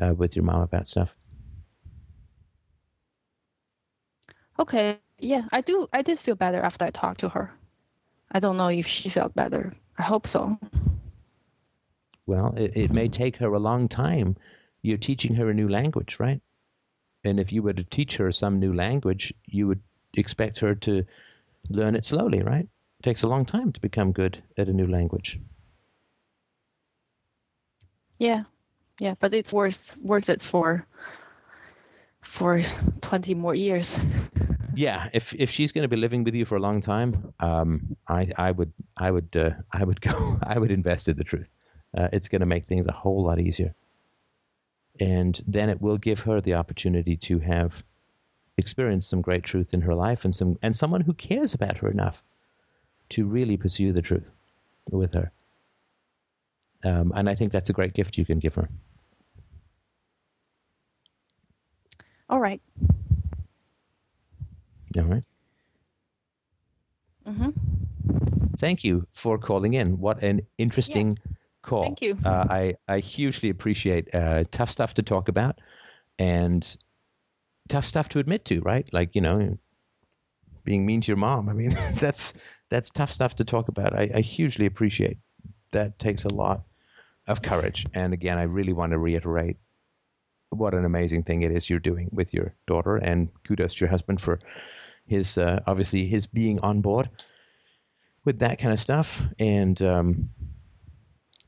uh, with your mom about stuff. Okay. Yeah, I do I did feel better after I talked to her. I don't know if she felt better. I hope so. Well, it, it may take her a long time. You're teaching her a new language, right? And if you were to teach her some new language, you would expect her to learn it slowly, right? It takes a long time to become good at a new language. Yeah. Yeah, but it's worth worth it for for 20 more years. yeah, if if she's going to be living with you for a long time, um, I I would I would uh, I would go I would invest in the truth. Uh, it's going to make things a whole lot easier, and then it will give her the opportunity to have experienced some great truth in her life and some and someone who cares about her enough to really pursue the truth with her. Um, and I think that's a great gift you can give her. All right. All right. Mhm. thank you for calling in. What an interesting call. Thank you. Uh, I I hugely appreciate uh, tough stuff to talk about, and tough stuff to admit to. Right, like you know, being mean to your mom. I mean, that's that's tough stuff to talk about. I, I hugely appreciate that. Takes a lot of courage. And again, I really want to reiterate what an amazing thing it is you're doing with your daughter, and kudos to your husband for his uh, obviously his being on board with that kind of stuff. And um,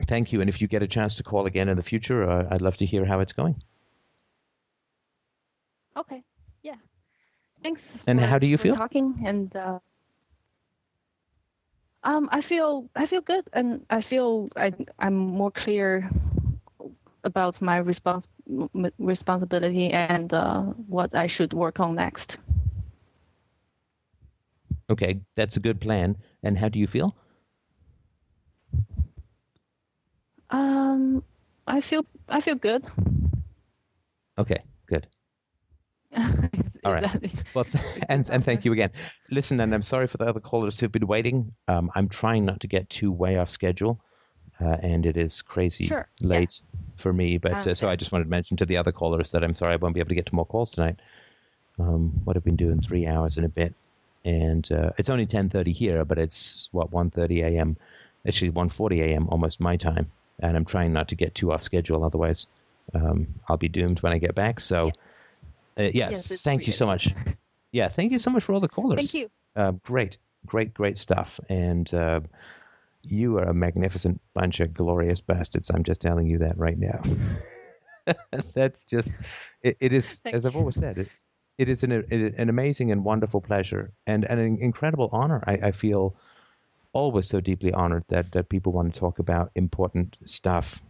thank you. And if you get a chance to call again in the future, uh, I'd love to hear how it's going. Okay. Yeah. Thanks. And for- how do you feel? Talking and uh, um, I feel I feel good, and I feel I I'm more clear about my respons- responsibility and uh, what I should work on next. Okay, that's a good plan. And how do you feel? Um, I feel I feel good. Okay, good. All right. Is that it? Well, and and thank you again. Listen, and I'm sorry for the other callers who've been waiting. Um, I'm trying not to get too way off schedule, uh, and it is crazy Sure, yeah. late for me. But uh, so I just wanted to mention to the other callers that I'm sorry I won't be able to get to more calls tonight. Um, what I've been doing three hours and a bit, and uh, it's only 10:30 here, but it's what 1:30 a.m. Actually, 1:40 a.m. almost my time, and I'm trying not to get too off schedule. Otherwise, um, I'll be doomed when I get back. So, uh, yeah, Yes, it's thank you so much. Yeah, thank you so much for all the callers. Thank you. Uh, great, great, great stuff. And uh, you are a magnificent bunch of glorious bastards. I'm just telling you that right now. That's just, it, it is, Thank as I've always said, it, it is an, it, an amazing and wonderful pleasure and, and an incredible honor. I, I feel always so deeply honored that, that people want to talk about important stuff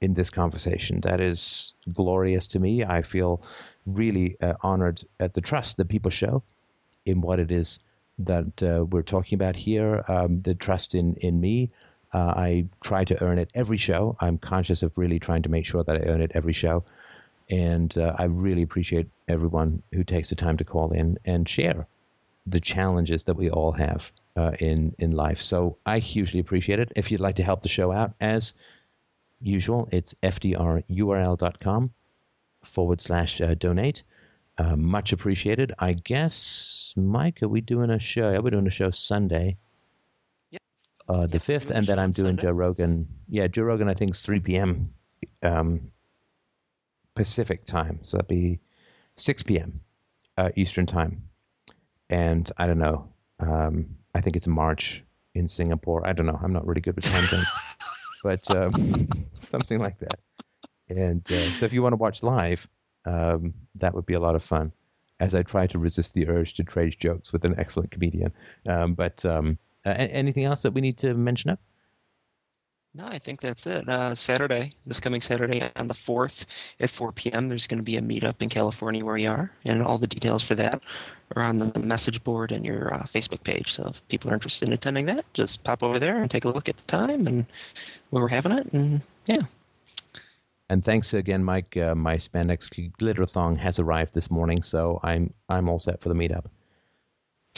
in this conversation. That is glorious to me. I feel really uh, honored at the trust that people show in what it is that uh, we're talking about here. Um, the trust in in me. Uh, I try to earn it every show. I'm conscious of really trying to make sure that I earn it every show, and uh, I really appreciate everyone who takes the time to call in and share the challenges that we all have uh, in in life. So I hugely appreciate it. If you'd like to help the show out, as usual, it's fdrurl.com forward slash uh, donate. Uh, much appreciated. I guess, Mike, are we doing a show? Yeah, we're doing a show Sunday. Yep. Uh, the fifth, and then I'm doing Sunday. Joe Rogan. Yeah, Joe Rogan. I think is 3 p.m. Um, Pacific time, so that'd be 6 p.m. Uh, Eastern time. And I don't know. Um, I think it's March in Singapore. I don't know. I'm not really good with time zones, but um, something like that. And uh, so, if you want to watch live, um, that would be a lot of fun. As I try to resist the urge to trade jokes with an excellent comedian. Um, but um, uh, anything else that we need to mention up? No, I think that's it. Uh, Saturday, this coming Saturday on the 4th at 4 p.m., there's going to be a meetup in California where you are, and all the details for that are on the message board and your uh, Facebook page. So if people are interested in attending that, just pop over there and take a look at the time and where we're having it. And yeah, And thanks again, Mike. Uh, my spandex glitter thong has arrived this morning, so I'm I'm all set for the meetup.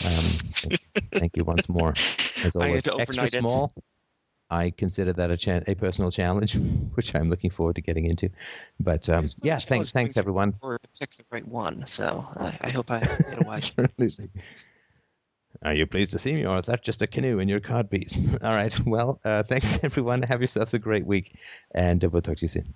Um, thank you once more. As always, extra it. small. I consider that a, cha- a personal challenge, which I'm looking forward to getting into. But um, It's been a yeah, thanks, thanks everyone. or pick the right one. So I, I hope I get a wise. Are you pleased to see me, or is that just a canoe in your card piece? All right. Well, uh, thanks everyone. Have yourselves a great week, and uh, we'll talk to you soon.